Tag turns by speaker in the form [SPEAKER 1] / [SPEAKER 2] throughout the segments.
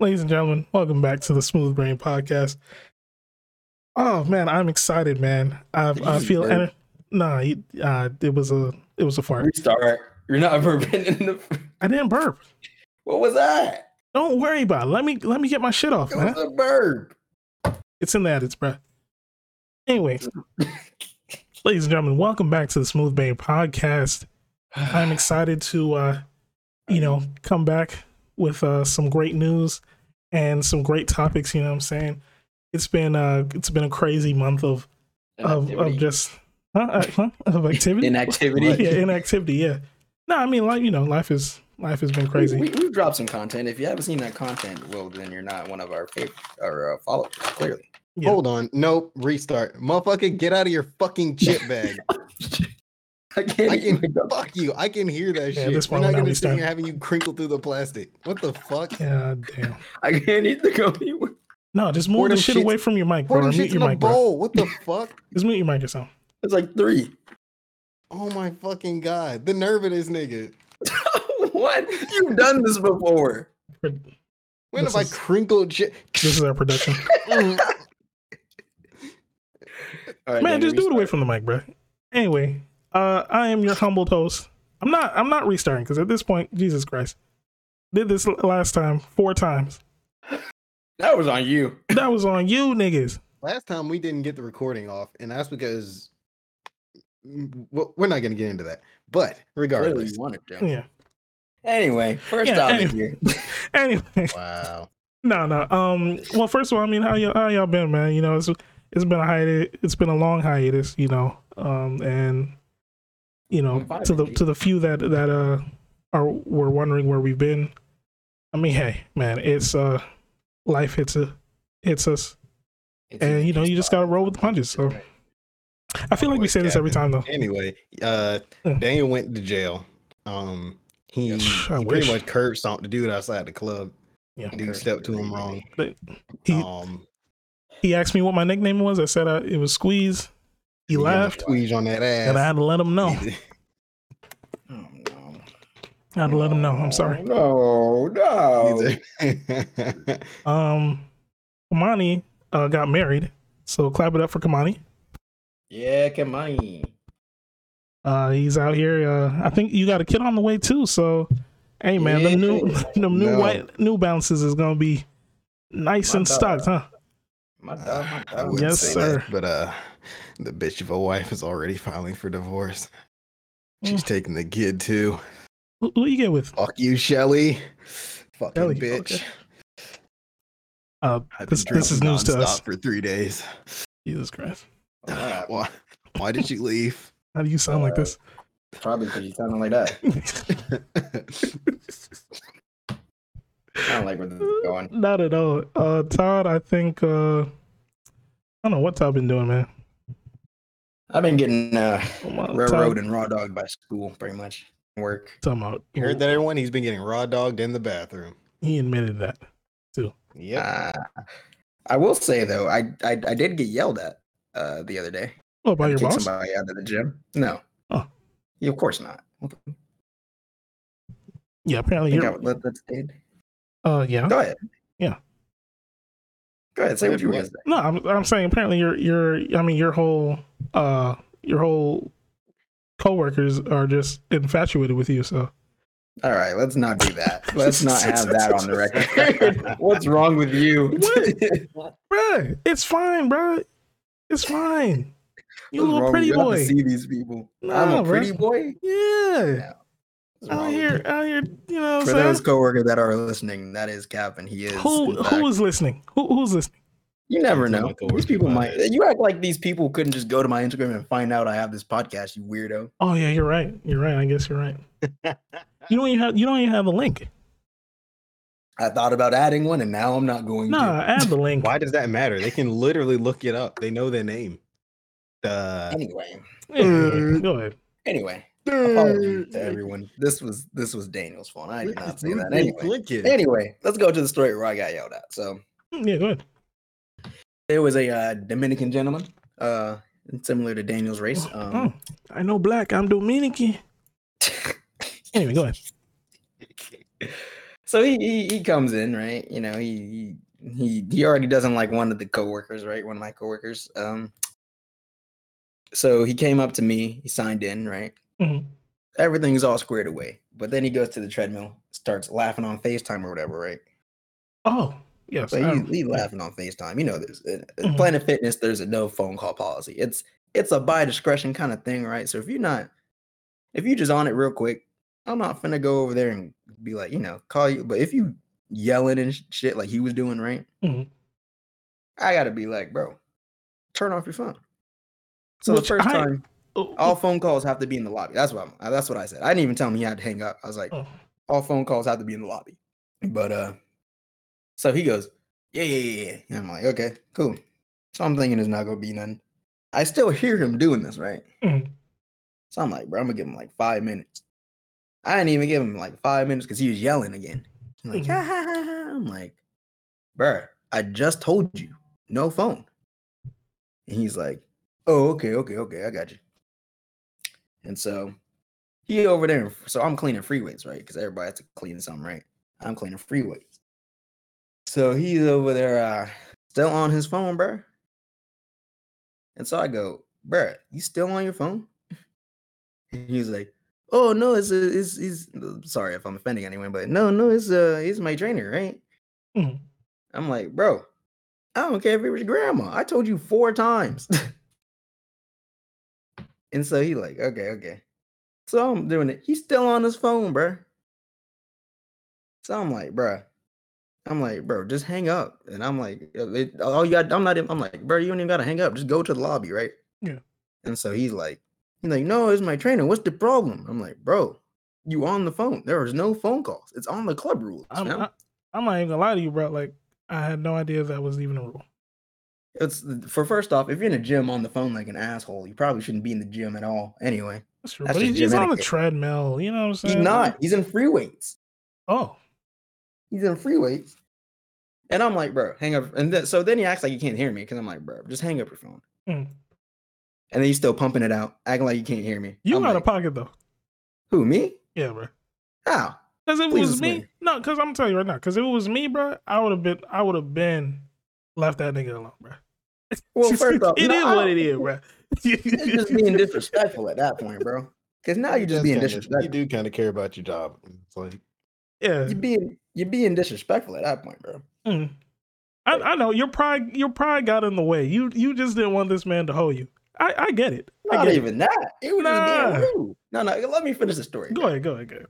[SPEAKER 1] ladies and gentlemen, welcome back to the Smooth Brain Podcast. Oh man, I'm excited, man. I I feel ener- nah. Uh, it was a it was a fart.
[SPEAKER 2] Restart. You're not burping in the.
[SPEAKER 1] I didn't burp.
[SPEAKER 2] What was that?
[SPEAKER 1] Don't worry about it. Let me let me get my shit off,
[SPEAKER 2] It
[SPEAKER 1] man.
[SPEAKER 2] was a burp.
[SPEAKER 1] It's in the edits, bro. Anyway, ladies and gentlemen, welcome back to the Smooth Brain Podcast. I'm excited to uh, you know, come back with uh some great news and some great topics. You know what I'm saying? It's been uh it's been a crazy month of of, of just huh, uh, huh, of activity.
[SPEAKER 2] Inactivity.
[SPEAKER 1] yeah, inactivity. Yeah. No, I mean, like you know, life is life has been crazy.
[SPEAKER 2] We, we've dropped some content. If you haven't seen that content, well, then you're not one of our favorite or uh, followers. Clearly.
[SPEAKER 1] Yeah.
[SPEAKER 3] Hold on. Nope. Restart. Motherfucker, get out of your fucking chip bag.
[SPEAKER 2] I can't.
[SPEAKER 3] I can
[SPEAKER 2] go-
[SPEAKER 3] fuck you. I can hear that
[SPEAKER 1] Yeah,
[SPEAKER 3] shit.
[SPEAKER 1] this
[SPEAKER 3] We're
[SPEAKER 1] one
[SPEAKER 3] not
[SPEAKER 1] not
[SPEAKER 3] gonna
[SPEAKER 1] be
[SPEAKER 3] sit here having you crinkle through the plastic. What the fuck?
[SPEAKER 1] Yeah, damn.
[SPEAKER 2] I can't eat the anywhere.
[SPEAKER 1] No, just
[SPEAKER 3] Pour
[SPEAKER 1] move the shit
[SPEAKER 3] shits-
[SPEAKER 1] away from your mic,
[SPEAKER 3] Pour
[SPEAKER 1] bro.
[SPEAKER 3] them
[SPEAKER 1] Mute your
[SPEAKER 3] in a
[SPEAKER 1] mic, bro.
[SPEAKER 3] What the fuck?
[SPEAKER 1] Just mute your mic yourself.
[SPEAKER 2] It's like three.
[SPEAKER 3] Oh my fucking god. The nerve of this nigga.
[SPEAKER 2] what? You've done this before.
[SPEAKER 1] This
[SPEAKER 3] When have I
[SPEAKER 1] is-
[SPEAKER 3] crinkled shit?
[SPEAKER 1] This is our production. Mm.
[SPEAKER 2] All right,
[SPEAKER 1] Man, just do it away from the mic, bro. Anyway, uh, I am your humbled host. I'm not. I'm not restarting because at this point, Jesus Christ, did this last time four times.
[SPEAKER 2] That was on you.
[SPEAKER 1] That was on you, niggas.
[SPEAKER 3] Last time we didn't get the recording off, and that's because well, we're not gonna get into that. But regardless,
[SPEAKER 2] you wanted to.
[SPEAKER 1] Yeah.
[SPEAKER 2] Anyway, first
[SPEAKER 1] Yeah,
[SPEAKER 2] topic
[SPEAKER 1] anyway.
[SPEAKER 2] here.
[SPEAKER 1] Anyway,
[SPEAKER 3] wow.
[SPEAKER 1] no, no. Um. Well, first of all, I mean, how y'all, how y'all been, man? You know, it's it's been a hiatus. It's been a long hiatus. You know. Um. And you know, to the to the few that that uh are were wondering where we've been. I mean, hey, man, it's uh life hits a hits us.
[SPEAKER 2] It's
[SPEAKER 1] And, you know, you just gotta roll with the punches, so. I feel like we say this every time though.
[SPEAKER 3] Anyway, uh, Daniel went to jail. Um, he, he pretty much curb stomped the dude outside the club.
[SPEAKER 1] Yeah.
[SPEAKER 3] Dude stepped to him wrong.
[SPEAKER 1] He
[SPEAKER 3] Um,
[SPEAKER 1] he asked me what my nickname was. I said uh, it was Squeeze. He
[SPEAKER 3] gave him a
[SPEAKER 1] laughed,
[SPEAKER 3] Squeeze on that ass.
[SPEAKER 1] and I had to let him know.
[SPEAKER 2] Oh, no.
[SPEAKER 1] I had to let him know. I'm sorry.
[SPEAKER 2] No, no.
[SPEAKER 1] Um, Kamani uh, got married, so clap it up for Kamani.
[SPEAKER 2] Yeah, Kamani.
[SPEAKER 1] Uh, he's out here. Uh, I think you got a kid on the way too. So, hey man, the new
[SPEAKER 2] Yeah.
[SPEAKER 1] the new
[SPEAKER 3] No.
[SPEAKER 1] white New Balances is gonna be nice
[SPEAKER 2] My
[SPEAKER 1] and
[SPEAKER 2] dog.
[SPEAKER 1] stocked, huh?
[SPEAKER 2] My dog, my dog.
[SPEAKER 3] wouldn't
[SPEAKER 1] Yes,
[SPEAKER 3] say
[SPEAKER 1] sir.
[SPEAKER 3] that, but uh, the bitch of a wife is already filing for divorce. She's
[SPEAKER 1] Mm.
[SPEAKER 3] taking the kid too.
[SPEAKER 1] Who, who you get with?
[SPEAKER 3] Fuck you, Shelly. Fucking
[SPEAKER 1] Shelly,
[SPEAKER 3] bitch.
[SPEAKER 1] okay. Uh, this this is
[SPEAKER 3] drinking
[SPEAKER 1] news to us.
[SPEAKER 3] for three days.
[SPEAKER 1] Jesus Christ,
[SPEAKER 2] Alright,
[SPEAKER 3] Why? Why did you leave?
[SPEAKER 1] how do you sound like
[SPEAKER 2] Uh,
[SPEAKER 1] this?
[SPEAKER 2] Probably because you sounding like that. I don't like where this is going.
[SPEAKER 1] Not at all. Uh, Todd, I think uh, I don't know what Todd been doing, man.
[SPEAKER 2] I've been getting uh,
[SPEAKER 1] Well,
[SPEAKER 2] railroad and raw dog by school, pretty much. Work.
[SPEAKER 1] talking about
[SPEAKER 3] you heard that, everyone? He's been getting raw dogged in the bathroom.
[SPEAKER 1] He admitted that.
[SPEAKER 3] Yep.
[SPEAKER 2] Uh, I will say though, I, I I did get yelled at uh, the other day.
[SPEAKER 1] Oh, by
[SPEAKER 2] Had
[SPEAKER 1] your
[SPEAKER 2] to
[SPEAKER 1] boss?
[SPEAKER 2] somebody out of the gym. No.
[SPEAKER 1] Oh.
[SPEAKER 2] Yeah, of course not. I
[SPEAKER 1] Yeah, apparently
[SPEAKER 2] think I
[SPEAKER 1] you're.
[SPEAKER 2] would let that stayed.
[SPEAKER 1] Uh, yeah.
[SPEAKER 2] Go ahead. Go ahead. Say what you were
[SPEAKER 3] What?
[SPEAKER 2] gonna say.
[SPEAKER 1] No, I'm I'm saying apparently your your I mean your whole uh your whole coworkers are just infatuated with you. So
[SPEAKER 2] All right, let's not do that. Let's not have that on the record. What's wrong with you?
[SPEAKER 1] bruh, it's fine, bro. It's fine. You
[SPEAKER 2] What's
[SPEAKER 1] little pretty?
[SPEAKER 2] To
[SPEAKER 1] boy.
[SPEAKER 2] See these people. I'm a
[SPEAKER 1] bro.
[SPEAKER 2] pretty boy.
[SPEAKER 1] Yeah. Out
[SPEAKER 2] with
[SPEAKER 1] here,
[SPEAKER 2] you?
[SPEAKER 1] out here, you know
[SPEAKER 2] For
[SPEAKER 1] I'm
[SPEAKER 2] those
[SPEAKER 1] saying?
[SPEAKER 2] coworkers that are listening, that is Cap, and he is.
[SPEAKER 1] Who
[SPEAKER 2] in
[SPEAKER 1] who
[SPEAKER 2] fact-
[SPEAKER 1] is listening? Who who's listening?
[SPEAKER 2] You never know. These people might.
[SPEAKER 3] podcast.
[SPEAKER 2] You act like these people couldn't just go to my Instagram and find out I have this podcast. You weirdo.
[SPEAKER 1] Oh yeah, you're right. You're right. I guess you're right. You don't even have you don't even have a link.
[SPEAKER 2] I thought about adding one, and now I'm not going
[SPEAKER 1] Nah,
[SPEAKER 2] to.
[SPEAKER 1] add the link.
[SPEAKER 3] Why does that matter? They can literally look it up. They know their name. Uh,
[SPEAKER 2] Anyway,
[SPEAKER 1] Yeah, go ahead.
[SPEAKER 2] anyway. Apologies to everyone. This was this was Daniel's fault. I did not say that. Anyway, anyway, let's go to the story where I got yelled at. So
[SPEAKER 1] Yeah, go ahead.
[SPEAKER 2] there was a uh, Dominican gentleman, uh, similar to Daniel's race. Um,
[SPEAKER 1] Oh, I know black. I'm Dominican. Anyway, go ahead.
[SPEAKER 2] So he, he he comes in, right? You know, he he he he already doesn't like one of the coworkers, right? One of my coworkers. Um so he came up to me, he signed in, right?
[SPEAKER 1] Mhm.
[SPEAKER 2] Everything's all squared away. But then he goes to the treadmill, starts laughing on FaceTime or whatever, right?
[SPEAKER 1] Oh, yes.
[SPEAKER 2] So
[SPEAKER 1] I-
[SPEAKER 2] he, laughing on FaceTime. You know there's Uh, uh,
[SPEAKER 1] Mhm.
[SPEAKER 2] Planet Fitness, there's a no phone call policy. It's it's a by discretion kind of thing, right? So if you're not if you just on it real quick, I'm not finna go over there and be like, you know, call you. But if you yelling and shit like he was doing, right?
[SPEAKER 1] Mhm.
[SPEAKER 2] I gotta be like, bro, turn off your phone. So
[SPEAKER 1] Which
[SPEAKER 2] the first
[SPEAKER 1] I-
[SPEAKER 2] time, all phone calls have to be in the lobby. That's what I'm, that's what I said. I didn't even tell him he had to hang up. I was like,
[SPEAKER 1] oh.
[SPEAKER 2] all phone calls have to be in the lobby. But uh, so he goes, yeah, yeah, yeah. And I'm like, okay, cool. So I'm thinking it's not gonna be none. I still hear him doing this, right?
[SPEAKER 1] Mhm.
[SPEAKER 2] So I'm like, bro, I'm gonna give him like five minutes. I didn't even give him like five minutes because he was yelling again. I'm like,
[SPEAKER 1] Mhm.
[SPEAKER 2] "Ha, ha, ha, ha." I'm like, bro, I just told you, no phone. And he's like, oh, okay, okay, okay, I got you. And so he over there. So I'm cleaning free weights, right? Because everybody has to clean something, right? I'm cleaning free weights. So he's over there, uh, still on his phone, bro. And so I go, bro, you still on your phone? And he's like, oh no, it's a, it's, it's sorry if I'm offending anyone, but no, no, it's uh, it's my trainer, right?
[SPEAKER 1] Mhm.
[SPEAKER 2] I'm like, bro, I don't care if it was your grandma. I told you four times. and so he like, okay, okay. So I'm doing it. He's still on his phone, bruh. So I'm like, bruh. I'm like, bro, just hang up. And I'm like, uh, it, oh, you got, I'm not, even- I'm like, bro, you don't even gotta hang up. Just go to the lobby, right?
[SPEAKER 1] Yeah.
[SPEAKER 2] And so he's like, he's like, no, it's my trainer. What's the problem? I'm like, bro, you on the phone. There is no phone calls. It's on the club rules.
[SPEAKER 1] I'm,
[SPEAKER 2] fam."
[SPEAKER 1] I, I'm not even gonna lie to you, bro. Like, I had no idea that was even a rule.
[SPEAKER 2] It's for first off, if you're in a gym on the phone like an asshole, you probably shouldn't be in the gym at all. Anyway,
[SPEAKER 1] That's true.
[SPEAKER 2] That's
[SPEAKER 1] but he's, on the treadmill. You know what I'm saying?
[SPEAKER 2] he's not. He's in free weights.
[SPEAKER 1] Oh,
[SPEAKER 2] He's in free weights. And I'm like, bro, hang up. And then, so then he acts like he can't hear me because I'm like, bro, just hang up your phone.
[SPEAKER 1] Mm.
[SPEAKER 2] And then he's still pumping it out, acting like you can't hear me.
[SPEAKER 1] you
[SPEAKER 2] I'm
[SPEAKER 1] out
[SPEAKER 2] like,
[SPEAKER 1] of pocket though.
[SPEAKER 2] Who me?
[SPEAKER 1] Yeah, bro.
[SPEAKER 2] How?
[SPEAKER 1] Because if it
[SPEAKER 2] Please
[SPEAKER 1] was me, no, because I'm gonna tell you right now. Because if it was me, bro, I would have been, I would have been left that nigga alone, bro.
[SPEAKER 2] Well, first off,
[SPEAKER 1] it
[SPEAKER 2] no,
[SPEAKER 1] is what it is, bro.
[SPEAKER 2] It's just being disrespectful at that point, bro. Because now you're just
[SPEAKER 3] That's
[SPEAKER 2] being
[SPEAKER 3] kinda-
[SPEAKER 2] disrespectful.
[SPEAKER 3] You do kind of care about your job. It's like
[SPEAKER 1] yeah.
[SPEAKER 2] You're being you're being disrespectful at that point, bro.
[SPEAKER 1] Mm. I, I know your pride, your pride got in the way. You, you just didn't want this man to hold you. I, I get it. I
[SPEAKER 2] Not
[SPEAKER 1] get
[SPEAKER 2] even that. It was
[SPEAKER 1] Nah.
[SPEAKER 2] just being rude. No, no. Let me finish the story.
[SPEAKER 1] Go
[SPEAKER 2] bro.
[SPEAKER 1] ahead, go ahead, go ahead.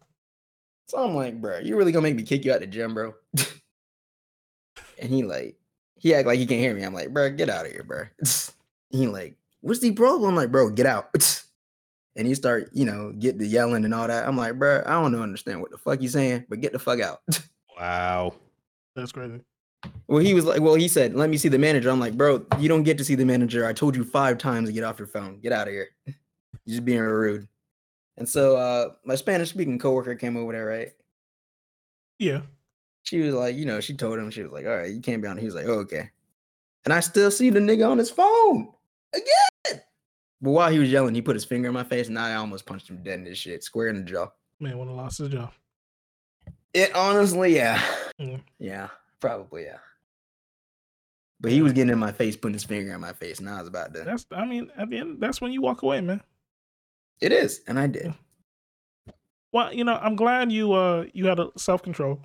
[SPEAKER 2] So I'm like, bro, you really gonna make me kick you out the gym, bro? and he like, he act like he can't hear me. I'm like, bro, get out of here, bro. he like, what's the problem? I'm like, bro, get out. and he start, you know, get the yelling and all that. I'm like, bro, I don't know understand what the fuck you saying, but get the fuck out.
[SPEAKER 3] wow.
[SPEAKER 1] That's crazy.
[SPEAKER 2] well, he was like, well, he said, let me see the manager. I'm like, bro, you don't get to see the manager. I told you five times to get off your phone. Get out of here. You're just being rude. And so uh my Spanish speaking coworker came over there, right?
[SPEAKER 1] Yeah.
[SPEAKER 2] She was like, you know, she told him, she was like, all right, you can't be on. He was like, oh, okay. And I still see the nigga on his phone again. But while he was yelling, he put his finger in my face, and I almost punched him dead in his shit, square in the jaw.
[SPEAKER 1] Man would have lost his job.
[SPEAKER 2] It honestly, yeah,
[SPEAKER 1] Mm.
[SPEAKER 2] yeah, probably, yeah. But he was getting in my face, putting his finger in my face, and I was about to.
[SPEAKER 1] That's, I mean, at the end, that's when you walk away, man.
[SPEAKER 2] It is, and I did.
[SPEAKER 1] Well, you know, I'm glad you, uh, you had a self control.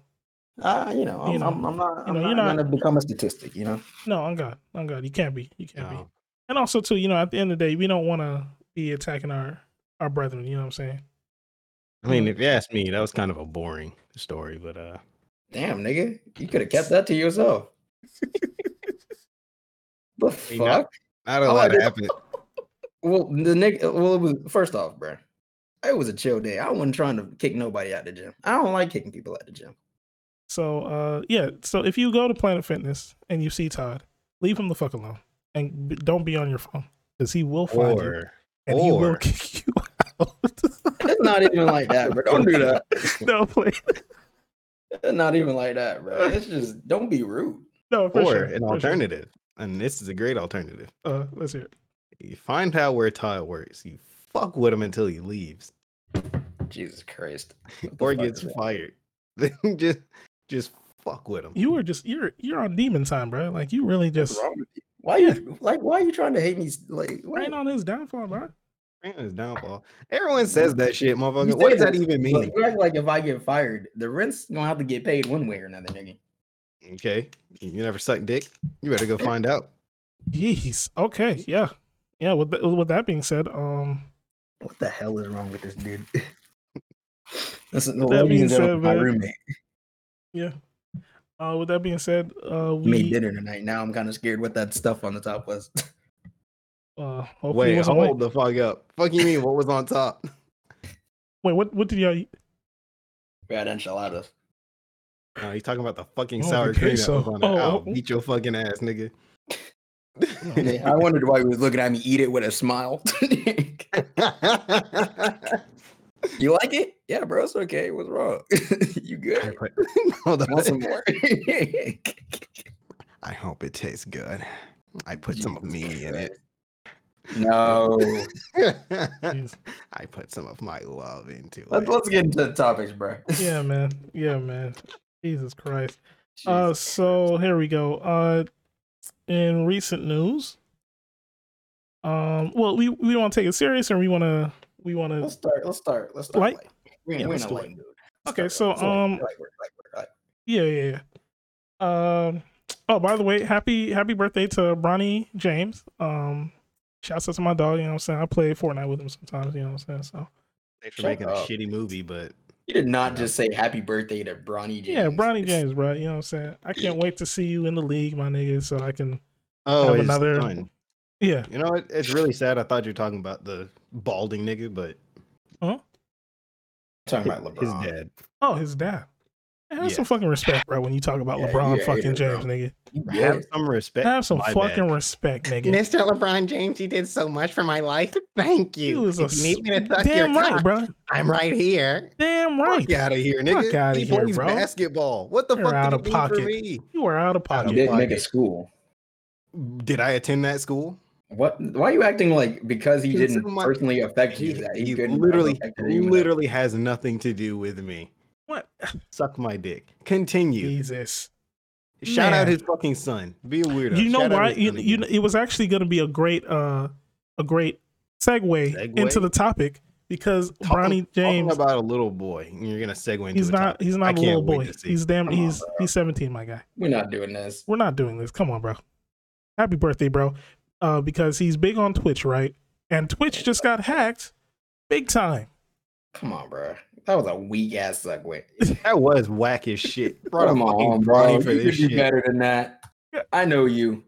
[SPEAKER 2] Uh, you know, I'm,
[SPEAKER 1] You know,
[SPEAKER 2] I'm, I'm not,
[SPEAKER 1] you
[SPEAKER 2] I'm
[SPEAKER 1] know,
[SPEAKER 2] not,
[SPEAKER 1] you're not-
[SPEAKER 2] gonna become a statistic. You know,
[SPEAKER 1] No, I'm God. I'm God. You can't be. You can't be. And also, too, you know, at the end of the day, we don't want to be attacking our our brethren. You know what I'm saying?
[SPEAKER 3] I mean, if you ask me, that was kind of a boring story, but uh,
[SPEAKER 2] damn nigga, you could have kept that to yourself. the
[SPEAKER 3] mean, not-
[SPEAKER 2] fuck?
[SPEAKER 3] not a
[SPEAKER 2] Oh, I
[SPEAKER 3] lot happened.
[SPEAKER 2] Well, the nigga, well, it was first off, bro. It was a chill day. I wasn't trying to kick nobody out the gym. I don't like kicking people out the gym.
[SPEAKER 1] So, uh, yeah. So if you go to Planet Fitness and you see Todd, leave him the fuck alone and b- don't be on your phone because he will find you
[SPEAKER 3] Or
[SPEAKER 1] and he will kick you out.
[SPEAKER 2] It's not even like that, bro. Don't do that.
[SPEAKER 1] no, please.
[SPEAKER 2] It's not even like that, bro. It's just don't be rude.
[SPEAKER 1] No, for
[SPEAKER 3] or
[SPEAKER 1] sure.
[SPEAKER 3] an
[SPEAKER 1] for sure.
[SPEAKER 3] alternative, and this is a great alternative.
[SPEAKER 1] Uh, let's hear it.
[SPEAKER 3] You find out where Todd works. You fuck with him until he leaves
[SPEAKER 2] Jesus Christ.
[SPEAKER 3] Or gets fired. Then just just fuck with him.
[SPEAKER 1] You were just you're you're on demon time, bro. Like you really just
[SPEAKER 2] What's wrong you? Why you like? Why are you trying to hate me? Like, what?
[SPEAKER 1] rain on his downfall, bro.
[SPEAKER 3] Man, his downfall. Everyone says that shit, motherfucker. What does that
[SPEAKER 2] that,
[SPEAKER 3] even mean?
[SPEAKER 2] you act like if I get fired, the rent's gonna have to get paid one way or another, nigga.
[SPEAKER 3] Okay. You never suck dick? You better go find out.
[SPEAKER 1] Jeez. Okay. Yeah. Yeah. With th- with that being said, um,
[SPEAKER 2] What the hell is wrong with this dude? This is
[SPEAKER 1] That
[SPEAKER 2] ladies
[SPEAKER 1] being said,
[SPEAKER 2] my
[SPEAKER 1] man,
[SPEAKER 2] roommate
[SPEAKER 1] yeah. Uh, with that being said, uh, we made
[SPEAKER 2] dinner tonight. Now I'm kind of scared what that stuff on the top was.
[SPEAKER 1] uh,
[SPEAKER 3] Wait,
[SPEAKER 1] wasn't
[SPEAKER 3] hold the fuck up. Fuck you mean what was on top?
[SPEAKER 1] Wait, what what did y'all eat?
[SPEAKER 2] we had enchiladas.
[SPEAKER 3] No, he's talking about the fucking
[SPEAKER 1] Oh,
[SPEAKER 3] sour
[SPEAKER 1] okay,
[SPEAKER 3] cream that
[SPEAKER 1] so-
[SPEAKER 3] was on it.
[SPEAKER 1] oh,
[SPEAKER 3] I'll
[SPEAKER 1] oh.
[SPEAKER 3] beat your fucking ass, nigga.
[SPEAKER 2] I wondered why he was looking at me eat it with a smile. You like it? Yeah, bro. It's okay. What's wrong? you good?
[SPEAKER 3] put- Hold on.
[SPEAKER 2] Want some more?
[SPEAKER 3] I hope it tastes good. I put some of me in it.
[SPEAKER 2] no.
[SPEAKER 3] I put some of my love into
[SPEAKER 2] Let's,
[SPEAKER 3] it.
[SPEAKER 2] let's get into the topics, bro.
[SPEAKER 1] Yeah, man. Yeah, man. Jesus Christ. Uh, so here we go. Uh, in recent news, um, well, we we want to take it serious, and we want to we want
[SPEAKER 2] let's
[SPEAKER 1] to.
[SPEAKER 2] start. Let's start. Let's start.
[SPEAKER 1] Light?
[SPEAKER 2] Light. We're,
[SPEAKER 1] Yeah,
[SPEAKER 2] we're
[SPEAKER 1] let's
[SPEAKER 2] in a light mood.
[SPEAKER 1] Okay, so
[SPEAKER 2] light.
[SPEAKER 1] um,
[SPEAKER 2] Light work, light work, light
[SPEAKER 1] yeah, yeah, yeah. Um. Oh, by the way, happy happy birthday to Bronny James. Um, shouts out to my dog. You know what I'm saying? I play Fortnite with him sometimes. You know what I'm saying? So
[SPEAKER 3] Thanks for
[SPEAKER 2] Shut
[SPEAKER 3] making a shitty movie, but
[SPEAKER 2] You did not just say happy birthday to Bronny James.
[SPEAKER 1] yeah, Bronny James, bro. You know what I'm saying? I can't wait to see you in the league, my nigga, so I can.
[SPEAKER 3] oh,
[SPEAKER 1] Have another-
[SPEAKER 3] son.
[SPEAKER 1] Yeah.
[SPEAKER 3] You know what? It's really sad. I thought you were talking about the balding nigga, but uh-huh.
[SPEAKER 2] talking
[SPEAKER 3] hi-
[SPEAKER 2] about
[SPEAKER 3] his dad.
[SPEAKER 1] Oh, his dad. Man, have
[SPEAKER 3] Yeah.
[SPEAKER 1] some fucking respect, bro. When you talk about
[SPEAKER 2] Yeah,
[SPEAKER 1] LeBron
[SPEAKER 2] you a
[SPEAKER 1] fucking
[SPEAKER 2] hater,
[SPEAKER 1] James,
[SPEAKER 2] bro.
[SPEAKER 1] nigga.
[SPEAKER 2] You
[SPEAKER 3] Have
[SPEAKER 2] good?
[SPEAKER 3] some respect.
[SPEAKER 1] Have some fucking
[SPEAKER 3] bad.
[SPEAKER 1] respect, nigga.
[SPEAKER 3] Mr. LeBron James, you did so much for my life. Thank
[SPEAKER 1] He
[SPEAKER 3] you.
[SPEAKER 1] was a
[SPEAKER 3] If you need me to suck your
[SPEAKER 1] damn right,
[SPEAKER 3] cock,
[SPEAKER 1] bro.
[SPEAKER 3] I'm right here.
[SPEAKER 1] Damn right.
[SPEAKER 3] Fuck out of here,
[SPEAKER 1] Fuck
[SPEAKER 3] nigga.
[SPEAKER 1] outta
[SPEAKER 3] he
[SPEAKER 1] here, bro.
[SPEAKER 3] basketball. What the
[SPEAKER 1] You're
[SPEAKER 3] fuck
[SPEAKER 1] out
[SPEAKER 3] did
[SPEAKER 1] of pocket.
[SPEAKER 3] for me?
[SPEAKER 1] You are out of pocket.
[SPEAKER 2] You didn't make a school.
[SPEAKER 3] Did I attend that school?
[SPEAKER 2] What? Why are you acting like because he
[SPEAKER 3] It's
[SPEAKER 2] didn't
[SPEAKER 3] so much-
[SPEAKER 2] personally affect you
[SPEAKER 3] He,
[SPEAKER 2] that
[SPEAKER 3] he
[SPEAKER 2] he
[SPEAKER 3] literally,
[SPEAKER 2] you enough?
[SPEAKER 3] literally has nothing to do with me.
[SPEAKER 1] What?
[SPEAKER 3] Suck my dick. Continue.
[SPEAKER 1] Jesus.
[SPEAKER 3] Shout out his fucking son. Be a weirdo.
[SPEAKER 1] You know
[SPEAKER 3] Shout
[SPEAKER 1] why? You, you know, it was actually going to be a great uh a great segue, into the topic because
[SPEAKER 3] Talking-
[SPEAKER 1] Bronny
[SPEAKER 3] talking
[SPEAKER 1] James
[SPEAKER 3] about a little boy. and You're gonna segue into
[SPEAKER 1] he's not
[SPEAKER 3] topic.
[SPEAKER 1] he's not a little boy. He's damn
[SPEAKER 2] Come
[SPEAKER 1] he's
[SPEAKER 2] bro.
[SPEAKER 1] he's 17, my guy.
[SPEAKER 2] We're not doing this.
[SPEAKER 1] We're not doing this. Come on, bro. Happy birthday, bro. Uh because he's big on Twitch, right? And Twitch just got hacked big time.
[SPEAKER 2] Come on, bro. That was a weak ass segue.
[SPEAKER 3] That was whack as shit. Brought
[SPEAKER 2] Come
[SPEAKER 3] a fucking
[SPEAKER 2] on, bro. You
[SPEAKER 3] for
[SPEAKER 2] could
[SPEAKER 3] this
[SPEAKER 2] do
[SPEAKER 3] shit.
[SPEAKER 2] better than that.
[SPEAKER 1] Yeah.
[SPEAKER 2] I know you.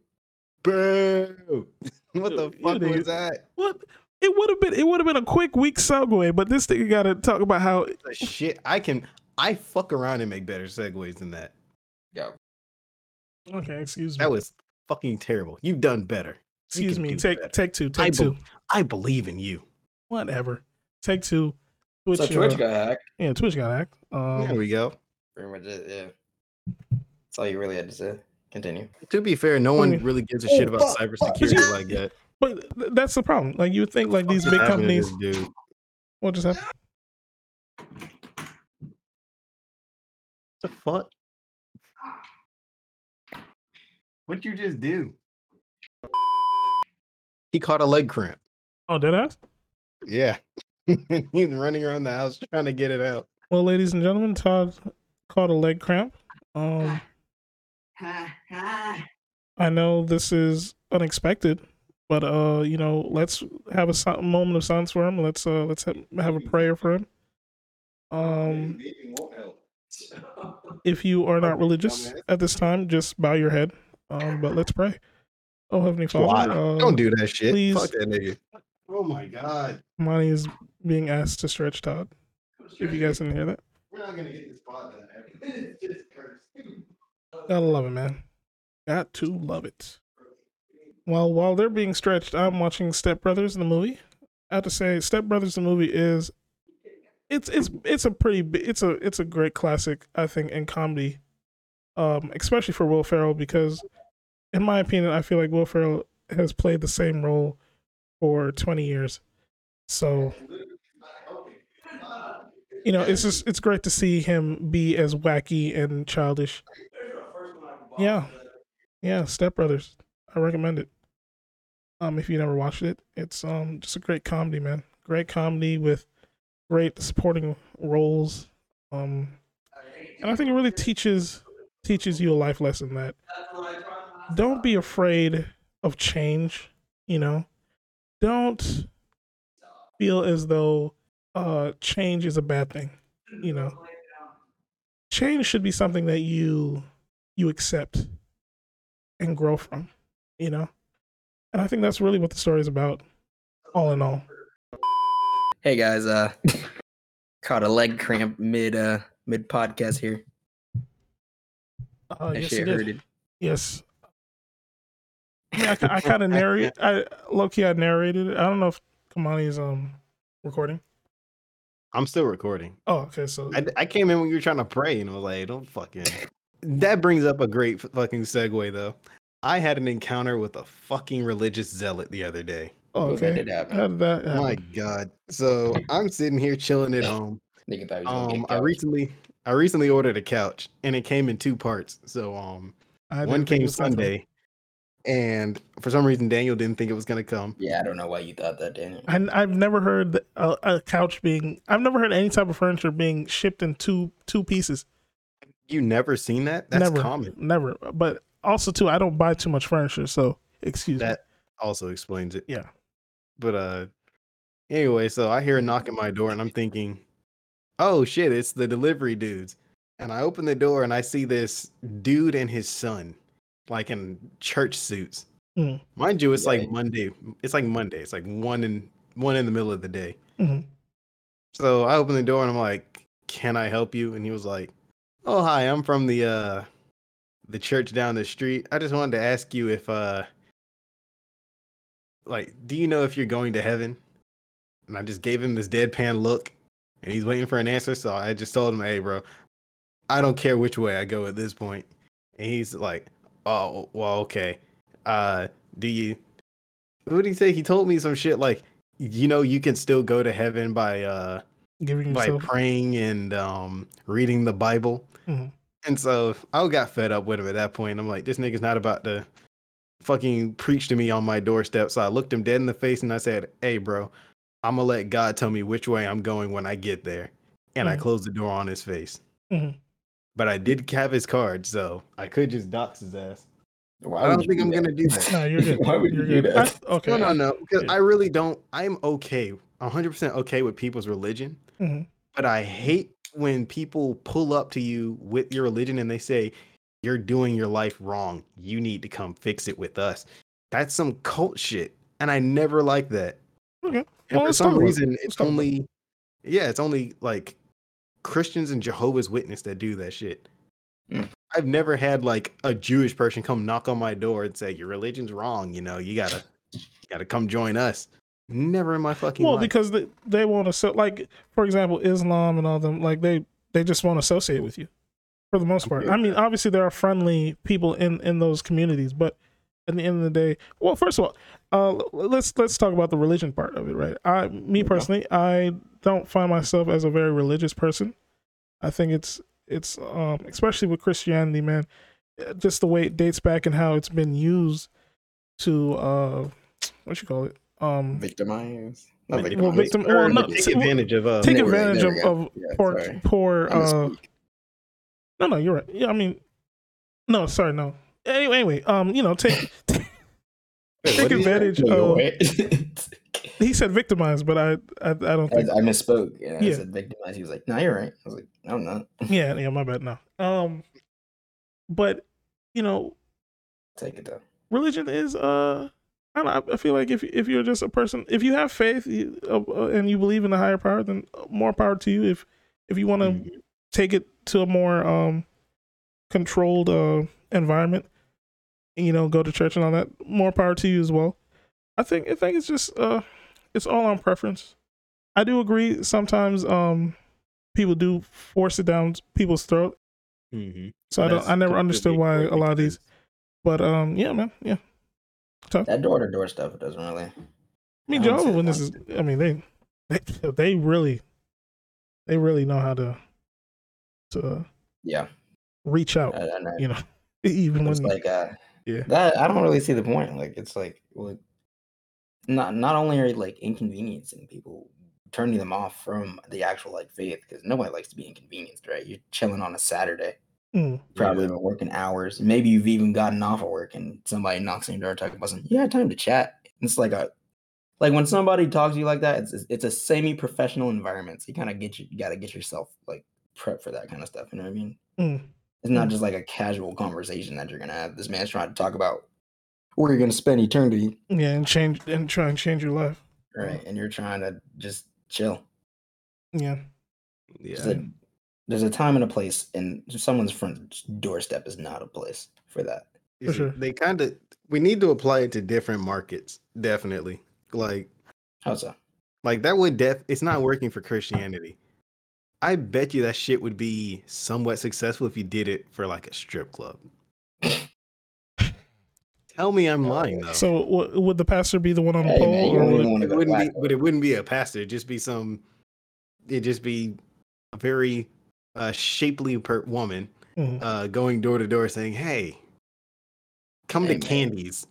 [SPEAKER 3] Boo! What the
[SPEAKER 1] You
[SPEAKER 3] fuck
[SPEAKER 1] niggas-
[SPEAKER 3] was that?
[SPEAKER 1] What? It would have been it would have been a quick weak segue, but this thing you got to talk about how
[SPEAKER 3] shit I can I fuck around and make better segues than that.
[SPEAKER 2] Yeah.
[SPEAKER 1] Okay, excuse me.
[SPEAKER 3] That was fucking terrible. You've done better. You
[SPEAKER 1] excuse me. Take
[SPEAKER 3] better.
[SPEAKER 1] take two.
[SPEAKER 3] I
[SPEAKER 1] Take two.
[SPEAKER 3] bel- I believe in you.
[SPEAKER 1] Whatever. Take two. Twitch,
[SPEAKER 2] so Twitch
[SPEAKER 1] uh,
[SPEAKER 2] got hacked.
[SPEAKER 1] yeah, Twitch got hacked. Um,
[SPEAKER 3] there we go.
[SPEAKER 2] Pretty much it. Yeah. That's all you really had to say. Continue.
[SPEAKER 3] To be fair, no one really gives a
[SPEAKER 2] Oh,
[SPEAKER 3] shit about
[SPEAKER 2] fuck, fuck.
[SPEAKER 3] cybersecurity like that.
[SPEAKER 1] But that's the problem. Like you would think, like these big companies.
[SPEAKER 3] this dude?
[SPEAKER 1] What just happened?
[SPEAKER 3] the fuck? What'd you just do? He caught a leg cramp.
[SPEAKER 1] Oh, did I?
[SPEAKER 3] Yeah. He's running around the house trying to get it out.
[SPEAKER 1] Well, ladies and gentlemen, Todd caught a leg cramp. Um, I know this is unexpected, but uh, you know, let's have a moment of silence for him. Let's uh, let's have, have a prayer for him. Um, if you are not religious at this time, just bow your head. Um, but let's pray. Oh, Heavenly Father, uh,
[SPEAKER 3] Don't do that shit.
[SPEAKER 1] please-
[SPEAKER 3] Fuck that nigga. Oh my god.
[SPEAKER 1] Money is being asked to stretch Todd. If you guys didn't hear that,
[SPEAKER 3] We're not gonna get this spot done. It's just cursed.
[SPEAKER 1] gotta love it, man. Got to love it. Well, while they're being stretched, I'm watching Step Brothers in the movie. I have to say, Step Brothers the movie is it's it's it's a pretty it's a it's a great classic I think in comedy, um, especially for Will Ferrell because, in my opinion, I feel like Will Ferrell has played the same role for 20 years. So you know, it's just it's great to see him be as wacky and childish. Yeah, yeah, Step Brothers. I recommend it. Um, if you never watched it, it's um just a great comedy, man. Great comedy with great supporting roles. Um, and I think it really teaches teaches you a life lesson that don't be afraid of change. You know, don't feel as though uh change is a bad thing. You know, change should be something that you you accept and grow from. You know, and I think that's really what the story is about. All in all.
[SPEAKER 2] Hey guys, uh, caught a leg cramp mid uh mid podcast here.
[SPEAKER 1] Uh,
[SPEAKER 2] That
[SPEAKER 1] yes,
[SPEAKER 2] shit
[SPEAKER 1] did.
[SPEAKER 2] hurted.
[SPEAKER 1] Yes. Yeah, I, I kind of narrate. I low key I narrated it. I don't know if Kamani's um recording.
[SPEAKER 3] I'm still recording.
[SPEAKER 1] Oh, okay. So
[SPEAKER 3] I, I came in when you were trying to pray, and I was like, "Don't fucking." That brings up a great fucking segue, though. I had an encounter with a fucking religious zealot the other day.
[SPEAKER 1] oh,
[SPEAKER 2] Well, that
[SPEAKER 1] okay.
[SPEAKER 2] did happen.
[SPEAKER 1] How did that happen?
[SPEAKER 3] My God! So I'm sitting here chilling at home.
[SPEAKER 2] Nigga thought he was gonna get
[SPEAKER 3] Um, I recently, I recently ordered a couch, and it came in two parts. So um,
[SPEAKER 1] I
[SPEAKER 3] one came
[SPEAKER 1] was something.
[SPEAKER 3] Sunday, and for some reason Daniel didn't think it was gonna come.
[SPEAKER 2] Yeah, I don't know why you thought that, Daniel.
[SPEAKER 1] I, I've never heard a, a couch being. I've never heard any type of furniture being shipped in two two pieces.
[SPEAKER 3] You never seen that? That's
[SPEAKER 1] never,
[SPEAKER 3] common.
[SPEAKER 1] Never. But also too, I don't buy too much furniture, so excuse me.
[SPEAKER 3] That also explains it.
[SPEAKER 1] Yeah.
[SPEAKER 3] But uh anyway, so I hear a knock at my door and I'm thinking, oh shit, it's the delivery dudes. And I open the door and I see this dude and his son, like in church suits.
[SPEAKER 1] Mm.
[SPEAKER 3] Mind you, it's
[SPEAKER 2] Yeah.
[SPEAKER 3] like Monday. It's like Monday. It's like one in one in the middle of the day.
[SPEAKER 1] Mhm.
[SPEAKER 3] So I open the door and I'm like, Can I help you? And he was like, Oh hi, I'm from the uh the church down the street. I just wanted to ask you if uh like, do you know if you're going to heaven? And I just gave him this deadpan look and he's waiting for an answer. So I just told him, Hey bro, I don't care which way I go at this point. And he's like, Oh, well, okay. Uh do you what did he say? He told me some shit like, you know, you can still go to heaven by uh
[SPEAKER 1] Giving
[SPEAKER 3] by
[SPEAKER 1] yourself.
[SPEAKER 3] praying and um reading the Bible.
[SPEAKER 1] Mhm.
[SPEAKER 3] And so I got fed up with him at that point. I'm like, this nigga's not about to fucking preach to me on my doorstep. So I looked him dead in the face and I said, Hey bro, I'm gonna let God tell me which way I'm going when I get there. And I
[SPEAKER 1] Mhm.
[SPEAKER 3] closed the door on his face.
[SPEAKER 1] Mhm.
[SPEAKER 3] But I did have his card, so I could just dox his ass.
[SPEAKER 2] Why
[SPEAKER 3] I don't think
[SPEAKER 2] do
[SPEAKER 3] I'm
[SPEAKER 2] that?
[SPEAKER 3] gonna do that.
[SPEAKER 1] No, you're good.
[SPEAKER 2] Why would
[SPEAKER 1] you're
[SPEAKER 2] you do
[SPEAKER 1] good.
[SPEAKER 2] that?
[SPEAKER 1] I- okay.
[SPEAKER 3] No, no, no. Because
[SPEAKER 1] Yeah.
[SPEAKER 3] I really don't. I'm okay, 100% okay with people's religion.
[SPEAKER 1] Mhm.
[SPEAKER 3] But I hate when people pull up to you with your religion and they say, You're doing your life wrong. You need to come fix it with us. That's some cult shit. And I never like that.
[SPEAKER 1] Okay.
[SPEAKER 3] And
[SPEAKER 1] Well,
[SPEAKER 3] for some
[SPEAKER 1] talk about it.
[SPEAKER 3] reason, it's
[SPEAKER 1] talk about it.
[SPEAKER 3] only, yeah, it's only like Christians and Jehovah's Witness that do that shit.
[SPEAKER 2] Mm.
[SPEAKER 3] I've never had like a Jewish person come knock on my door and say, Your religion's wrong. You know, you gotta, you gotta come join us. Never in my fucking
[SPEAKER 1] Well,
[SPEAKER 3] life.
[SPEAKER 1] because they, they won't associate, like for example, Islam and all them, like they they just won't associate with you for the most part. I mean, obviously there are friendly people in in those communities, but at the end of the day, well, first of all, uh, let's let's talk about the religion part of it, right? I, me personally, I don't find myself as a very religious person. I think it's it's um, especially with Christianity, man, uh, just the way it dates back and how it's been used to uh, what you call it, um,
[SPEAKER 2] Victimize.
[SPEAKER 1] Well,
[SPEAKER 2] Not
[SPEAKER 1] well, victim-
[SPEAKER 3] Or
[SPEAKER 1] well, no,
[SPEAKER 3] take advantage of uh,
[SPEAKER 1] take
[SPEAKER 2] There we go,
[SPEAKER 1] advantage of, of
[SPEAKER 2] Yeah,
[SPEAKER 1] poor
[SPEAKER 2] sorry.
[SPEAKER 1] poor uh no no you're right yeah i mean no sorry no anyway anyway um you know take take
[SPEAKER 3] what did he say?
[SPEAKER 1] advantage of he said victimized but i i, I don't think
[SPEAKER 2] I misspoke. Yeah,
[SPEAKER 1] Yeah.
[SPEAKER 2] I said victimize. He was like, "No, you're right." I was like, "No, I'm not."
[SPEAKER 1] yeah yeah my bad no um but you know
[SPEAKER 2] Take it though.
[SPEAKER 1] religion is uh I, don't, know, I feel like if if you're just a person, if you have faith you, uh, uh, and you believe in a higher power, then more power to you. If if you want to
[SPEAKER 2] Mhm.
[SPEAKER 1] take it to a more um controlled uh environment, you know, go to church and all that, more power to you as well. I think I think it's just uh it's all on preference. I do agree sometimes um people do force it down people's throat.
[SPEAKER 3] Mhm.
[SPEAKER 1] So I don't I never understood why a lot of these but um yeah man, yeah. Tough.
[SPEAKER 2] That door to door stuff doesn't really.
[SPEAKER 1] I mean,
[SPEAKER 2] I don't
[SPEAKER 1] Jehovah
[SPEAKER 2] say
[SPEAKER 1] Witnesses. I mean, they, they they really They really know how to to
[SPEAKER 2] Yeah,
[SPEAKER 1] reach out.
[SPEAKER 2] and, and
[SPEAKER 1] You know, even
[SPEAKER 2] it's
[SPEAKER 1] when
[SPEAKER 2] like uh,
[SPEAKER 1] Yeah.
[SPEAKER 2] that. I don't really see the point. Like it's like well, not not only are you like inconveniencing people, turning them off from the actual like faith because nobody likes to be inconvenienced, right? You're chilling on a Saturday.
[SPEAKER 1] Mm,
[SPEAKER 2] probably been working hours. Maybe you've even gotten off of work and somebody knocks on your door talking about something. You had time to chat. It's like a like when somebody talks to you like that, it's it's a semi-professional environment. So you kind of get you, you got to get yourself like prep for that kind of stuff. You know what I mean?
[SPEAKER 1] mm,
[SPEAKER 2] It's not hmm. just like a casual conversation that you're gonna have. This man's trying to talk about where you're gonna spend eternity,
[SPEAKER 1] yeah, and change and try and change your life.
[SPEAKER 2] right? And you're trying to just chill.
[SPEAKER 1] Yeah,
[SPEAKER 3] Yeah.
[SPEAKER 2] There's a, there's a time and a place, and someone's front doorstep is not a place for that.
[SPEAKER 1] For sure.
[SPEAKER 3] They kind of we need to apply it to different markets. Definitely. Like
[SPEAKER 2] How so?
[SPEAKER 3] like that would def it's not working for Christianity. I bet you that shit would be somewhat successful if you did it for like a strip club. Tell me I'm lying though.
[SPEAKER 1] So w- would the pastor be the one on the
[SPEAKER 2] Hey,
[SPEAKER 1] pole,
[SPEAKER 2] man,
[SPEAKER 1] or would,
[SPEAKER 2] even
[SPEAKER 3] it wouldn't be,
[SPEAKER 2] black
[SPEAKER 3] but it wouldn't be a pastor. It'd just be some. It'd just be a very uh, shapely per- woman
[SPEAKER 1] Mhm.
[SPEAKER 3] uh, going door to door saying, "Hey, come
[SPEAKER 2] Hey,
[SPEAKER 3] to
[SPEAKER 2] man.
[SPEAKER 3] Candies."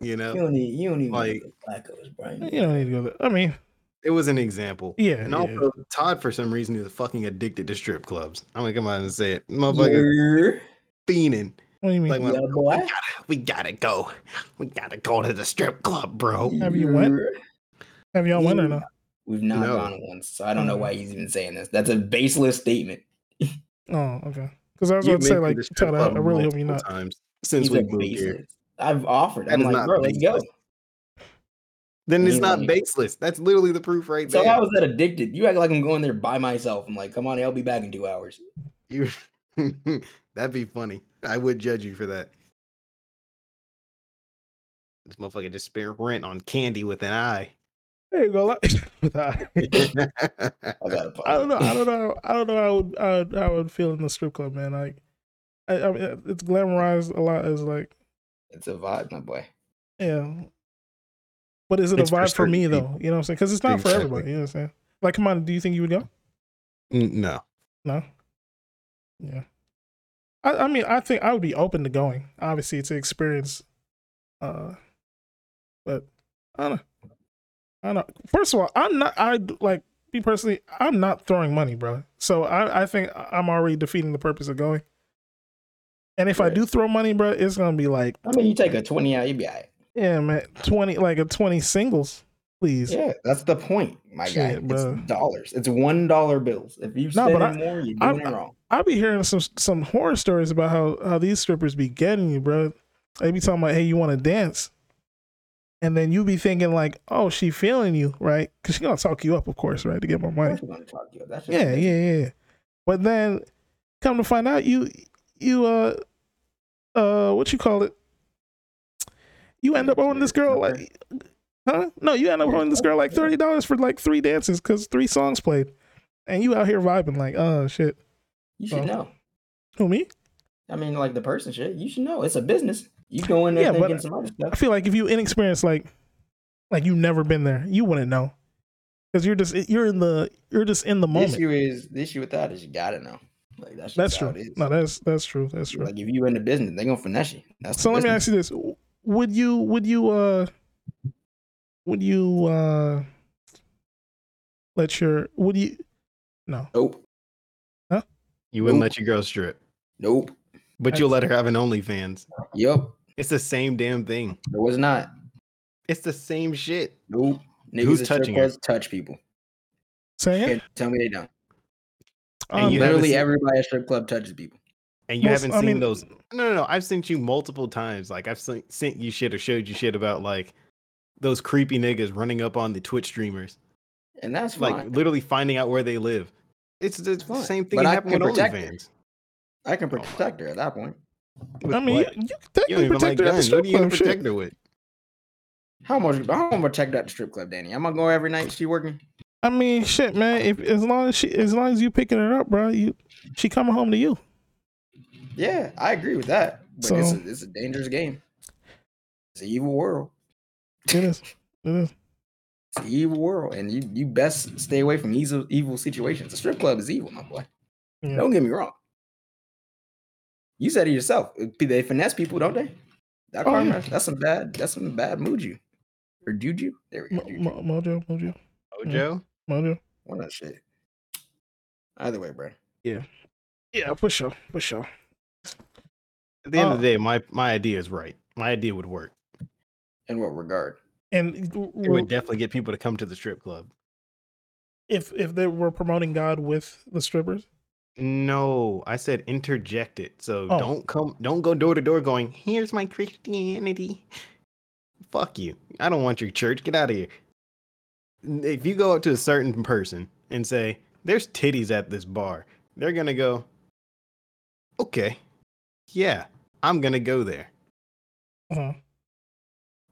[SPEAKER 3] You know,
[SPEAKER 2] You don't need you don't even
[SPEAKER 3] Like-
[SPEAKER 2] like blackos, Brian.
[SPEAKER 1] you don't need to go there. I mean,
[SPEAKER 3] it was an example.
[SPEAKER 1] yeah,
[SPEAKER 3] And
[SPEAKER 1] yeah.
[SPEAKER 3] also, Todd, for some reason, is fucking addicted to strip clubs. I'm gonna come out and say it, motherfucker,
[SPEAKER 2] Yeah,
[SPEAKER 3] fiending.
[SPEAKER 1] what do you mean?
[SPEAKER 3] Like,
[SPEAKER 2] yeah,
[SPEAKER 3] we, gotta, we gotta go. We gotta go to the strip club, bro.
[SPEAKER 1] Have you went? Have y'all went or no?
[SPEAKER 2] We've not
[SPEAKER 3] No.
[SPEAKER 2] gone once, so I don't know
[SPEAKER 1] Mm.
[SPEAKER 2] why he's even saying this. That's a baseless statement.
[SPEAKER 1] Oh, okay. Because I was
[SPEAKER 3] You've
[SPEAKER 1] about to say, like,
[SPEAKER 3] the strip
[SPEAKER 1] Todd, I, really hope you're not.
[SPEAKER 3] Times since
[SPEAKER 2] He's
[SPEAKER 3] we
[SPEAKER 2] a
[SPEAKER 3] moved here.
[SPEAKER 2] I've offered.
[SPEAKER 3] That
[SPEAKER 2] I'm like,
[SPEAKER 3] not
[SPEAKER 2] bro, let's go.
[SPEAKER 3] Baseless. Then it's not baseless. That's literally the proof right
[SPEAKER 2] So
[SPEAKER 3] there.
[SPEAKER 2] how is that addicted? You act like I'm going there by myself. I'm like, come on, I'll be back in two hours.
[SPEAKER 3] You, that'd be funny. I would judge you for that. This motherfucker just spent rent on candy with an eye.
[SPEAKER 1] There you go. like- I
[SPEAKER 2] I
[SPEAKER 1] I don't know. I don't know. I don't know how I would, I would, how I would feel in the strip club, man. Like, I, I mean, it's glamorized a lot as like,
[SPEAKER 2] It's a vibe, my boy.
[SPEAKER 1] yeah. But is it
[SPEAKER 3] It's
[SPEAKER 1] a vibe for me
[SPEAKER 3] certain
[SPEAKER 1] though? You know what I'm saying? Because it's not for everybody. You know what I'm saying? Like, come on. Do you think you would go?
[SPEAKER 3] No.
[SPEAKER 1] No. Yeah. I, I mean, I think I would be open to going. Obviously, to experience. Uh, but I don't know. I don't know. First of all, I'm not. I like me personally. I'm not throwing money, bro. So I, I think I'm already defeating the purpose of going. And if I do throw money, bro, it's gonna be like,
[SPEAKER 2] I mean, you take a 20 out, you'd be all right.
[SPEAKER 1] Yeah, man, twenty, like a twenty singles, please.
[SPEAKER 2] Yeah, that's the point, my guy.
[SPEAKER 1] Shit.
[SPEAKER 2] It's dollars. It's one dollar bills. If you spend more, you're doing it wrong.
[SPEAKER 1] I be hearing some some horror stories about how how these strippers be getting you, bro. They be talking about, hey, you want to dance, and then you be thinking like, oh, she feeling you, right? Because she gonna talk you up, of course, right, to get more money.
[SPEAKER 2] course we're gonna talk to you. That's
[SPEAKER 1] Yeah, yeah, yeah. But then come to find out, you you uh uh what you call it? You end up owing this girl like, huh? No, you end up owing this girl like thirty dollars for like three dances because three songs played, and you out here vibing like, oh shit,
[SPEAKER 2] You should know.
[SPEAKER 1] who me?
[SPEAKER 2] I mean, like the person shit. You should know. It's a business. You go in there
[SPEAKER 1] Yeah,
[SPEAKER 2] thinking some other stuff.
[SPEAKER 1] I feel like if you inexperienced, like, like you've never been there, you wouldn't know, because you're just you're in the you're just in the
[SPEAKER 2] The
[SPEAKER 1] moment.
[SPEAKER 2] issue is the issue with that is you gotta know. Like that's just
[SPEAKER 1] That's true. No, that's that's true. That's true.
[SPEAKER 2] Like if you in the business, they gonna finesse you. That's
[SPEAKER 1] So
[SPEAKER 2] the
[SPEAKER 1] let me ask you this: Would you would you uh would you uh let your would you no
[SPEAKER 2] Nope.
[SPEAKER 3] Huh you wouldn't
[SPEAKER 2] Nope.
[SPEAKER 3] let your girl strip,
[SPEAKER 2] Nope.
[SPEAKER 3] but you'll let her have an OnlyFans.
[SPEAKER 2] Yep.
[SPEAKER 3] It's the same damn thing.
[SPEAKER 2] It was not.
[SPEAKER 3] It's the same shit.
[SPEAKER 2] Nope. Niggas
[SPEAKER 3] Who's
[SPEAKER 2] at strip
[SPEAKER 3] touching her?
[SPEAKER 2] clubs touch people.
[SPEAKER 1] say it?
[SPEAKER 2] Tell me they don't.
[SPEAKER 3] And
[SPEAKER 1] Um,
[SPEAKER 3] you
[SPEAKER 2] Literally
[SPEAKER 3] seen-
[SPEAKER 2] everybody at strip club touches people.
[SPEAKER 3] And you
[SPEAKER 1] Most-
[SPEAKER 3] haven't
[SPEAKER 1] I
[SPEAKER 3] seen
[SPEAKER 1] mean-
[SPEAKER 3] those. No, no, no. I've sent you multiple times. Like I've sent, sent you shit or showed you shit about like those creepy niggas running up on the Twitch streamers,
[SPEAKER 2] And that's
[SPEAKER 3] like
[SPEAKER 2] fine.
[SPEAKER 3] literally finding out where they live. It's the
[SPEAKER 2] fine.
[SPEAKER 3] same thing
[SPEAKER 2] But
[SPEAKER 3] that
[SPEAKER 2] I
[SPEAKER 3] happened
[SPEAKER 2] can
[SPEAKER 3] with
[SPEAKER 2] protect her.
[SPEAKER 3] OnlyFans.
[SPEAKER 2] I can
[SPEAKER 3] Oh
[SPEAKER 2] protect her at that point.
[SPEAKER 3] With
[SPEAKER 1] I mean,
[SPEAKER 3] what?
[SPEAKER 1] you, you can
[SPEAKER 3] you don't
[SPEAKER 1] technically
[SPEAKER 3] even like
[SPEAKER 1] protect her at the
[SPEAKER 3] guns.
[SPEAKER 1] strip
[SPEAKER 3] What are you gonna
[SPEAKER 1] club. Shit.
[SPEAKER 3] protect her with?
[SPEAKER 2] How much? How am I gonna check that the strip club, Danny? I'm gonna go every night. She working?
[SPEAKER 1] I mean, shit, man. If as long as she as long as you picking her up, bro, you she coming home to you.
[SPEAKER 2] Yeah, I agree with that. But it's,
[SPEAKER 1] So-
[SPEAKER 2] a, it's a dangerous game. It's an evil world.
[SPEAKER 1] It is. It is.
[SPEAKER 2] It's an evil world, and you you best stay away from evil evil situations. The strip club is evil, my boy.
[SPEAKER 1] Yeah.
[SPEAKER 2] Don't get me wrong. You said it yourself. They finesse people, don't they? That
[SPEAKER 1] Oh,
[SPEAKER 2] karma,
[SPEAKER 1] yeah.
[SPEAKER 2] that's some bad. That's some bad mojo or juju. There we go.
[SPEAKER 1] Mo-
[SPEAKER 2] juju.
[SPEAKER 1] mo- mojo, mojo,
[SPEAKER 3] Mojo. Mm.
[SPEAKER 1] mojo.
[SPEAKER 2] One of that shit. Either way, bro.
[SPEAKER 1] Yeah. Yeah, for sure, for sure.
[SPEAKER 3] At the end
[SPEAKER 1] Uh,
[SPEAKER 3] of the day, my my idea is right. My idea would work.
[SPEAKER 2] In what regard?
[SPEAKER 1] And
[SPEAKER 3] It
[SPEAKER 1] w-
[SPEAKER 3] would definitely get people to come to the strip club.
[SPEAKER 1] if if they were promoting God with the strippers,
[SPEAKER 3] No, I said interject it. So
[SPEAKER 1] Oh.
[SPEAKER 3] don't come, don't go door to door going, here's my Christianity. Fuck you. I don't want your church. Get out of here. N- If you go up to a certain person and say, there's titties at this bar, they're going to go, okay, yeah, I'm going to go there.
[SPEAKER 1] uh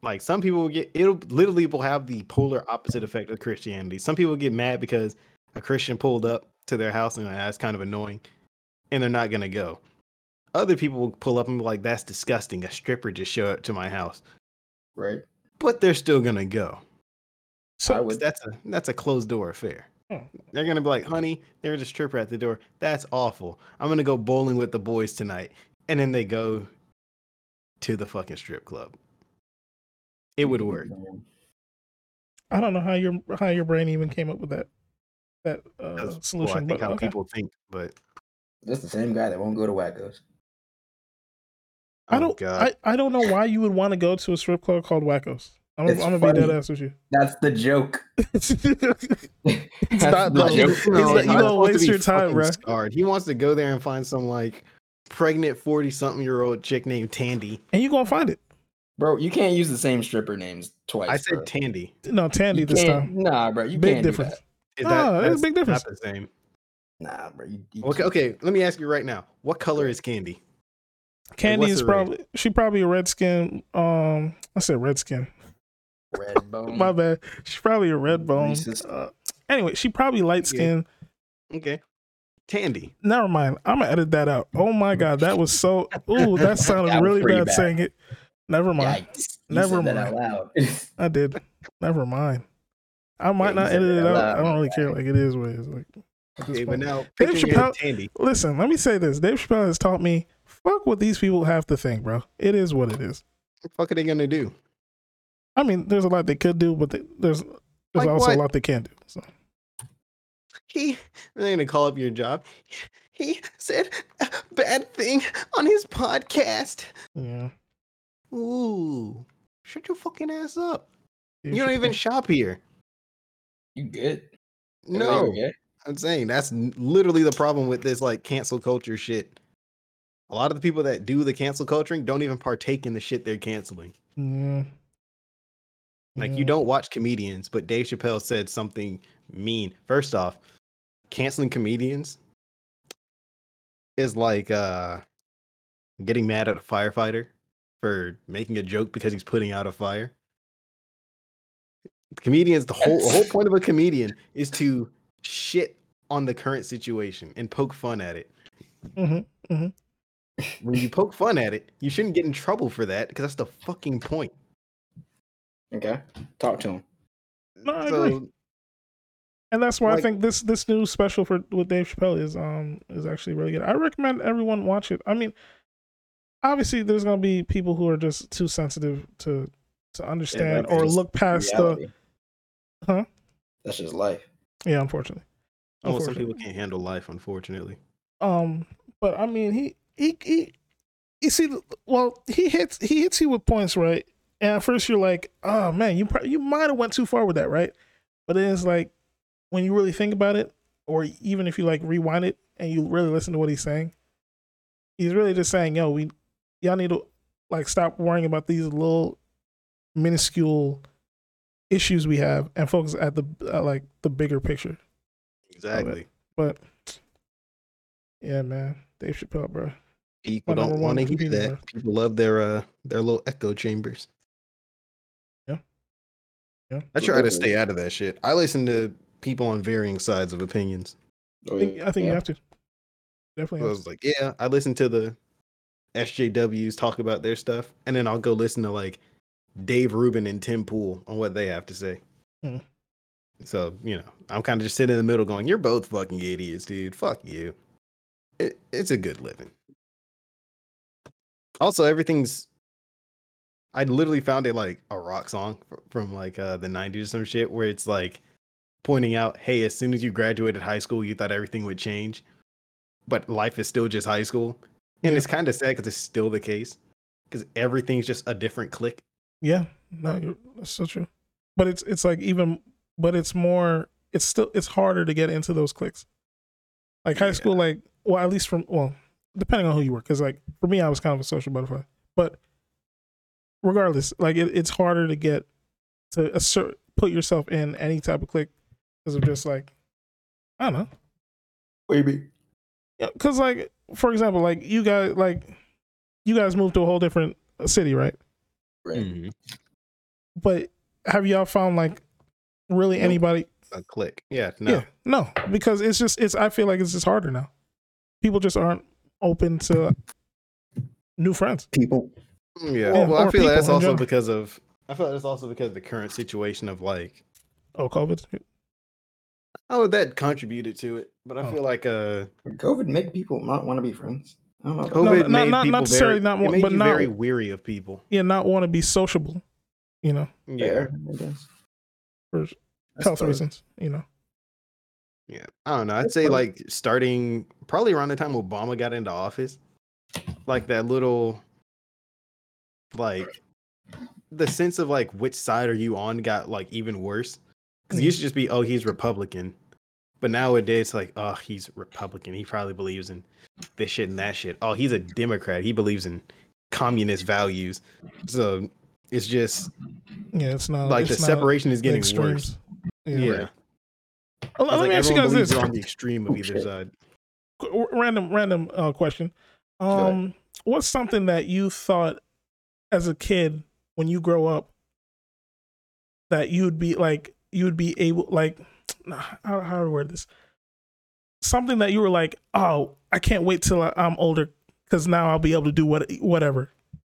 [SPEAKER 3] Like some people will get, it'll literally will have the polar opposite effect of Christianity. Some people get mad because a Christian pulled up to their house and like, that's kind of annoying and they're not going to go. Other people will pull up and be like, that's disgusting. A stripper just showed up to my house,
[SPEAKER 2] Right?
[SPEAKER 3] but they're still going to go.
[SPEAKER 1] so
[SPEAKER 2] I would.
[SPEAKER 3] That's a, that's a closed door affair.
[SPEAKER 1] Oh.
[SPEAKER 3] They're going to be like, honey, there's a stripper at the door. That's awful. I'm going to go bowling with the boys tonight. And then they go to the fucking strip club. It would work.
[SPEAKER 1] I don't know how your how your brain even came up with that that uh,
[SPEAKER 3] That's well, I
[SPEAKER 1] solution.
[SPEAKER 3] think
[SPEAKER 1] but
[SPEAKER 3] how
[SPEAKER 1] okay.
[SPEAKER 3] people think, but
[SPEAKER 2] That's the same guy that won't go to Wackos.
[SPEAKER 1] I
[SPEAKER 3] oh,
[SPEAKER 1] don't
[SPEAKER 3] God.
[SPEAKER 1] I, I don't know why you would want to go to a strip club called Wackos. I'm, I'm gonna be dead ass with you.
[SPEAKER 2] That's the joke.
[SPEAKER 1] it's
[SPEAKER 2] That's
[SPEAKER 1] not
[SPEAKER 2] the joke.
[SPEAKER 1] He's like, you
[SPEAKER 3] Todd
[SPEAKER 1] gonna
[SPEAKER 3] wants to
[SPEAKER 1] waste your time,
[SPEAKER 3] fucking
[SPEAKER 1] bruh.
[SPEAKER 3] scarred. He wants to go there and find some like pregnant forty something year old chick named Tandy.
[SPEAKER 1] and you gonna find it.
[SPEAKER 2] Bro, you can't use the same stripper names twice.
[SPEAKER 3] I said
[SPEAKER 2] bro.
[SPEAKER 3] Tandy.
[SPEAKER 1] No, Tandy
[SPEAKER 2] You
[SPEAKER 1] this time.
[SPEAKER 2] Nah, bro, you
[SPEAKER 1] Big
[SPEAKER 2] can't do
[SPEAKER 1] difference.
[SPEAKER 2] that.
[SPEAKER 3] Is
[SPEAKER 1] Ah, there's a big difference.
[SPEAKER 3] Not the same.
[SPEAKER 2] Nah, bro. You, you
[SPEAKER 3] Okay,
[SPEAKER 2] can't.
[SPEAKER 3] okay. Let me ask you right now. What color is Candy?
[SPEAKER 1] Candy
[SPEAKER 3] what's
[SPEAKER 1] is
[SPEAKER 3] the rate?
[SPEAKER 1] probably she probably a red skin. Um, I said red skin.
[SPEAKER 2] Red bone.
[SPEAKER 1] My bad. She's probably a red bone. Uh, anyway, she probably light skin.
[SPEAKER 3] Okay, Tandy.
[SPEAKER 1] Never mind. I'm gonna edit that out. Oh my god, that was so. Ooh, that sounded
[SPEAKER 2] That
[SPEAKER 1] really bad,
[SPEAKER 2] bad.
[SPEAKER 1] saying it. Never mind.
[SPEAKER 2] Yikes.
[SPEAKER 1] Never mind. I did. Never mind. I might
[SPEAKER 2] you
[SPEAKER 1] not edit it out.
[SPEAKER 2] loud.
[SPEAKER 1] I don't really care. Like it is what it is. Like
[SPEAKER 3] Okay, but now
[SPEAKER 1] Dave Chappelle-
[SPEAKER 3] Tandy.
[SPEAKER 1] listen. Let me say this. Dave Chappelle has taught me. Fuck what these people have to think, bro. It is what it is.
[SPEAKER 3] What the fuck are they gonna do?
[SPEAKER 1] I mean, there's a lot they could do, but they, there's there's
[SPEAKER 3] Like
[SPEAKER 1] also
[SPEAKER 3] what?
[SPEAKER 1] a lot they can't do. So
[SPEAKER 3] He they're gonna call up your job. He said a bad thing on his podcast.
[SPEAKER 1] yeah,
[SPEAKER 3] Ooh, shut your fucking ass up.
[SPEAKER 1] Dave
[SPEAKER 3] You don't even
[SPEAKER 1] Chappelle.
[SPEAKER 3] shop here.
[SPEAKER 2] you good?
[SPEAKER 3] No,
[SPEAKER 2] Okay.
[SPEAKER 3] I'm saying that's literally the problem with this like cancel culture shit. A lot of the people that do the cancel culturing don't even partake in the shit they're canceling.
[SPEAKER 1] Yeah.
[SPEAKER 3] Like
[SPEAKER 1] Yeah.
[SPEAKER 3] you don't watch comedians, but Dave Chappelle said something mean. First off, canceling comedians is like uh getting mad at a firefighter for making a joke because he's putting out a fire. Comedians, the whole the whole point of a comedian is to shit on the current situation and poke fun at it.
[SPEAKER 1] hmm
[SPEAKER 3] When you poke fun at it, you shouldn't get in trouble for that because that's the fucking point.
[SPEAKER 2] Okay. Talk to him.
[SPEAKER 1] No, I agree. And that's why I think this this new special for with Dave Chappelle is um is actually really good. I recommend everyone watch it. I mean, obviously there's gonna be people who are just too sensitive to to understand
[SPEAKER 2] that's
[SPEAKER 1] or look past
[SPEAKER 2] Reality.
[SPEAKER 1] Huh?
[SPEAKER 2] That's just life.
[SPEAKER 1] yeah, unfortunately.
[SPEAKER 3] Well, some people can't handle life, unfortunately.
[SPEAKER 1] Um, but I mean, he he he. You see, well, he hits he hits you with points, right? And at first you're like, oh man, you pro- you might have went too far with that, right? But then it's like when you really think about it, or even if you like rewind it and you really listen to what he's saying, he's really just saying, yo, we y'all need to like stop worrying about these little minuscule issues we have and focus at the uh, like the bigger picture.
[SPEAKER 3] Exactly.
[SPEAKER 1] But yeah, man, Dave Chappelle, bro.
[SPEAKER 3] People
[SPEAKER 1] My
[SPEAKER 3] don't want to hear that. People love their uh their little echo chambers.
[SPEAKER 1] Yeah. Yeah.
[SPEAKER 3] I try to stay out of that shit. I listen to people on varying sides of opinions.
[SPEAKER 2] Oh,
[SPEAKER 1] I think, I think you have to.
[SPEAKER 3] So
[SPEAKER 1] Definitely.
[SPEAKER 3] I was
[SPEAKER 1] to.
[SPEAKER 3] like, yeah, I listen to the SJWs talk about their stuff, and then I'll go listen to like Dave Rubin and Tim Pool on what they have to say.
[SPEAKER 1] Hmm.
[SPEAKER 3] So you know, I'm kind of just sitting in the middle, going, "You're both fucking idiots, dude. Fuck you." It, it's a good living. Also, everything's. I literally found it like a rock song from like uh, the '90s or some shit, where it's like pointing out, "Hey, as soon as you graduated high school, you thought everything would change, but life is still just high school." And
[SPEAKER 1] Yeah.
[SPEAKER 3] it's kind of sad because it's still the case, because everything's just a different clique.
[SPEAKER 1] Yeah, no, you're, that's so true. But it's it's like even, but it's more. It's still it's harder to get into those cliques. Like high school, like well, at least from well, depending on who you were, because like for me, I was kind of a social butterfly. But regardless, like it, it's harder to get to assert put yourself in any type of clique because of just like I don't know.
[SPEAKER 2] Maybe.
[SPEAKER 1] Yeah, because like for example, like you guys like you guys moved to a whole different city, right?
[SPEAKER 2] Right.
[SPEAKER 3] Mm-hmm.
[SPEAKER 1] But have y'all found like really
[SPEAKER 2] Nope.
[SPEAKER 1] anybody?
[SPEAKER 3] A clique, yeah, no,
[SPEAKER 1] Yeah, no, because it's just it's. I feel like it's just harder now. People just aren't open to new friends.
[SPEAKER 2] People.
[SPEAKER 3] Mm, yeah.
[SPEAKER 1] Yeah,
[SPEAKER 3] well, I
[SPEAKER 1] or
[SPEAKER 3] feel that's also
[SPEAKER 1] general.
[SPEAKER 3] because of. I feel like that's also because of the current situation of like
[SPEAKER 1] Oh, COVID.
[SPEAKER 3] Oh, that contributed to it, but I
[SPEAKER 1] Oh.
[SPEAKER 3] feel like uh,
[SPEAKER 2] COVID make people not want to be friends. I don't know.
[SPEAKER 3] COVID
[SPEAKER 1] not-
[SPEAKER 3] made
[SPEAKER 1] not- not
[SPEAKER 3] people
[SPEAKER 1] necessarily
[SPEAKER 3] very,
[SPEAKER 1] not
[SPEAKER 3] it
[SPEAKER 1] wa-
[SPEAKER 3] made
[SPEAKER 1] but
[SPEAKER 3] you
[SPEAKER 1] not-
[SPEAKER 3] very weary of people.
[SPEAKER 1] Yeah, not want to be sociable. You know,
[SPEAKER 3] Yeah,
[SPEAKER 2] Fair, I guess.
[SPEAKER 1] for
[SPEAKER 2] I
[SPEAKER 1] health
[SPEAKER 2] suppose.
[SPEAKER 1] reasons. You know.
[SPEAKER 3] yeah. I don't know. I'd
[SPEAKER 2] That's
[SPEAKER 3] say
[SPEAKER 2] funny.
[SPEAKER 3] like starting probably around the time Obama got into office, like that little, like, the sense of like which side are you on got like even worse. Because it used to just be, oh, he's Republican, but nowadays it's like, oh, he's Republican. He probably believes in this shit and that shit. Oh, he's a Democrat. He believes in communist values. So it's just
[SPEAKER 1] Yeah, it's not
[SPEAKER 3] like the
[SPEAKER 1] it's not
[SPEAKER 3] separation is getting
[SPEAKER 1] extremes.
[SPEAKER 3] worse.
[SPEAKER 1] Yeah.
[SPEAKER 3] Yeah.
[SPEAKER 2] Right.
[SPEAKER 1] Well, let
[SPEAKER 3] like
[SPEAKER 1] me ask you guys this
[SPEAKER 3] they're on the extreme of
[SPEAKER 2] Oh,
[SPEAKER 3] either
[SPEAKER 2] shit.
[SPEAKER 3] side.
[SPEAKER 1] Random random uh, question.
[SPEAKER 2] ahead.
[SPEAKER 1] Um, what's something that you thought as a kid when you grow up that you'd be like you'd be able like how how I word this? Something that you were like, oh, I can't wait till I- I'm older because now I'll be able to do what whatever.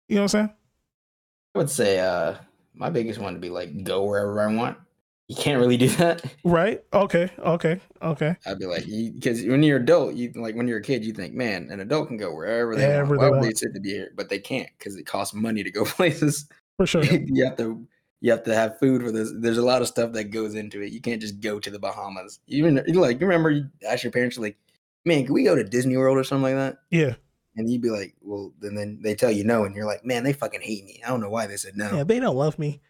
[SPEAKER 1] You know what I'm saying?
[SPEAKER 2] I would say uh my biggest one would be like go wherever I want. You can't really do that.
[SPEAKER 1] Right? Okay. Okay. Okay.
[SPEAKER 2] I'd be like, because when you're adult, you like when you're a kid, you think, man, an adult can go wherever they
[SPEAKER 1] Wherever
[SPEAKER 2] want.
[SPEAKER 1] they
[SPEAKER 2] Why would they
[SPEAKER 1] want.
[SPEAKER 2] sit to be here? But they can't because it costs money to go places.
[SPEAKER 1] For sure.
[SPEAKER 2] you have to you have to have food for this. There's a lot of stuff that goes into it. You can't just go to the Bahamas. Even like you remember you ask your parents like, man, can we go to Disney World or something like that?
[SPEAKER 1] Yeah.
[SPEAKER 2] And you'd be like, well, then then they tell you no, and you're like, man, they fucking hate me. I don't know why they said no.
[SPEAKER 1] Yeah. They don't love me.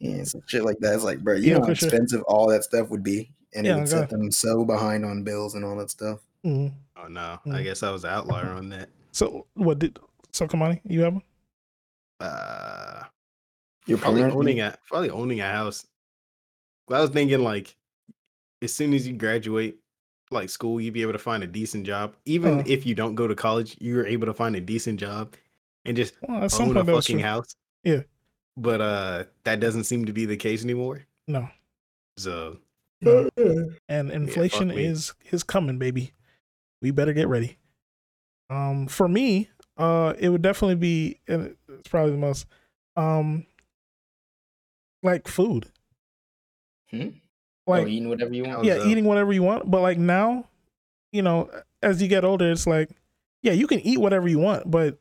[SPEAKER 2] Yeah, some shit like that. It's like, bro, you
[SPEAKER 1] Yeah,
[SPEAKER 2] know how
[SPEAKER 1] for sure.
[SPEAKER 2] expensive all that stuff would be, and
[SPEAKER 1] Yeah,
[SPEAKER 2] it would
[SPEAKER 1] God.
[SPEAKER 2] set them so behind on bills and all that stuff.
[SPEAKER 1] Mhm.
[SPEAKER 3] Oh no, I
[SPEAKER 1] Mm.
[SPEAKER 3] guess I was the outlier on that.
[SPEAKER 1] So what did so Kamani? You have one?
[SPEAKER 3] Uh,
[SPEAKER 2] You're
[SPEAKER 3] probably owning a probably owning a house. I was thinking like, as soon as you graduate, like school, you'd be able to find a decent job. Even
[SPEAKER 1] Uh.
[SPEAKER 3] if you don't go to college, you're able to find a decent job and just
[SPEAKER 1] Well,
[SPEAKER 3] own a
[SPEAKER 1] point that was
[SPEAKER 3] fucking house.
[SPEAKER 1] Yeah.
[SPEAKER 3] But uh, that doesn't seem to be the case anymore.
[SPEAKER 1] No.
[SPEAKER 3] So
[SPEAKER 1] no. And inflation
[SPEAKER 3] me.
[SPEAKER 1] is is coming, baby. We better get ready. Um, for me, uh, it would definitely be, it's probably the most, um, like food.
[SPEAKER 2] Hmm?
[SPEAKER 1] Like
[SPEAKER 2] oh, eating whatever you want.
[SPEAKER 3] Yeah,
[SPEAKER 1] yeah,
[SPEAKER 3] so-
[SPEAKER 1] eating whatever you want. But like now, you know, as you get older, it's like, yeah, you can eat whatever you want, but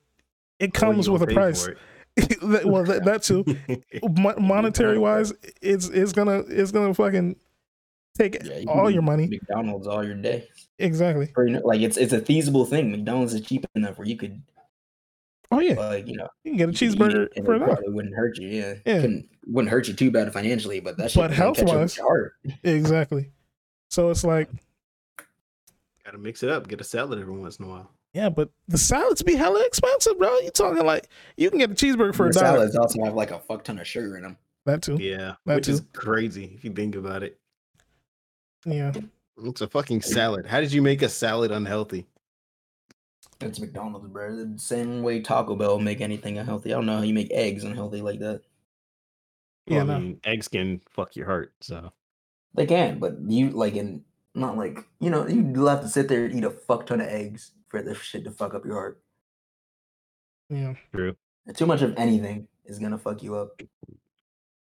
[SPEAKER 1] it
[SPEAKER 3] oh,
[SPEAKER 1] comes
[SPEAKER 3] you
[SPEAKER 1] with a price.
[SPEAKER 3] for
[SPEAKER 1] well, that, that too. Mo- monetary wise, it's it's gonna it's gonna fucking take
[SPEAKER 2] Yeah, you
[SPEAKER 1] all your money.
[SPEAKER 2] McDonald's all your day.
[SPEAKER 1] Exactly.
[SPEAKER 2] Or, you know, like it's it's a feasible thing. McDonald's is cheap enough where you could
[SPEAKER 1] Oh yeah,
[SPEAKER 2] like you know
[SPEAKER 1] you can get a
[SPEAKER 2] you could eat
[SPEAKER 1] cheeseburger
[SPEAKER 2] it
[SPEAKER 1] for
[SPEAKER 2] it
[SPEAKER 1] that.
[SPEAKER 2] probably wouldn't hurt you. Yeah,
[SPEAKER 1] Yeah.
[SPEAKER 2] Couldn't, wouldn't hurt you too bad financially, but that shit
[SPEAKER 1] But
[SPEAKER 2] can catch up with
[SPEAKER 1] health-wise-
[SPEAKER 2] your heart.
[SPEAKER 1] Exactly. So it's like,
[SPEAKER 3] Gotta mix it up. Get a salad every once in a while.
[SPEAKER 1] yeah, but the salads be hella expensive, bro. You talking like you can get a cheeseburger for a
[SPEAKER 2] The
[SPEAKER 1] dollar.
[SPEAKER 2] salads also have like a fuck ton of sugar in them.
[SPEAKER 1] That too.
[SPEAKER 3] Yeah,
[SPEAKER 1] That
[SPEAKER 3] which is crazy if you think about it.
[SPEAKER 1] Yeah.
[SPEAKER 3] It's a fucking salad. How did you make a salad unhealthy?
[SPEAKER 2] It's McDonald's, bro. The same way Taco Bell make anything unhealthy. I don't know how you make eggs unhealthy like that.
[SPEAKER 1] Yeah,
[SPEAKER 3] Well,
[SPEAKER 1] no.
[SPEAKER 3] I mean, eggs can fuck your heart. So
[SPEAKER 2] They can, but you like in not like you know you have to sit there and eat a fuck ton of eggs for this shit to fuck up your heart.
[SPEAKER 1] Yeah.
[SPEAKER 3] true.
[SPEAKER 2] And too much of anything is gonna fuck you up.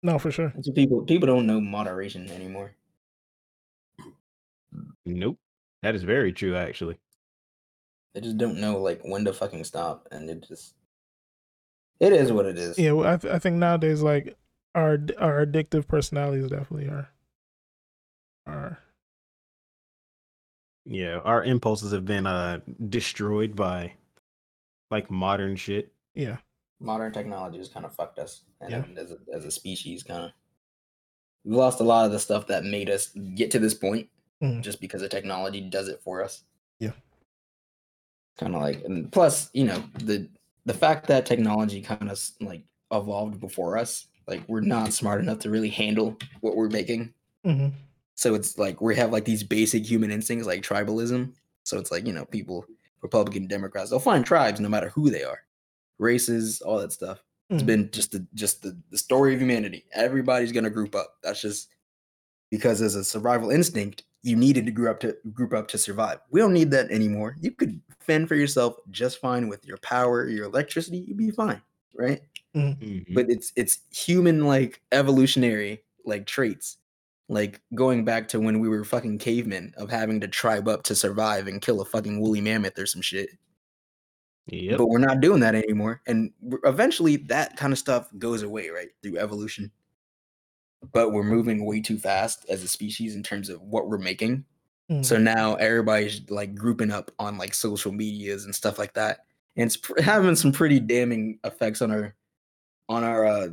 [SPEAKER 1] No, for sure.
[SPEAKER 2] That's what people people don't know moderation anymore.
[SPEAKER 3] Nope. That is very true, actually.
[SPEAKER 2] They just don't know like when to fucking stop, and it just it is what it is.
[SPEAKER 1] Yeah, well, I th- I think nowadays like our our addictive personalities definitely are are
[SPEAKER 3] Yeah, our impulses have been uh destroyed by like modern shit.
[SPEAKER 1] yeah
[SPEAKER 2] Modern technology has kind of fucked us, and
[SPEAKER 1] Yeah.
[SPEAKER 2] as a, as a species, kind of we lost a lot of the stuff that made us get to this point,
[SPEAKER 1] Mhm.
[SPEAKER 2] just because the technology does it for us.
[SPEAKER 1] Yeah.
[SPEAKER 2] Kind of like, and plus, you know, the the fact that technology kind of like evolved before us, like we're not smart enough to really handle what we're making.
[SPEAKER 1] hmm
[SPEAKER 2] So it's like we have like these basic human instincts like tribalism. So it's like, you know, people, Republican, Democrats, they'll find tribes no matter who they are, races, all that stuff. It's
[SPEAKER 1] Mhm.
[SPEAKER 2] been just the just the, the story of humanity. Everybody's gonna group up. That's just because as a survival instinct, you needed to group up to group up to survive. We don't need that anymore. You could fend for yourself just fine with your power, your electricity, you'd be fine, right?
[SPEAKER 3] Mhm.
[SPEAKER 2] but it's it's human like evolutionary like traits like going back to when we were fucking cavemen of having to tribe up to survive and kill a fucking woolly mammoth or some shit
[SPEAKER 3] Yep.
[SPEAKER 2] but we're not doing that anymore and eventually that kind of stuff goes away right through evolution but we're moving way too fast as a species in terms of what we're making.
[SPEAKER 1] Mhm.
[SPEAKER 2] so now everybody's like grouping up on like social medias and stuff like that and it's pr- having some pretty damning effects on our on our uh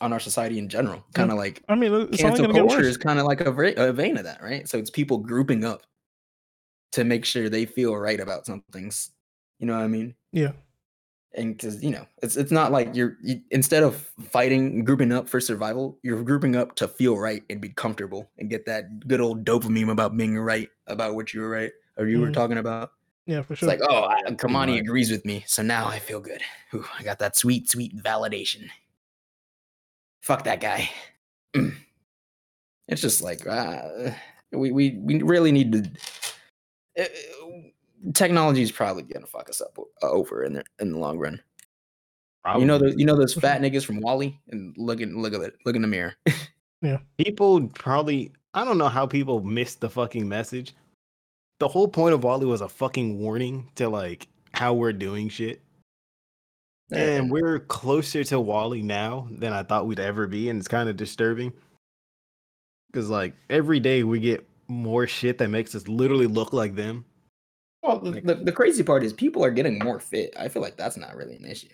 [SPEAKER 2] on our society in general kind of like
[SPEAKER 1] I mean,
[SPEAKER 2] cancel culture is kind of like a vein of that right? So it's people grouping up to make sure they feel right about some things. You know what i mean?
[SPEAKER 1] Yeah,
[SPEAKER 2] and because you know it's it's not like you're you, instead of fighting grouping up for survival you're grouping up to feel right and be comfortable and get that good old dopamine about being right about what you were right or you were
[SPEAKER 1] Mhm.
[SPEAKER 2] talking about
[SPEAKER 1] yeah, for sure it's
[SPEAKER 2] like oh I, kamani
[SPEAKER 3] much.
[SPEAKER 2] agrees with me so now i feel good Whew, i got that sweet sweet validation fuck that guy Mm. it's just like uh, we, we we really need to uh, technology is probably gonna fuck us up uh, over in the in the long run you know those you know those fat niggas from WALL-E and look in look at it look in the mirror.
[SPEAKER 3] Yeah, people probably I don't know how people missed the fucking message. The whole point of WALL-E was a fucking warning to like how we're doing shit. And we're closer to WALL-E now than I thought we'd ever be, and it's kind of disturbing. Cause like every day we get more shit that makes us literally look like them.
[SPEAKER 2] Well, the, the, the crazy part is people are getting more fit. I feel like that's not really an issue.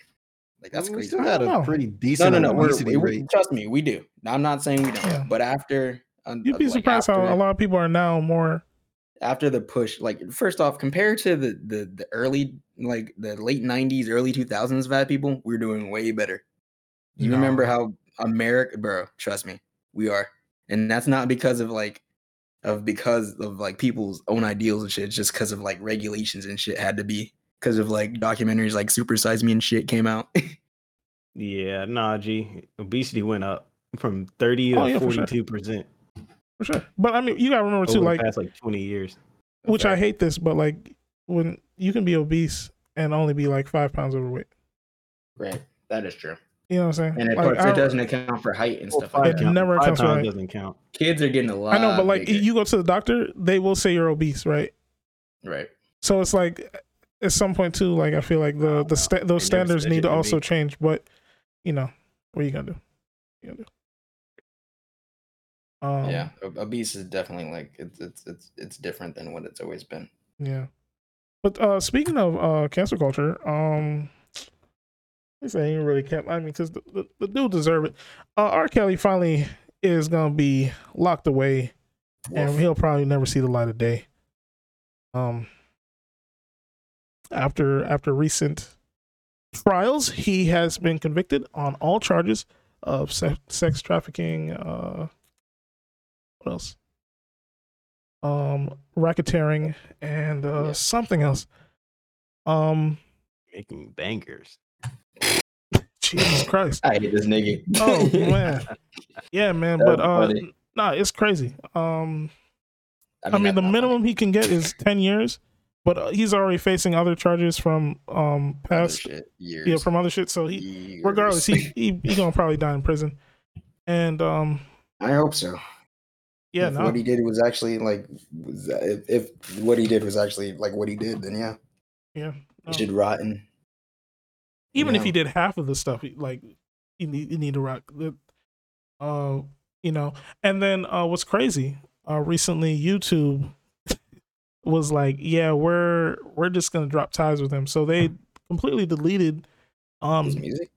[SPEAKER 2] Like that's
[SPEAKER 3] we
[SPEAKER 2] crazy.
[SPEAKER 3] still
[SPEAKER 1] don't
[SPEAKER 3] a
[SPEAKER 1] know.
[SPEAKER 3] pretty decent
[SPEAKER 2] no, no. We're,
[SPEAKER 3] obesity
[SPEAKER 2] we-
[SPEAKER 3] rate.
[SPEAKER 2] trust me, we do. I'm not saying we don't.
[SPEAKER 1] Yeah.
[SPEAKER 2] But after
[SPEAKER 1] You'd be
[SPEAKER 2] like,
[SPEAKER 1] surprised how a lot of people are now more.
[SPEAKER 2] after the push, like first off, compared to the the the early like the late '90s, early 2000s fat people, we're doing way better. You remember how America, bro? Trust me, we are, and that's not because of like of because of like people's own ideals and shit. Just because of like regulations and shit had to be because of like documentaries like Super Size Me and shit came out.
[SPEAKER 3] Yeah, nah, G. Obesity went up from 30
[SPEAKER 1] Oh,
[SPEAKER 3] to
[SPEAKER 1] yeah,
[SPEAKER 3] 42%
[SPEAKER 1] for sure. But I mean, you gotta remember too,
[SPEAKER 3] over
[SPEAKER 1] like
[SPEAKER 3] the past like 20 years.
[SPEAKER 1] which I hate this, but like when you can be obese and only be like five pounds overweight.
[SPEAKER 2] right, that is true,
[SPEAKER 1] You know what I'm saying?
[SPEAKER 2] and it,
[SPEAKER 1] Like,
[SPEAKER 2] puts- it doesn't account for height and
[SPEAKER 3] Well,
[SPEAKER 2] stuff
[SPEAKER 3] five
[SPEAKER 2] like
[SPEAKER 1] It
[SPEAKER 3] count-
[SPEAKER 1] never
[SPEAKER 3] five
[SPEAKER 1] counts
[SPEAKER 3] pounds
[SPEAKER 1] right.
[SPEAKER 3] doesn't count.
[SPEAKER 2] Kids are getting a lot.
[SPEAKER 1] I know, but like
[SPEAKER 2] bigger.
[SPEAKER 1] you go to the doctor, they will say you're obese, right?
[SPEAKER 2] right.
[SPEAKER 1] So it's like at some point too, like I feel like the the sta- those
[SPEAKER 3] they
[SPEAKER 1] standards need to
[SPEAKER 3] to
[SPEAKER 1] also
[SPEAKER 3] me.
[SPEAKER 1] change. But you know, what are you gonna do? You gonna do? Um,
[SPEAKER 2] yeah, ob- obese is definitely like it's it's it's it's different than what it's always been.
[SPEAKER 1] Yeah. But uh speaking of uh cancel culture, um this ain't really kept I mean cuz the, the, the dude deserve it. Uh R. Kelly finally is gonna be locked away and he'll probably never see the light of day. Um after after recent trials, he has been convicted on all charges of se- sex trafficking, uh what else? Um racketeering and uh
[SPEAKER 2] Yeah.
[SPEAKER 1] something else. Um
[SPEAKER 3] Making bangers.
[SPEAKER 1] Jesus Christ.
[SPEAKER 2] I hate this nigga.
[SPEAKER 1] Oh man. Yeah, man,
[SPEAKER 2] That
[SPEAKER 1] but uh
[SPEAKER 2] funny.
[SPEAKER 1] nah, it's crazy. Um I mean,
[SPEAKER 2] that's
[SPEAKER 1] the
[SPEAKER 2] not
[SPEAKER 1] minimum he can get is 10 years, but uh, he's already facing other charges from um past
[SPEAKER 2] shit, years.
[SPEAKER 1] yeah, from other shit, so he
[SPEAKER 2] Years.
[SPEAKER 1] regardless he he, he going to probably die in prison. And um,
[SPEAKER 2] I hope so.
[SPEAKER 1] yeah,
[SPEAKER 2] if
[SPEAKER 1] no,
[SPEAKER 2] what he did was actually like, was, if, if what he did was actually like what he did, then yeah,
[SPEAKER 1] yeah.
[SPEAKER 2] he
[SPEAKER 1] no.
[SPEAKER 2] should rot in.
[SPEAKER 1] Even if he did half of the stuff, like you need you need to rock. the- Uh, you know, and then uh, what's crazy? Uh, recently YouTube was like, yeah, we're we're just gonna drop ties with him, so they completely deleted. Um,
[SPEAKER 2] His music.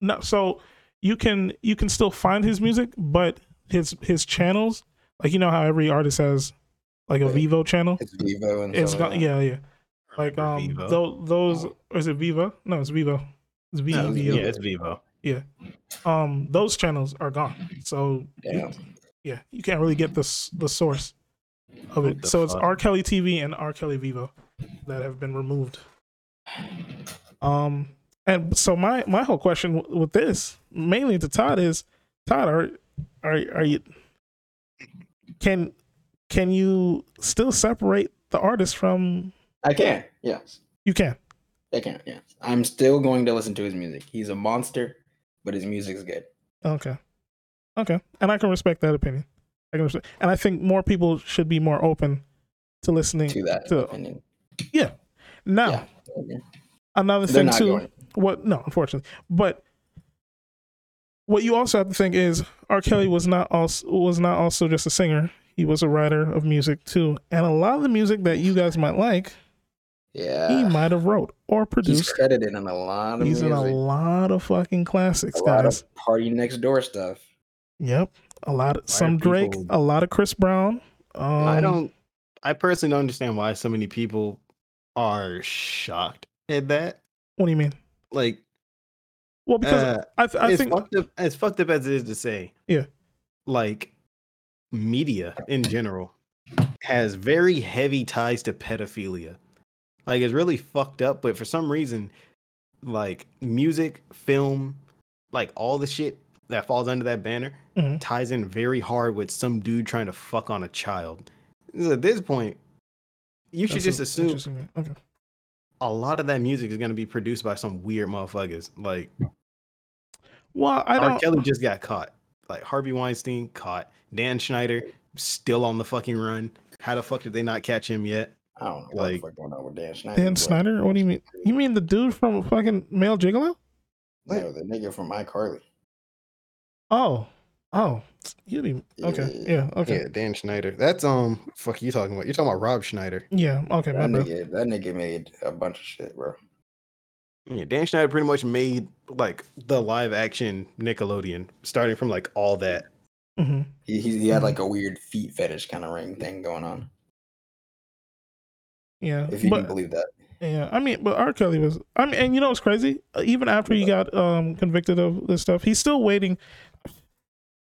[SPEAKER 1] no, so you can you can still find his music, but his his channels, like you know how every artist has like a. Vevo channel.
[SPEAKER 2] It's Vevo and
[SPEAKER 1] It's gone,
[SPEAKER 2] like
[SPEAKER 1] yeah, yeah. Like
[SPEAKER 3] Remember
[SPEAKER 1] um,
[SPEAKER 3] Vevo?
[SPEAKER 1] tho- those or is it Viva? No, it's Vevo. It's V
[SPEAKER 2] No, it's
[SPEAKER 3] yeah, it's Vevo. Yeah.
[SPEAKER 1] Um those channels are gone so you-
[SPEAKER 2] Damn.
[SPEAKER 1] yeah you can't really get the s- the source of it
[SPEAKER 3] the
[SPEAKER 1] so it's r kelly tv and r kelly vevo that have been removed um and so my my whole question w- with this mainly to todd is todd are are, are you can can you still separate the artist from
[SPEAKER 2] I can. Yes,
[SPEAKER 1] you can
[SPEAKER 2] I can. Yes, I'm still going to listen to his music. He's a monster, but his music's good.
[SPEAKER 1] Okay. Okay. And I can respect that opinion. I can respect, and I think more people should be more open to listening
[SPEAKER 2] To that
[SPEAKER 1] to
[SPEAKER 2] opinion.
[SPEAKER 1] now.
[SPEAKER 2] Yeah. Okay.
[SPEAKER 1] Another
[SPEAKER 2] They're
[SPEAKER 1] thing too.
[SPEAKER 2] going.
[SPEAKER 1] What? No, unfortunately. But what you also have to think is R. Kelly was not also was not also just a singer. He was a writer of music too, and a lot of the music that you guys might like, he might have wrote or produced.
[SPEAKER 2] He's
[SPEAKER 1] produced.
[SPEAKER 2] credited in a lot of
[SPEAKER 1] He's
[SPEAKER 2] music.
[SPEAKER 1] in a lot of fucking classics,
[SPEAKER 2] a lot
[SPEAKER 1] guys.
[SPEAKER 2] of party next door stuff.
[SPEAKER 1] Yep, a lot. Of,
[SPEAKER 3] Why
[SPEAKER 1] some Drake,
[SPEAKER 3] people-
[SPEAKER 1] a lot of Chris Brown. Um,
[SPEAKER 3] I don't. I personally don't understand why so many people are shocked at that.
[SPEAKER 1] What do you mean?
[SPEAKER 3] Like,
[SPEAKER 1] Well, because
[SPEAKER 3] uh,
[SPEAKER 1] I, th- I
[SPEAKER 3] it's
[SPEAKER 1] think
[SPEAKER 3] fucked up. As fucked up as it is to say,
[SPEAKER 1] Yeah.
[SPEAKER 3] Like, media in general has very heavy ties to pedophilia. Like, it's really fucked up. But for some reason, like music, film, like all the shit that falls under that banner
[SPEAKER 1] Mhm.
[SPEAKER 3] ties in very hard with some dude trying to fuck on a child. So At this point, you should
[SPEAKER 1] that's
[SPEAKER 3] just assume.
[SPEAKER 1] Okay.
[SPEAKER 3] a lot of that music is going to be produced by some weird motherfuckers. Like
[SPEAKER 1] Well, I don't.
[SPEAKER 3] Kelly just got caught. Like Harvey Weinstein caught. Dan Schneider still on the fucking run. How the fuck did they not catch him yet?
[SPEAKER 2] I don't know what
[SPEAKER 3] Like-
[SPEAKER 2] the fuck going on with Dan Schneider.
[SPEAKER 1] Dan
[SPEAKER 2] but-
[SPEAKER 1] Snyder? What do you mean? You mean the dude from fucking Male Gigolo?
[SPEAKER 2] No, the nigga from iCarly.
[SPEAKER 1] Oh, oh, you mean okay? Yeah, okay,
[SPEAKER 3] Yeah, Dan Schneider. That's um fuck you talking about? You're talking about Rob Schneider.
[SPEAKER 1] yeah, okay. My
[SPEAKER 2] That
[SPEAKER 1] bad.
[SPEAKER 2] nigga, that nigga made a bunch of shit, bro.
[SPEAKER 3] Yeah, Dan Schneider pretty much made like the live action Nickelodeon, starting from like all that.
[SPEAKER 1] hmm
[SPEAKER 2] He he, he
[SPEAKER 1] Mm-hmm.
[SPEAKER 2] had like a weird feet fetish kind of ring thing going on.
[SPEAKER 1] Yeah,
[SPEAKER 2] If you
[SPEAKER 1] but
[SPEAKER 2] can believe that.
[SPEAKER 1] yeah, I mean, but R. Kelly was. I mean, and you know what's crazy? Uh, Even after he got um convicted of this stuff, he's still waiting.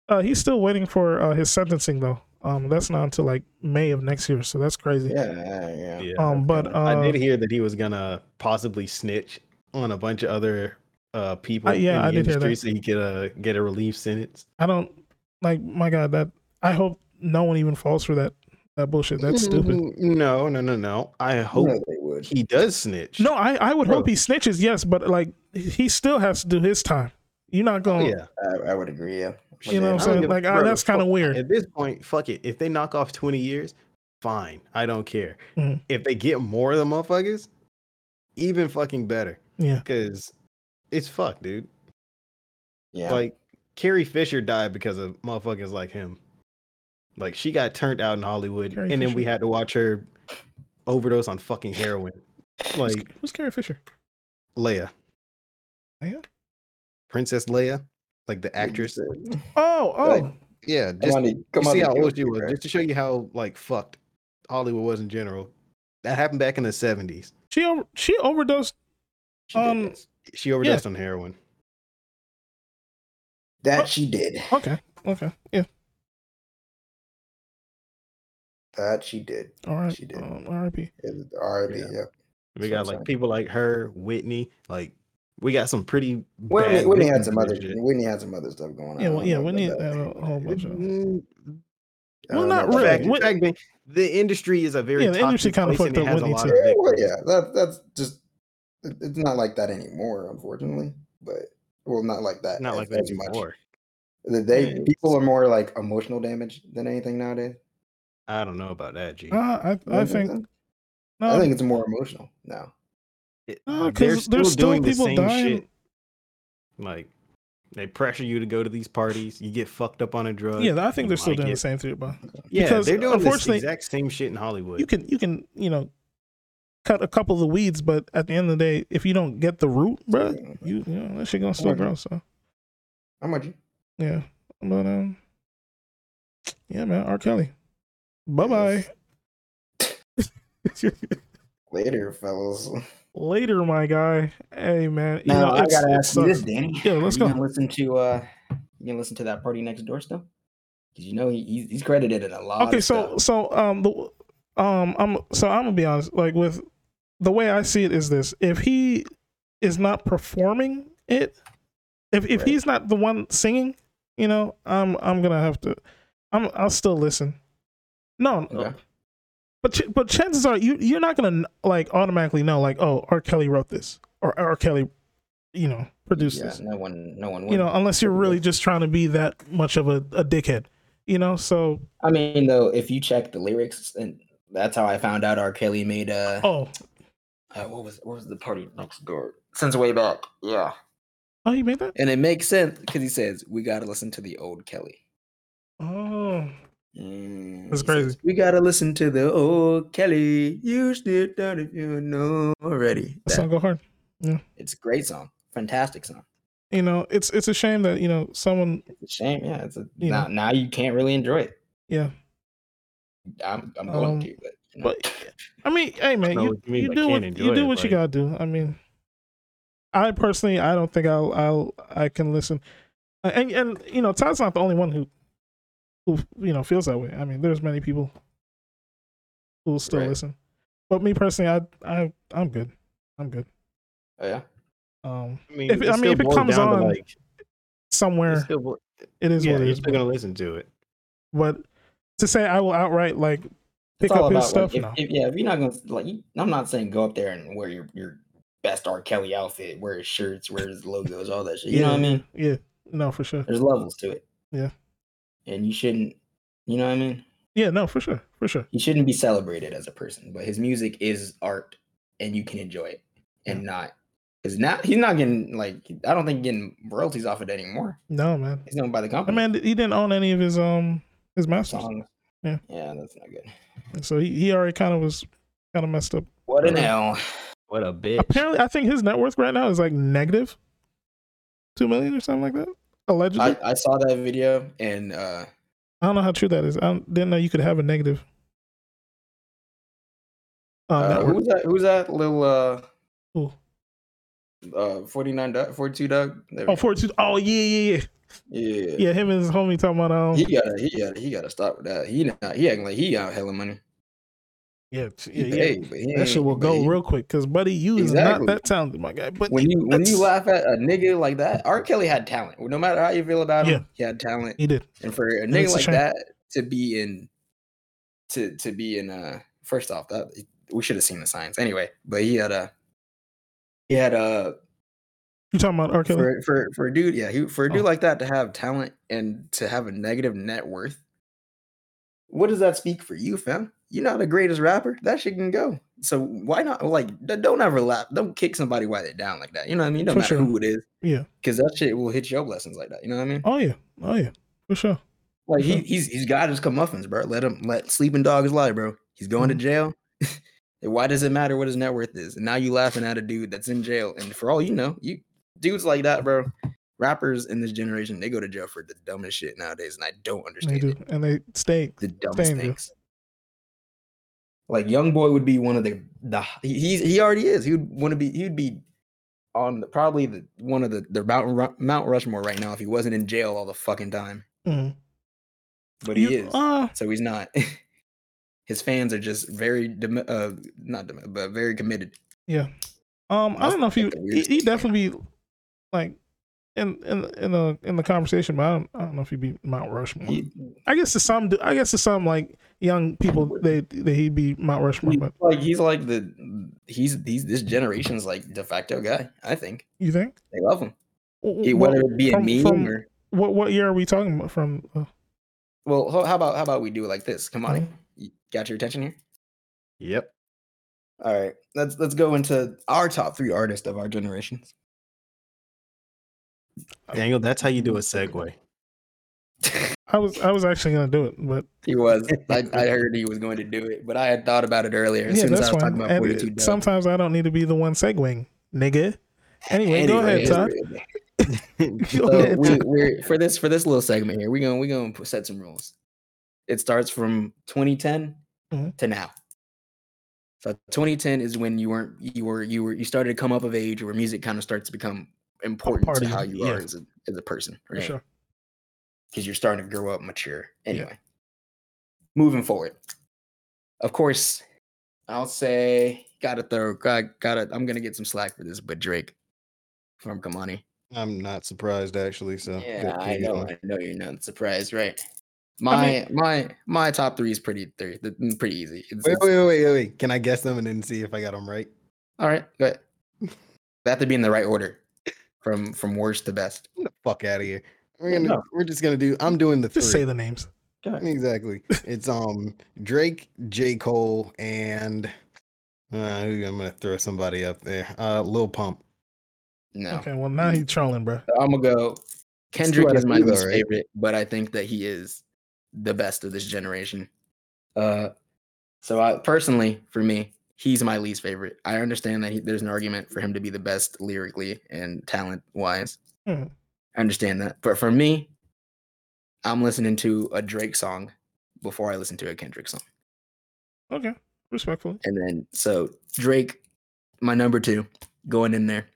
[SPEAKER 1] Uh, he's still waiting for uh, his sentencing though. Um, that's not until like May of next year, so that's crazy.
[SPEAKER 2] Yeah, yeah, yeah.
[SPEAKER 3] Yeah.
[SPEAKER 1] Um, but uh,
[SPEAKER 3] I did hear that he was gonna possibly snitch on a bunch of other uh people
[SPEAKER 1] Uh, yeah,
[SPEAKER 3] in the
[SPEAKER 1] I did hear
[SPEAKER 3] industry
[SPEAKER 1] that.
[SPEAKER 3] so he could uh get a relief sentence.
[SPEAKER 1] I don't like. My God, that I hope no one even falls for that that bullshit. That's stupid.
[SPEAKER 3] Mm, No, no, no, no. I hope
[SPEAKER 2] No, would.
[SPEAKER 3] he does snitch.
[SPEAKER 1] No, I, I would hope he snitches, yes, but like he still has to do his time. You're not
[SPEAKER 3] Oh,
[SPEAKER 1] going,
[SPEAKER 3] yeah.
[SPEAKER 2] I, I would agree. Yeah.
[SPEAKER 1] you know what I'm saying? Like, that's kind of weird.
[SPEAKER 3] At this point, fuck it. If they knock off 20 years, fine. I don't care.
[SPEAKER 1] Mhm.
[SPEAKER 3] If they get more of the motherfuckers, even fucking better.
[SPEAKER 1] Yeah.
[SPEAKER 3] Because it's fucked, dude.
[SPEAKER 2] Yeah.
[SPEAKER 3] Like Carrie Fisher died because of motherfuckers like him. Like she got turned out in Hollywood,
[SPEAKER 1] Carrie
[SPEAKER 3] and then we had to watch her overdose on fucking heroin. Like
[SPEAKER 1] who's Carrie Fisher?
[SPEAKER 3] Leia,
[SPEAKER 1] Leia?
[SPEAKER 3] Princess Leia, like the actress.
[SPEAKER 1] Oh, oh,
[SPEAKER 2] Like,
[SPEAKER 3] Yeah,
[SPEAKER 2] Come
[SPEAKER 3] just
[SPEAKER 2] on,
[SPEAKER 3] you
[SPEAKER 2] come on,
[SPEAKER 3] see
[SPEAKER 2] the
[SPEAKER 3] how old she was, just to show you how like fucked Hollywood was in general. That happened back in the seventies.
[SPEAKER 1] she over, she overdosed.
[SPEAKER 2] She did
[SPEAKER 1] Um,
[SPEAKER 2] this.
[SPEAKER 3] She overdosed on heroin.
[SPEAKER 2] that she did.
[SPEAKER 1] Okay, okay, yeah,
[SPEAKER 2] That she did.
[SPEAKER 1] all right.
[SPEAKER 2] She did.
[SPEAKER 1] Um, R.I.P.
[SPEAKER 2] R.I.P.
[SPEAKER 3] Yeah.
[SPEAKER 2] Yeah.
[SPEAKER 3] We
[SPEAKER 2] That's
[SPEAKER 3] got like
[SPEAKER 2] saying.
[SPEAKER 3] people like her, Whitney. Like we got some pretty.
[SPEAKER 2] Whitney,
[SPEAKER 3] bad
[SPEAKER 2] Whitney had some other.
[SPEAKER 3] shit.
[SPEAKER 2] Whitney had some other stuff going on.
[SPEAKER 1] Yeah,
[SPEAKER 2] I
[SPEAKER 1] well,
[SPEAKER 2] don't
[SPEAKER 1] yeah,
[SPEAKER 2] know
[SPEAKER 1] we
[SPEAKER 2] about
[SPEAKER 1] need
[SPEAKER 2] that.
[SPEAKER 1] uh, a whole bunch of.
[SPEAKER 3] Mm,
[SPEAKER 1] Well,
[SPEAKER 2] don't know
[SPEAKER 1] really.
[SPEAKER 2] that.
[SPEAKER 3] fact-
[SPEAKER 1] Whit-
[SPEAKER 3] the industry is a very
[SPEAKER 1] Yeah, the industry kinda
[SPEAKER 3] place and
[SPEAKER 1] fucked
[SPEAKER 3] it
[SPEAKER 1] up
[SPEAKER 3] has a
[SPEAKER 1] Whitney
[SPEAKER 3] lot
[SPEAKER 1] too.
[SPEAKER 2] Yeah, well, yeah, that that's just it's not like that anymore, unfortunately. But well, not like that.
[SPEAKER 3] Not
[SPEAKER 2] as-
[SPEAKER 3] like that
[SPEAKER 2] as much.
[SPEAKER 3] anymore.
[SPEAKER 2] That They
[SPEAKER 3] Yeah,
[SPEAKER 2] people are more like emotional damage than anything nowadays.
[SPEAKER 3] I don't know about that, G.
[SPEAKER 1] Uh, I I think no,
[SPEAKER 2] I think it's more emotional now.
[SPEAKER 3] It-
[SPEAKER 1] no,
[SPEAKER 3] they're
[SPEAKER 1] because there's still
[SPEAKER 3] doing the
[SPEAKER 1] people
[SPEAKER 3] same
[SPEAKER 1] dying.
[SPEAKER 3] shit. Like they pressure you to go to these parties. You get fucked up on a drug.
[SPEAKER 1] Yeah, I think they're still
[SPEAKER 3] like
[SPEAKER 1] doing the same thing, but
[SPEAKER 3] Yeah,
[SPEAKER 1] because,
[SPEAKER 3] they're doing this
[SPEAKER 1] unfortunately,
[SPEAKER 3] exact same shit in Hollywood.
[SPEAKER 1] you can you can you know cut a couple of the weeds, but at the end of the day, if you don't get the root, bro, you you know that shit gonna still grow. So
[SPEAKER 2] How much?
[SPEAKER 1] yeah, but um, yeah, man, R. Kelly, bye bye.
[SPEAKER 2] Later, fellas.
[SPEAKER 1] Later, my guy. Hey, man. You
[SPEAKER 2] Now
[SPEAKER 1] know,
[SPEAKER 2] I gotta ask you this. Danny.
[SPEAKER 1] Yeah, let's
[SPEAKER 2] you
[SPEAKER 1] go.
[SPEAKER 2] Listen to uh, you gonna listen to that party next door still? Because you know he, he's, he's credited in a lot.
[SPEAKER 1] okay
[SPEAKER 2] of
[SPEAKER 1] so
[SPEAKER 2] stuff.
[SPEAKER 1] so um the um i'm so i'm gonna be honest like with the way i see it is this if he is not performing it if if
[SPEAKER 2] Right.
[SPEAKER 1] he's not the one singing you know i'm i'm gonna have to i'm i'll still listen no
[SPEAKER 2] Okay.
[SPEAKER 1] but ch- but chances are you you're not gonna like automatically know like oh r. Kelly wrote this or r. Kelly you know produced
[SPEAKER 2] yeah,
[SPEAKER 1] this.
[SPEAKER 2] no one, no one.
[SPEAKER 1] you know unless you're really just trying to be that much of a, a dickhead you know? So
[SPEAKER 2] I mean, though, if you check the lyrics, and that's how I found out R. Kelly made uh,
[SPEAKER 1] oh.
[SPEAKER 2] uh what was what was the party next door? Since way back, yeah,
[SPEAKER 1] oh you made that?
[SPEAKER 2] And it makes sense because he says we gotta listen to the old Kelly.
[SPEAKER 1] Oh,
[SPEAKER 2] Mm,
[SPEAKER 1] That's crazy.
[SPEAKER 2] says, we gotta listen to the old Kelly. You still done if you know already.
[SPEAKER 1] that
[SPEAKER 2] That-
[SPEAKER 1] song go hard.
[SPEAKER 2] Yeah, it's a great song, fantastic song.
[SPEAKER 1] You know, it's it's a shame that you know someone.
[SPEAKER 2] It's a shame, yeah. It's a
[SPEAKER 1] You
[SPEAKER 2] now, now you can't really enjoy it.
[SPEAKER 1] Yeah,
[SPEAKER 2] I'm I'm going
[SPEAKER 1] Um,
[SPEAKER 2] to, but you know.
[SPEAKER 1] but I mean, hey man, you,
[SPEAKER 3] you mean
[SPEAKER 1] you do what you do
[SPEAKER 3] it,
[SPEAKER 1] what you gotta do. I mean, I personally, I don't think I'll I'll I can listen, and and you know, Todd's not the only one who who you know feels that way. I mean, there's many people who will still
[SPEAKER 2] Right.
[SPEAKER 1] listen, but me personally, I I I'm good. I'm good.
[SPEAKER 2] oh, yeah.
[SPEAKER 1] Um,
[SPEAKER 3] I mean,
[SPEAKER 1] If- I
[SPEAKER 3] it
[SPEAKER 1] mean, if it comes on,
[SPEAKER 3] like,
[SPEAKER 1] somewhere
[SPEAKER 3] still bo-
[SPEAKER 1] it is
[SPEAKER 3] yeah,
[SPEAKER 1] what it
[SPEAKER 3] you're
[SPEAKER 1] is.
[SPEAKER 3] still gonna listen to it.
[SPEAKER 1] but to say I will outright like pick
[SPEAKER 2] It's all
[SPEAKER 1] up his stuff,
[SPEAKER 2] like, if,
[SPEAKER 1] no.
[SPEAKER 2] if- yeah. If you're not gonna like, you, I'm not saying go up there and wear your your best R. Kelly outfit, wear his shirts, wear his logos, all that shit. You know what I mean?
[SPEAKER 1] Yeah, no, for sure.
[SPEAKER 2] There's levels to it.
[SPEAKER 1] Yeah.
[SPEAKER 2] And you shouldn't. You know what I mean?
[SPEAKER 1] Yeah, no, for sure, for sure.
[SPEAKER 2] He shouldn't be celebrated as a person, but his music is art, and you can enjoy it, and not because now he's not getting like I don't think getting royalties off it anymore.
[SPEAKER 1] No, man.
[SPEAKER 2] He's known by the company.
[SPEAKER 1] I
[SPEAKER 2] company.
[SPEAKER 1] mean, he didn't own any of his um his masters,
[SPEAKER 2] songs.
[SPEAKER 1] Yeah.
[SPEAKER 2] yeah, that's not good.
[SPEAKER 1] so he, he already kind of was kind of messed up.
[SPEAKER 2] What an
[SPEAKER 1] Uh,
[SPEAKER 2] L.
[SPEAKER 3] What a bitch.
[SPEAKER 1] Apparently, I think his net worth right now is like negative two million or something like that. Allegedly,
[SPEAKER 2] I, I saw that video and uh
[SPEAKER 1] I don't know how true that is. I didn't know you could have a negative. Uh,
[SPEAKER 2] Uh, who's that? Who's that little uh
[SPEAKER 1] Who?
[SPEAKER 2] uh 49, 42 Dugg.
[SPEAKER 1] Oh, 42. Oh, yeah, yeah, yeah.
[SPEAKER 2] yeah.
[SPEAKER 1] Yeah, him and his homie talking about um.
[SPEAKER 2] He gotta he gotta he gotta stop with that. He not he acting like he got hella money.
[SPEAKER 1] Yeah, yeah, yeah.
[SPEAKER 2] paid, but he
[SPEAKER 1] That shit will go real quick because, buddy, you is not that talented, my guy. But
[SPEAKER 2] when you when you laugh at a nigga like that, R. Kelly had talent. No matter how you feel about him,
[SPEAKER 1] Yeah.
[SPEAKER 2] he had talent.
[SPEAKER 1] he did.
[SPEAKER 2] And for a nigga like
[SPEAKER 1] shame.
[SPEAKER 2] that to be in to to be in uh first off that we should have seen the signs anyway. But he had a he had a
[SPEAKER 1] You talking about R. Kelly?
[SPEAKER 2] for for for a dude, yeah, he for a dude
[SPEAKER 1] Oh.
[SPEAKER 2] like that to have talent and to have a negative net worth. What does that speak for you, fam? You're not the greatest rapper. That shit can go. So why not? Like, don't ever laugh. Don't kick somebody while they're down like that. You know what I mean? No
[SPEAKER 1] For
[SPEAKER 2] matter
[SPEAKER 1] sure.
[SPEAKER 2] who it is,
[SPEAKER 1] Yeah.
[SPEAKER 2] because that shit will hit your blessings like that. You know what I mean?
[SPEAKER 1] Oh yeah. Oh yeah. For sure.
[SPEAKER 2] Like he,
[SPEAKER 1] sure.
[SPEAKER 2] he's he's got his comeuppance, bro. Let him let sleeping dogs lie, bro. He's going
[SPEAKER 1] Mhm.
[SPEAKER 2] to jail. Why does it matter what his net worth is? And now you laughing at a dude that's in jail. And for all you know, you dudes like that, bro. Rappers in this generation, they go to jail for the dumbest shit nowadays, and I don't understand.
[SPEAKER 1] They do,
[SPEAKER 2] it.
[SPEAKER 1] and they stay.
[SPEAKER 2] The dumbest things. Like young boy would be one of the the he he's, he already is. He would want to be. He'd be on the, probably the one of the the Mount Mount Rushmore right now if he wasn't in jail all the fucking time.
[SPEAKER 1] Mhm.
[SPEAKER 2] But he
[SPEAKER 1] You-
[SPEAKER 2] is.
[SPEAKER 1] Uh,
[SPEAKER 2] so he's not. His fans are just very dem- uh not dem- but very committed.
[SPEAKER 1] yeah. Um, I don't know if he he he definitely be like in in in the in the conversation, but I don't I don't know if he'd be Mount Rushmore.
[SPEAKER 2] He,
[SPEAKER 1] I guess to some, I guess to some like young people, they they he'd be Mount Rushmore.
[SPEAKER 2] he's
[SPEAKER 1] But
[SPEAKER 2] like he's like the he's he's this generation's like de facto guy. I think
[SPEAKER 1] you think?
[SPEAKER 2] they love him,
[SPEAKER 1] W-
[SPEAKER 2] He-
[SPEAKER 1] well,
[SPEAKER 2] whether it be a
[SPEAKER 1] from-
[SPEAKER 2] meme
[SPEAKER 1] from-
[SPEAKER 2] or
[SPEAKER 1] what what year are we talking about from? Uh,
[SPEAKER 2] Well, ho- how about how about we do it like this? Come on,
[SPEAKER 1] Mhm.
[SPEAKER 2] you got your attention here.
[SPEAKER 3] Yep.
[SPEAKER 2] All right, let's let's go into our top three artists of our generations.
[SPEAKER 3] Daniel, that's how you do a segue.
[SPEAKER 1] I was I was actually gonna do it, but
[SPEAKER 2] he was. I, I heard he was going to do it, but I had thought about it earlier. As
[SPEAKER 1] yeah,
[SPEAKER 2] soon as
[SPEAKER 1] that's
[SPEAKER 2] I was
[SPEAKER 1] fine.
[SPEAKER 2] talking about 42
[SPEAKER 1] it- sometimes I don't need to be the one segueing, nigga. Anyway, go ahead,
[SPEAKER 2] Anyways,
[SPEAKER 1] Todd.
[SPEAKER 3] Go
[SPEAKER 2] So
[SPEAKER 3] ahead.
[SPEAKER 2] we, we're for this for this little segment here. We're gonna we're gonna put- set some rules. It starts from 2010
[SPEAKER 1] Mhm.
[SPEAKER 2] to now. So 2010 is when you weren't you were you were you started to come up of age, where music kind of starts to become important
[SPEAKER 1] part
[SPEAKER 2] to how
[SPEAKER 1] you,
[SPEAKER 2] you are
[SPEAKER 1] yeah.
[SPEAKER 2] as a as a person,
[SPEAKER 1] For
[SPEAKER 2] right?
[SPEAKER 1] sure.
[SPEAKER 2] Because you're starting to grow up, mature. Anyway, moving forward. Of course, I'll say gotta throw got gotta. I'm gonna get some slack for this, but Drake from Kamani.
[SPEAKER 3] I'm not surprised actually. So
[SPEAKER 2] Yeah, I know.
[SPEAKER 3] going.
[SPEAKER 2] I know you're not surprised, right? My
[SPEAKER 1] mean-
[SPEAKER 2] my my top three is pretty three, mm, pretty easy. It's,
[SPEAKER 3] Wait, wait, wait, wait, wait. Can I guess them and then see if I got them right?
[SPEAKER 2] All right, go ahead. They have to be in the right order, from from worst to best.
[SPEAKER 3] Get the fuck out of here. We're gonna.
[SPEAKER 2] no.
[SPEAKER 3] We're just gonna do. I'm doing the three.
[SPEAKER 1] Just say the names.
[SPEAKER 3] Exactly. It's um Drake, J Cole, and uh, who- I'm gonna throw somebody up there. Uh, Lil Pump.
[SPEAKER 2] No,
[SPEAKER 1] Okay, well now he's trolling, bro.
[SPEAKER 2] I'm gonna go. Kendrick
[SPEAKER 3] out
[SPEAKER 2] is
[SPEAKER 3] of
[SPEAKER 2] my
[SPEAKER 3] three, though,
[SPEAKER 2] least
[SPEAKER 3] right?
[SPEAKER 2] favorite, but I think that he is the best of this generation. Uh, so I personally, for me, he's my least favorite. I understand that he, there's an argument for him to be the best lyrically and talent wise.
[SPEAKER 1] Mhm.
[SPEAKER 2] I understand that, but for me, I'm listening to a Drake song before I listen to a Kendrick song,
[SPEAKER 1] Okay, respectfully.
[SPEAKER 2] and then so Drake, my number two, going in there,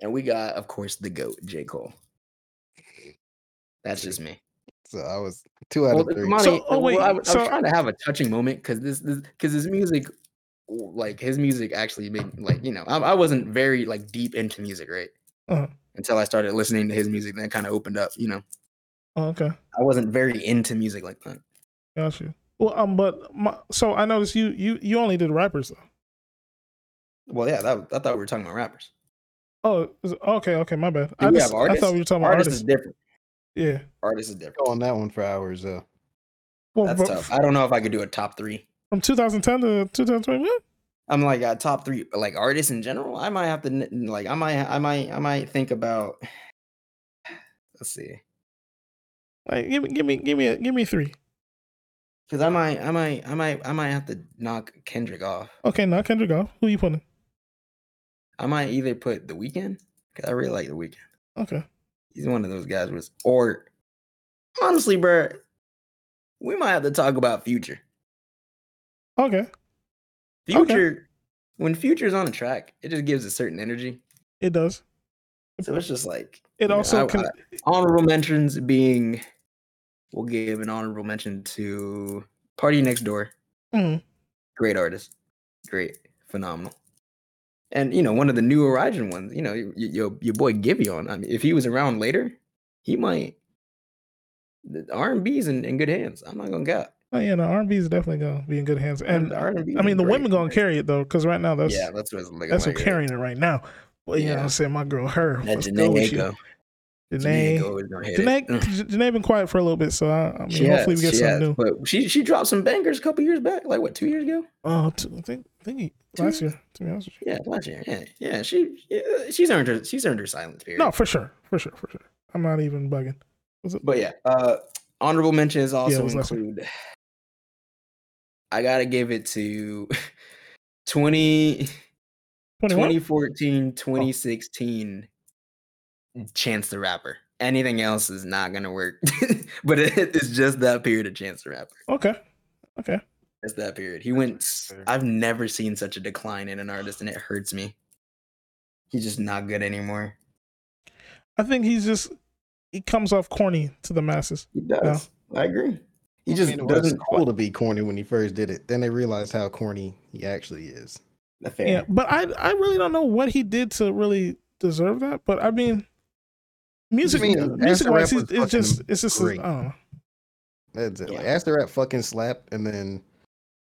[SPEAKER 2] and we got, of course, the goat J Cole. That's just me.
[SPEAKER 3] So I was two out
[SPEAKER 2] Well,
[SPEAKER 3] of three.
[SPEAKER 2] Monty,
[SPEAKER 1] So- oh,
[SPEAKER 2] well,
[SPEAKER 1] wait,
[SPEAKER 2] I, w- I
[SPEAKER 1] so-
[SPEAKER 2] was trying to have a touching moment because this, because his music, w- like his music, actually made like you know, I, I wasn't very like deep into music, right?
[SPEAKER 1] Uh-huh.
[SPEAKER 2] Until I started listening to his music, then kind of opened up. You know,
[SPEAKER 1] Oh, okay,
[SPEAKER 2] I wasn't very into music like that.
[SPEAKER 1] got you. Well, um, but my, so I noticed you you you only did rappers though.
[SPEAKER 2] Well, yeah, that, I thought we were talking about rappers.
[SPEAKER 1] Oh, okay, okay, my bad.
[SPEAKER 2] Do
[SPEAKER 1] I
[SPEAKER 2] we
[SPEAKER 1] just I thought we were talking about
[SPEAKER 2] Artist
[SPEAKER 1] artists.
[SPEAKER 2] is different.
[SPEAKER 1] Yeah.
[SPEAKER 2] Artist is different.
[SPEAKER 3] Go on that one for hours though.
[SPEAKER 1] Well,
[SPEAKER 2] That's
[SPEAKER 1] but
[SPEAKER 2] tough. I don't know if I could do a top three.
[SPEAKER 1] From 2010 to 2021.
[SPEAKER 2] I'm like a top three, like artists in general. I might have to like, I might, I might, I might think about. Let's see.
[SPEAKER 1] Like, give me, give me, give me, a, give me three.
[SPEAKER 2] Because I might, I might, I might, I might have to knock Kendrick off.
[SPEAKER 1] Okay, now Kendrick off. Who you putting?
[SPEAKER 2] I might either put the Weeknd because I really like the Weeknd.
[SPEAKER 1] Okay.
[SPEAKER 2] He's one of those guys was, or honestly, bro, we might have to talk about Future.
[SPEAKER 1] Okay.
[SPEAKER 2] Future, when Future's on a track, it just gives a certain energy.
[SPEAKER 1] It does.
[SPEAKER 2] So it's just like
[SPEAKER 1] It
[SPEAKER 2] you know,
[SPEAKER 1] also
[SPEAKER 2] I-
[SPEAKER 1] can.
[SPEAKER 2] I- honorable mentions being, we'll give an honorable mention to Party Next Door.
[SPEAKER 1] Mm,
[SPEAKER 2] great artist, great, phenomenal. And you know, one of the new Origin ones, you know, y- y- your your boy Giveon. I mean, if he was around later, he might. The R and B's in, in good hands. I'm not gonna get.
[SPEAKER 1] Oh yeah, the R&B is definitely gonna be in good hands. And
[SPEAKER 2] R and B.
[SPEAKER 1] I mean, the women gonna carry it though, because right now that's
[SPEAKER 2] yeah, that's what's
[SPEAKER 1] that's carrying it right now. Well, you know, what
[SPEAKER 2] Yeah.
[SPEAKER 1] I'm saying my girl, her.
[SPEAKER 2] That
[SPEAKER 1] Let's go
[SPEAKER 2] Jhené
[SPEAKER 1] with you.
[SPEAKER 2] Aiko.
[SPEAKER 1] Jhené.
[SPEAKER 2] Aiko is gonna hit
[SPEAKER 1] Jhené,
[SPEAKER 2] it.
[SPEAKER 1] J- Jhené been quiet for a little bit, so I, I mean,
[SPEAKER 2] She
[SPEAKER 1] hopefully
[SPEAKER 2] has,
[SPEAKER 1] we get
[SPEAKER 2] she
[SPEAKER 1] something
[SPEAKER 2] has,
[SPEAKER 1] new.
[SPEAKER 2] But she she dropped some bangers a couple years back, like what two years ago?
[SPEAKER 1] Oh, t- I think, I think last year. To be honest with you.
[SPEAKER 2] Yeah, last year. Yeah, yeah. She yeah, she's earned her she's earned her silence period.
[SPEAKER 1] No, for sure, for sure, for sure. I'm not even bugging.
[SPEAKER 2] But yeah, uh honorable mentions also
[SPEAKER 1] last week.
[SPEAKER 2] Include I gotta give it to 20,
[SPEAKER 1] 21?
[SPEAKER 2] 2014, 2016 Chance the Rapper. Anything else is not gonna work. but it, it's just that period of Chance the Rapper.
[SPEAKER 1] Okay, okay.
[SPEAKER 2] It's that period. He went. I've never seen such a decline in an artist and it hurts me. He's just not good anymore.
[SPEAKER 1] I think he's just he comes off corny to the masses.
[SPEAKER 2] He does. I agree. He
[SPEAKER 3] I
[SPEAKER 2] just
[SPEAKER 3] mean, it was
[SPEAKER 2] doesn't
[SPEAKER 3] cool to be corny when he first did it. Then they realized how corny he actually is.
[SPEAKER 2] fair.
[SPEAKER 1] Yeah, but I I really don't know what he did to really deserve that. But I mean, music
[SPEAKER 3] mean,
[SPEAKER 1] music wise,
[SPEAKER 3] Rap
[SPEAKER 1] it's, it's just it's just
[SPEAKER 3] great.
[SPEAKER 1] I don't know.
[SPEAKER 3] That's it. Like,
[SPEAKER 2] Yeah.
[SPEAKER 3] Acid Rap fucking slap, and then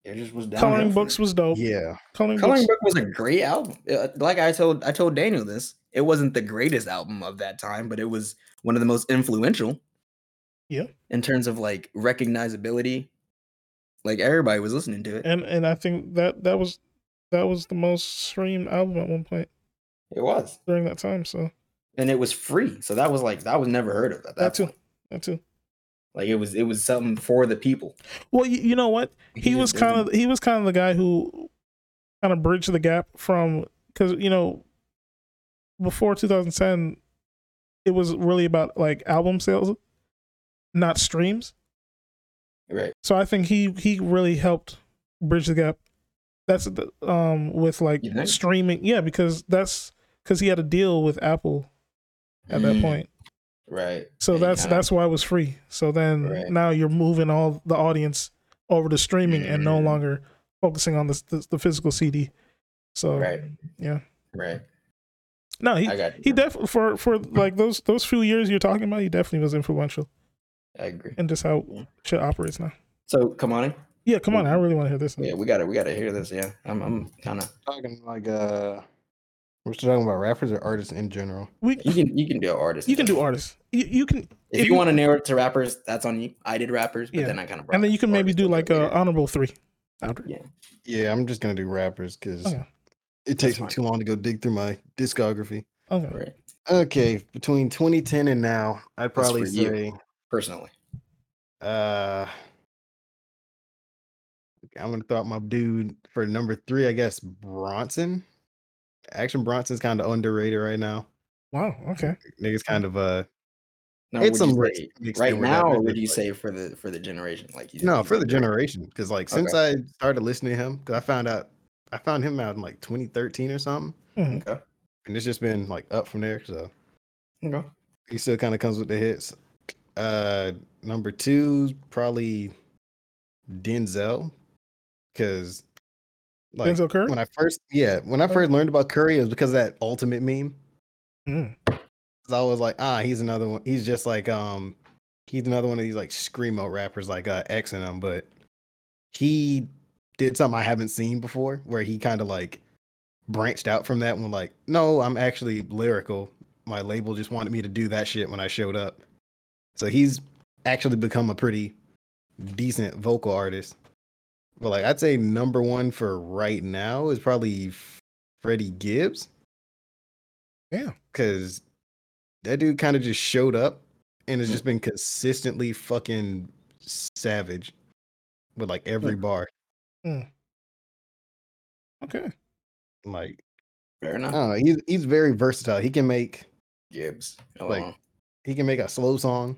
[SPEAKER 2] It just was down.
[SPEAKER 1] Coloring books was dope.
[SPEAKER 3] yeah,
[SPEAKER 1] Coloring,
[SPEAKER 2] Coloring
[SPEAKER 1] books.
[SPEAKER 2] Book was a great album. Uh, Like I told I told Daniel this. it wasn't the greatest album of that time, but it was one of the most influential.
[SPEAKER 1] Yeah.
[SPEAKER 2] In terms of like recognizability, like everybody was listening to it.
[SPEAKER 1] And and I think that that was that was the most streamed album at one point
[SPEAKER 2] It was,
[SPEAKER 1] during that time. So
[SPEAKER 2] and it was free. So that was like that was never heard of at that,
[SPEAKER 1] that too.
[SPEAKER 2] point.
[SPEAKER 1] That too.
[SPEAKER 2] Like it was it was something for the people.
[SPEAKER 1] Well, you, you know what? He was kind of he was kind of the guy who kind of bridged the gap from because you know before 2010 it was really about like album sales not streams
[SPEAKER 2] right.
[SPEAKER 1] so i think he he really helped bridge the gap that's the um with like
[SPEAKER 2] think?
[SPEAKER 1] streaming yeah because that's because he had a deal with apple at that
[SPEAKER 2] Mm,
[SPEAKER 1] point
[SPEAKER 2] Right.
[SPEAKER 1] so
[SPEAKER 2] And
[SPEAKER 1] that's that's why it was free so then
[SPEAKER 2] Right.
[SPEAKER 1] now you're moving all the audience over to streaming and no
[SPEAKER 2] Mm.
[SPEAKER 1] longer focusing on the the, the physical cd so
[SPEAKER 2] Right.
[SPEAKER 1] yeah
[SPEAKER 2] right.
[SPEAKER 1] no he
[SPEAKER 2] I got
[SPEAKER 1] he definitely for for like those those few years you're talking about he definitely was influential
[SPEAKER 2] I agree.
[SPEAKER 1] And just how
[SPEAKER 2] Yeah.
[SPEAKER 1] shit operates now
[SPEAKER 2] So come on in.
[SPEAKER 1] yeah come on i really want to hear this
[SPEAKER 2] Yeah, we gotta we gotta hear this. Yeah. I'm I'm kinda
[SPEAKER 3] Talking like uh, we're still talking about rappers or artists in general.
[SPEAKER 1] we
[SPEAKER 2] you can you can do artists.
[SPEAKER 1] you can do artists you, you can
[SPEAKER 2] If,
[SPEAKER 1] if
[SPEAKER 2] you,
[SPEAKER 1] you-
[SPEAKER 2] want to narrow it to rappers, that's on you. I did rappers, but
[SPEAKER 1] Yeah.
[SPEAKER 2] then I kind of
[SPEAKER 1] and then you can maybe do like a honorable three after
[SPEAKER 2] Yeah.
[SPEAKER 3] Yeah, I'm just gonna do rappers because
[SPEAKER 1] Okay.
[SPEAKER 3] it takes me too long to go dig through my discography.
[SPEAKER 1] okay
[SPEAKER 2] right.
[SPEAKER 3] Okay, between 2010 and now, I'd probably
[SPEAKER 2] say you.
[SPEAKER 3] Say
[SPEAKER 2] Personally,
[SPEAKER 3] uh I'm gonna throw out my dude for number three, I guess Bronson. Action Bronson's kind of underrated right now.
[SPEAKER 1] wow okay
[SPEAKER 3] Niggas kind of uh
[SPEAKER 2] no,
[SPEAKER 3] It's some
[SPEAKER 2] say right now,
[SPEAKER 3] that
[SPEAKER 2] or would you
[SPEAKER 3] but-
[SPEAKER 2] say for the for the generation? Like you
[SPEAKER 3] no for the generation because like since I started listening to him because I found out I found him out in like 2013 or something
[SPEAKER 1] Mhm.
[SPEAKER 2] Okay.
[SPEAKER 3] and it's just been like up from there so
[SPEAKER 2] Okay.
[SPEAKER 3] he still kind of comes with the hits uh number two probably Denzel because like
[SPEAKER 1] denzel curry?
[SPEAKER 3] when I first yeah when I first learned about Curry it was because of that ultimate meme.
[SPEAKER 1] Mm.
[SPEAKER 3] I was like ah he's another one he's just like um he's another one of these like screamo rappers like uh X and them but he did something I haven't seen before where he kind of like branched out from that one like no I'm actually lyrical. My label just wanted me to do that shit when I showed up so he's actually become a pretty decent vocal artist but like I'd say number one for right now is probably Freddie Gibbs
[SPEAKER 1] yeah
[SPEAKER 3] because that dude kind of just showed up and has
[SPEAKER 2] Hmm.
[SPEAKER 3] just been consistently fucking savage with like every
[SPEAKER 2] Hmm.
[SPEAKER 3] bar.
[SPEAKER 1] okay
[SPEAKER 3] Like
[SPEAKER 2] Fair enough.
[SPEAKER 3] know, he's he's very versatile. He can make
[SPEAKER 2] Gibbs.
[SPEAKER 3] Like- he can make a slow song.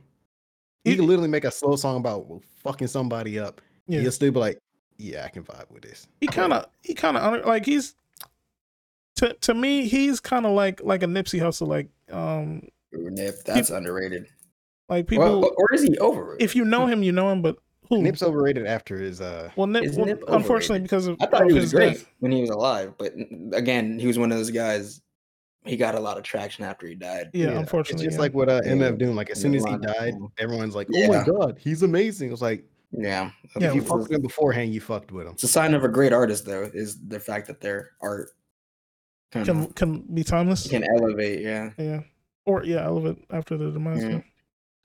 [SPEAKER 3] He
[SPEAKER 1] He-
[SPEAKER 3] can literally make a slow song about fucking somebody up.
[SPEAKER 1] yeah
[SPEAKER 3] He'll still be like, yeah, I can vibe with this.
[SPEAKER 1] he kind of he kind of like he's to to me he's kind of like like a Nipsey Hussle like um
[SPEAKER 2] Ooh, Nip, that's underrated.
[SPEAKER 1] like people
[SPEAKER 2] Well, or is he over?
[SPEAKER 1] if you know him you know him but who
[SPEAKER 3] Nip's overrated after his uh
[SPEAKER 1] well, Nip, well,
[SPEAKER 2] Nip
[SPEAKER 1] unfortunately because of
[SPEAKER 2] I thought
[SPEAKER 1] of
[SPEAKER 2] he was great
[SPEAKER 1] death.
[SPEAKER 2] when he was alive, but again, he was one of those guys. He got a lot of traction after he died.
[SPEAKER 1] yeah, unfortunately
[SPEAKER 3] It's just
[SPEAKER 1] yeah.
[SPEAKER 3] like what uh,
[SPEAKER 2] Yeah.
[SPEAKER 3] MF Doom. Like as soon as he died, everyone's like, "Oh my god, he's amazing." It's like
[SPEAKER 2] Yeah,
[SPEAKER 1] Yeah,
[SPEAKER 3] if you
[SPEAKER 2] It's
[SPEAKER 3] fucked with him beforehand, you fucked with him.
[SPEAKER 2] it's a sign of a great artist, though, is the fact that their art kind
[SPEAKER 1] can can be timeless
[SPEAKER 2] can elevate. Yeah,
[SPEAKER 1] yeah or yeah elevate after the demise
[SPEAKER 2] Yeah.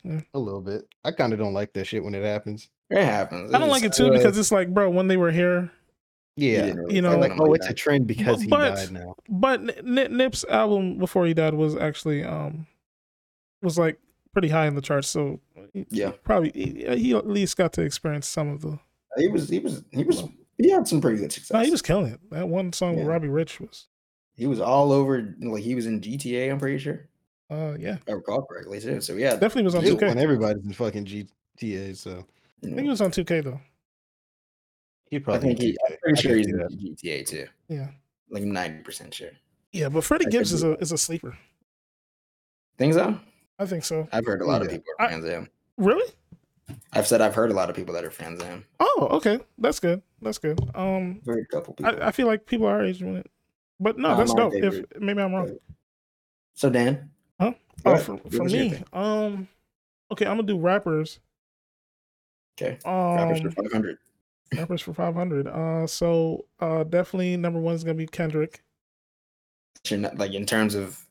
[SPEAKER 1] yeah.
[SPEAKER 3] A little bit. I kind of don't like that shit when it happens.
[SPEAKER 2] it happens.
[SPEAKER 1] I don't like it too
[SPEAKER 2] uh,
[SPEAKER 1] because it's like bro when they were here
[SPEAKER 2] he
[SPEAKER 3] Yeah,
[SPEAKER 2] really
[SPEAKER 1] you know,
[SPEAKER 3] like oh,
[SPEAKER 2] like
[SPEAKER 3] it's a trend because he
[SPEAKER 1] But-
[SPEAKER 3] died now.
[SPEAKER 1] But N- N- Nip's album before he died was actually um was like pretty high in the charts. So
[SPEAKER 2] Yeah.
[SPEAKER 1] probably he, he at least got to experience some of the.
[SPEAKER 2] he was he was he was he had some pretty good success.
[SPEAKER 1] No, he was killing it. That one song with
[SPEAKER 2] Yeah.
[SPEAKER 1] Roddy Ricch was.
[SPEAKER 2] he was all over. Like he was in GTA. I'm pretty sure.
[SPEAKER 1] Uh, yeah,
[SPEAKER 2] I recall correctly too. So yeah,
[SPEAKER 1] definitely was on 2K.
[SPEAKER 3] when everybody's in fucking GTA, so
[SPEAKER 1] I think he was on 2K though.
[SPEAKER 3] He
[SPEAKER 2] I
[SPEAKER 3] probably.
[SPEAKER 2] think he. I'm pretty sure he's
[SPEAKER 3] see
[SPEAKER 2] in
[SPEAKER 3] that.
[SPEAKER 2] GTA too.
[SPEAKER 1] Yeah,
[SPEAKER 2] Like ninety percent sure.
[SPEAKER 1] yeah. But Freddie
[SPEAKER 2] I
[SPEAKER 1] Gibbs is a is a sleeper.
[SPEAKER 2] Think so?
[SPEAKER 1] I think so.
[SPEAKER 2] I've heard a lot of people are
[SPEAKER 1] I-
[SPEAKER 2] fans of him.
[SPEAKER 1] Really?
[SPEAKER 2] I've said I've heard a lot of people that are fans of him.
[SPEAKER 1] Oh, okay. That's good. That's good. Um,
[SPEAKER 2] I've a couple people.
[SPEAKER 1] I, I feel like people are age doing it, but no,
[SPEAKER 2] Nah,
[SPEAKER 1] that's
[SPEAKER 2] my
[SPEAKER 1] dope. If maybe I'm wrong.
[SPEAKER 2] so Dan,
[SPEAKER 1] Huh? Oh, for, for me, um, okay, I'm gonna do rappers.
[SPEAKER 2] Okay,
[SPEAKER 1] Um,
[SPEAKER 2] rappers for five hundred.
[SPEAKER 1] Rappers for 500. Uh, so uh, definitely number one is gonna be Kendrick.
[SPEAKER 2] Like in terms of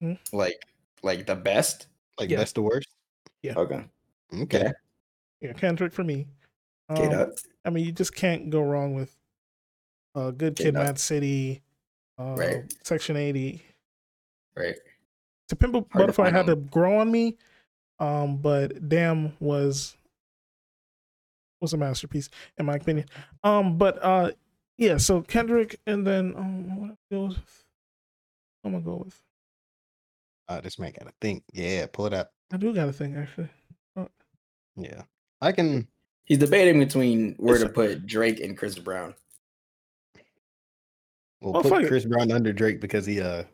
[SPEAKER 1] Hmm.
[SPEAKER 2] Like like the best.
[SPEAKER 3] Like
[SPEAKER 1] Yeah.
[SPEAKER 3] best to worst. Yeah.
[SPEAKER 2] Okay.
[SPEAKER 3] Okay.
[SPEAKER 1] Yeah, Kendrick for me.
[SPEAKER 2] Okay.
[SPEAKER 1] Um, I mean, you just can't go wrong with uh, Good
[SPEAKER 2] Okay,
[SPEAKER 1] Kid, Mad City, uh,
[SPEAKER 2] Right.
[SPEAKER 1] Section 80.
[SPEAKER 2] right.
[SPEAKER 1] To Pimp a Butterfly
[SPEAKER 2] find
[SPEAKER 1] had to grow on me, um, but Damn was was a masterpiece in my opinion. Um, but uh, yeah, so Kendrick, and then um, what goes? I'm gonna go with.
[SPEAKER 3] Uh, this man gotta think. Yeah, pull it up.
[SPEAKER 1] I do got a thing actually.
[SPEAKER 3] Yeah. I can
[SPEAKER 2] He's debating between where
[SPEAKER 1] It's
[SPEAKER 2] to put Drake and Chris Brown.
[SPEAKER 3] we'll
[SPEAKER 1] Well, fuck
[SPEAKER 3] put
[SPEAKER 1] it.
[SPEAKER 3] Chris Brown under Drake because he uh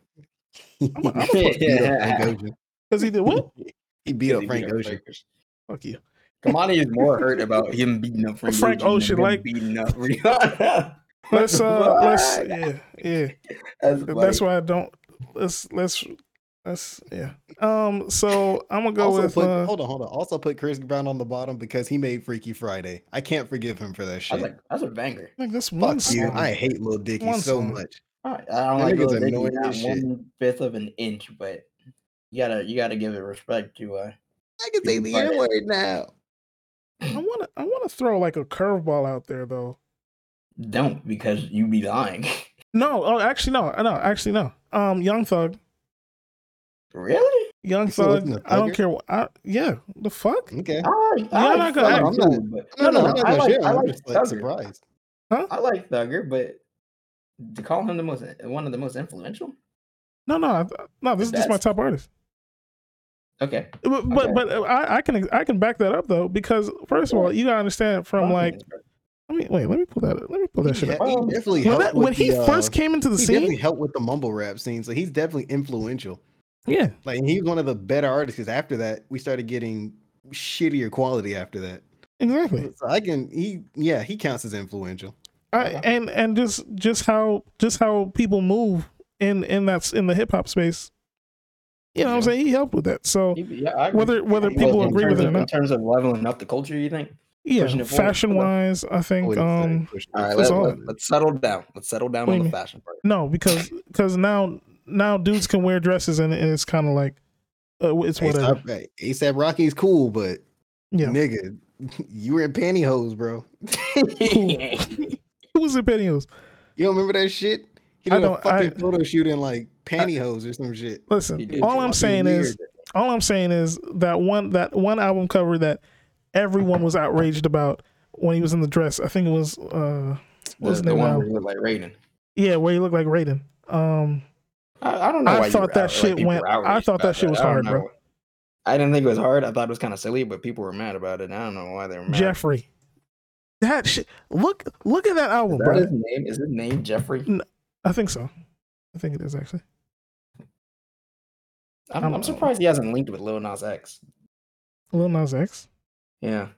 [SPEAKER 3] he
[SPEAKER 1] I'm a- I'm a
[SPEAKER 3] beat up
[SPEAKER 2] Yeah.
[SPEAKER 3] Frank Ocean.
[SPEAKER 1] Because he did what?
[SPEAKER 3] He beat up
[SPEAKER 2] He
[SPEAKER 3] Frank
[SPEAKER 2] beat
[SPEAKER 3] Ocean.
[SPEAKER 1] Fuck you.
[SPEAKER 2] Kamani is more hurt about him beating up Frank,
[SPEAKER 1] Frank Ocean, like-
[SPEAKER 2] beating up Rihanna.
[SPEAKER 1] Let's uh, let's yeah, yeah.
[SPEAKER 2] That's,
[SPEAKER 1] That's why I don't. Let's let's let's yeah. Um. So I'm gonna go
[SPEAKER 3] also
[SPEAKER 1] with.
[SPEAKER 3] put,
[SPEAKER 1] uh,
[SPEAKER 3] hold on, hold on. Also put Chris Brown on the bottom because he made Freaky Friday. I can't forgive him for that
[SPEAKER 2] That's
[SPEAKER 3] shit.
[SPEAKER 2] like that's a banger.
[SPEAKER 1] like this one
[SPEAKER 3] Fuck you.
[SPEAKER 1] song.
[SPEAKER 3] I hate Lil Dicky
[SPEAKER 1] One
[SPEAKER 3] so
[SPEAKER 1] song.
[SPEAKER 3] much.
[SPEAKER 2] I I don't like
[SPEAKER 3] nigga's
[SPEAKER 2] Lil Dicky,
[SPEAKER 3] annoying
[SPEAKER 2] not
[SPEAKER 3] shit.
[SPEAKER 2] one fifth of an inch, but you gotta you gotta give it respect to uh
[SPEAKER 3] I can say the
[SPEAKER 2] Friday.
[SPEAKER 3] N word now.
[SPEAKER 1] I wanna I wanna throw like a curveball out there though.
[SPEAKER 2] don't because you be lying.
[SPEAKER 1] No, oh actually no, no, actually no. Um, Young Thug,
[SPEAKER 2] really?
[SPEAKER 1] Young
[SPEAKER 3] You
[SPEAKER 1] Thug. I don't
[SPEAKER 3] Thugger?
[SPEAKER 1] care. What, I, yeah, the fuck.
[SPEAKER 3] Okay.
[SPEAKER 2] I,
[SPEAKER 1] You're
[SPEAKER 2] I
[SPEAKER 1] not
[SPEAKER 2] like
[SPEAKER 1] gonna-
[SPEAKER 2] Thugger
[SPEAKER 3] I'm not-
[SPEAKER 2] too, but
[SPEAKER 3] No, no,
[SPEAKER 2] no,
[SPEAKER 3] I'm not
[SPEAKER 2] I like
[SPEAKER 3] share.
[SPEAKER 2] I
[SPEAKER 3] I'm
[SPEAKER 2] like
[SPEAKER 3] just like
[SPEAKER 2] Thugger.
[SPEAKER 3] surprised.
[SPEAKER 2] I like Thugger, but to call him the most one of the most influential.
[SPEAKER 1] No, no, no. This is just my top artist.
[SPEAKER 2] Okay,
[SPEAKER 1] But but,
[SPEAKER 2] Okay.
[SPEAKER 1] but I, I can I can back that up though because first of all you gotta understand from like I mean wait let me pull that Up. let me pull that
[SPEAKER 3] He,
[SPEAKER 1] shit up.
[SPEAKER 3] he
[SPEAKER 2] Um,
[SPEAKER 3] definitely
[SPEAKER 1] When, that, when he
[SPEAKER 3] the,
[SPEAKER 1] first
[SPEAKER 3] uh,
[SPEAKER 1] came into the scene,
[SPEAKER 3] he definitely helped with the mumble rap scene, so he's definitely influential.
[SPEAKER 1] yeah,
[SPEAKER 3] Like he's one of the better artists. Because after that, we started getting shittier quality. After that,
[SPEAKER 1] exactly.
[SPEAKER 3] so I can he yeah he counts as influential.
[SPEAKER 1] I, and and just just how just how people move in in that in the hip hop space. You know what I'm saying? He helped with that. So
[SPEAKER 2] yeah, I
[SPEAKER 1] whether whether
[SPEAKER 2] Well,
[SPEAKER 1] people agree with
[SPEAKER 2] terms
[SPEAKER 1] it or
[SPEAKER 2] of- in terms of leveling up the culture, you think?
[SPEAKER 1] yeah,
[SPEAKER 2] pushing it forward.
[SPEAKER 1] fashion wise, I
[SPEAKER 3] I
[SPEAKER 1] think
[SPEAKER 3] wouldn't
[SPEAKER 1] um
[SPEAKER 2] All right,
[SPEAKER 1] That's
[SPEAKER 2] let,
[SPEAKER 1] all.
[SPEAKER 2] let, let's settle down. Let's settle down
[SPEAKER 1] What
[SPEAKER 2] on the fashion part.
[SPEAKER 1] no because because now now dudes can wear dresses and, and it's kind of like uh, it's whatever.
[SPEAKER 3] ASAP, hey, ASAP Rocky's cool, but
[SPEAKER 1] Yeah,
[SPEAKER 3] nigga, you were in pantyhose, bro.
[SPEAKER 1] who was in pantyhose?
[SPEAKER 3] You don't remember that shit? He did a
[SPEAKER 1] don't-
[SPEAKER 3] fucking
[SPEAKER 1] I-
[SPEAKER 3] photo shoot in like pantyhose or some shit.
[SPEAKER 1] Listen, all. I'm
[SPEAKER 2] Fucking
[SPEAKER 1] saying is all I'm saying is that one that one album cover that everyone was outraged about when he was in the dress. I think it was uh what's his
[SPEAKER 2] the, the one
[SPEAKER 1] now?
[SPEAKER 2] where you look like Raiden.
[SPEAKER 1] Yeah, where he looked like Raiden. Um
[SPEAKER 2] I, I don't know.
[SPEAKER 1] I
[SPEAKER 2] why you
[SPEAKER 1] thought
[SPEAKER 2] were
[SPEAKER 1] that
[SPEAKER 2] out-
[SPEAKER 1] shit
[SPEAKER 2] people
[SPEAKER 1] went- I thought that
[SPEAKER 2] about
[SPEAKER 1] shit was
[SPEAKER 2] I don't
[SPEAKER 1] hard, bro.
[SPEAKER 2] I didn't think it was hard. I thought it was kind of silly, but people were mad about it. I don't know why they were mad.
[SPEAKER 1] Jeffrey. That shit look look at that album,
[SPEAKER 2] that
[SPEAKER 1] bro.
[SPEAKER 2] his name? Is his name Jeffrey?
[SPEAKER 1] I think so. I think it is actually.
[SPEAKER 2] I'm,
[SPEAKER 1] I'm-
[SPEAKER 2] I'm surprised he hasn't linked with Lil Nas X.
[SPEAKER 1] Lil Nas X.
[SPEAKER 2] Yeah,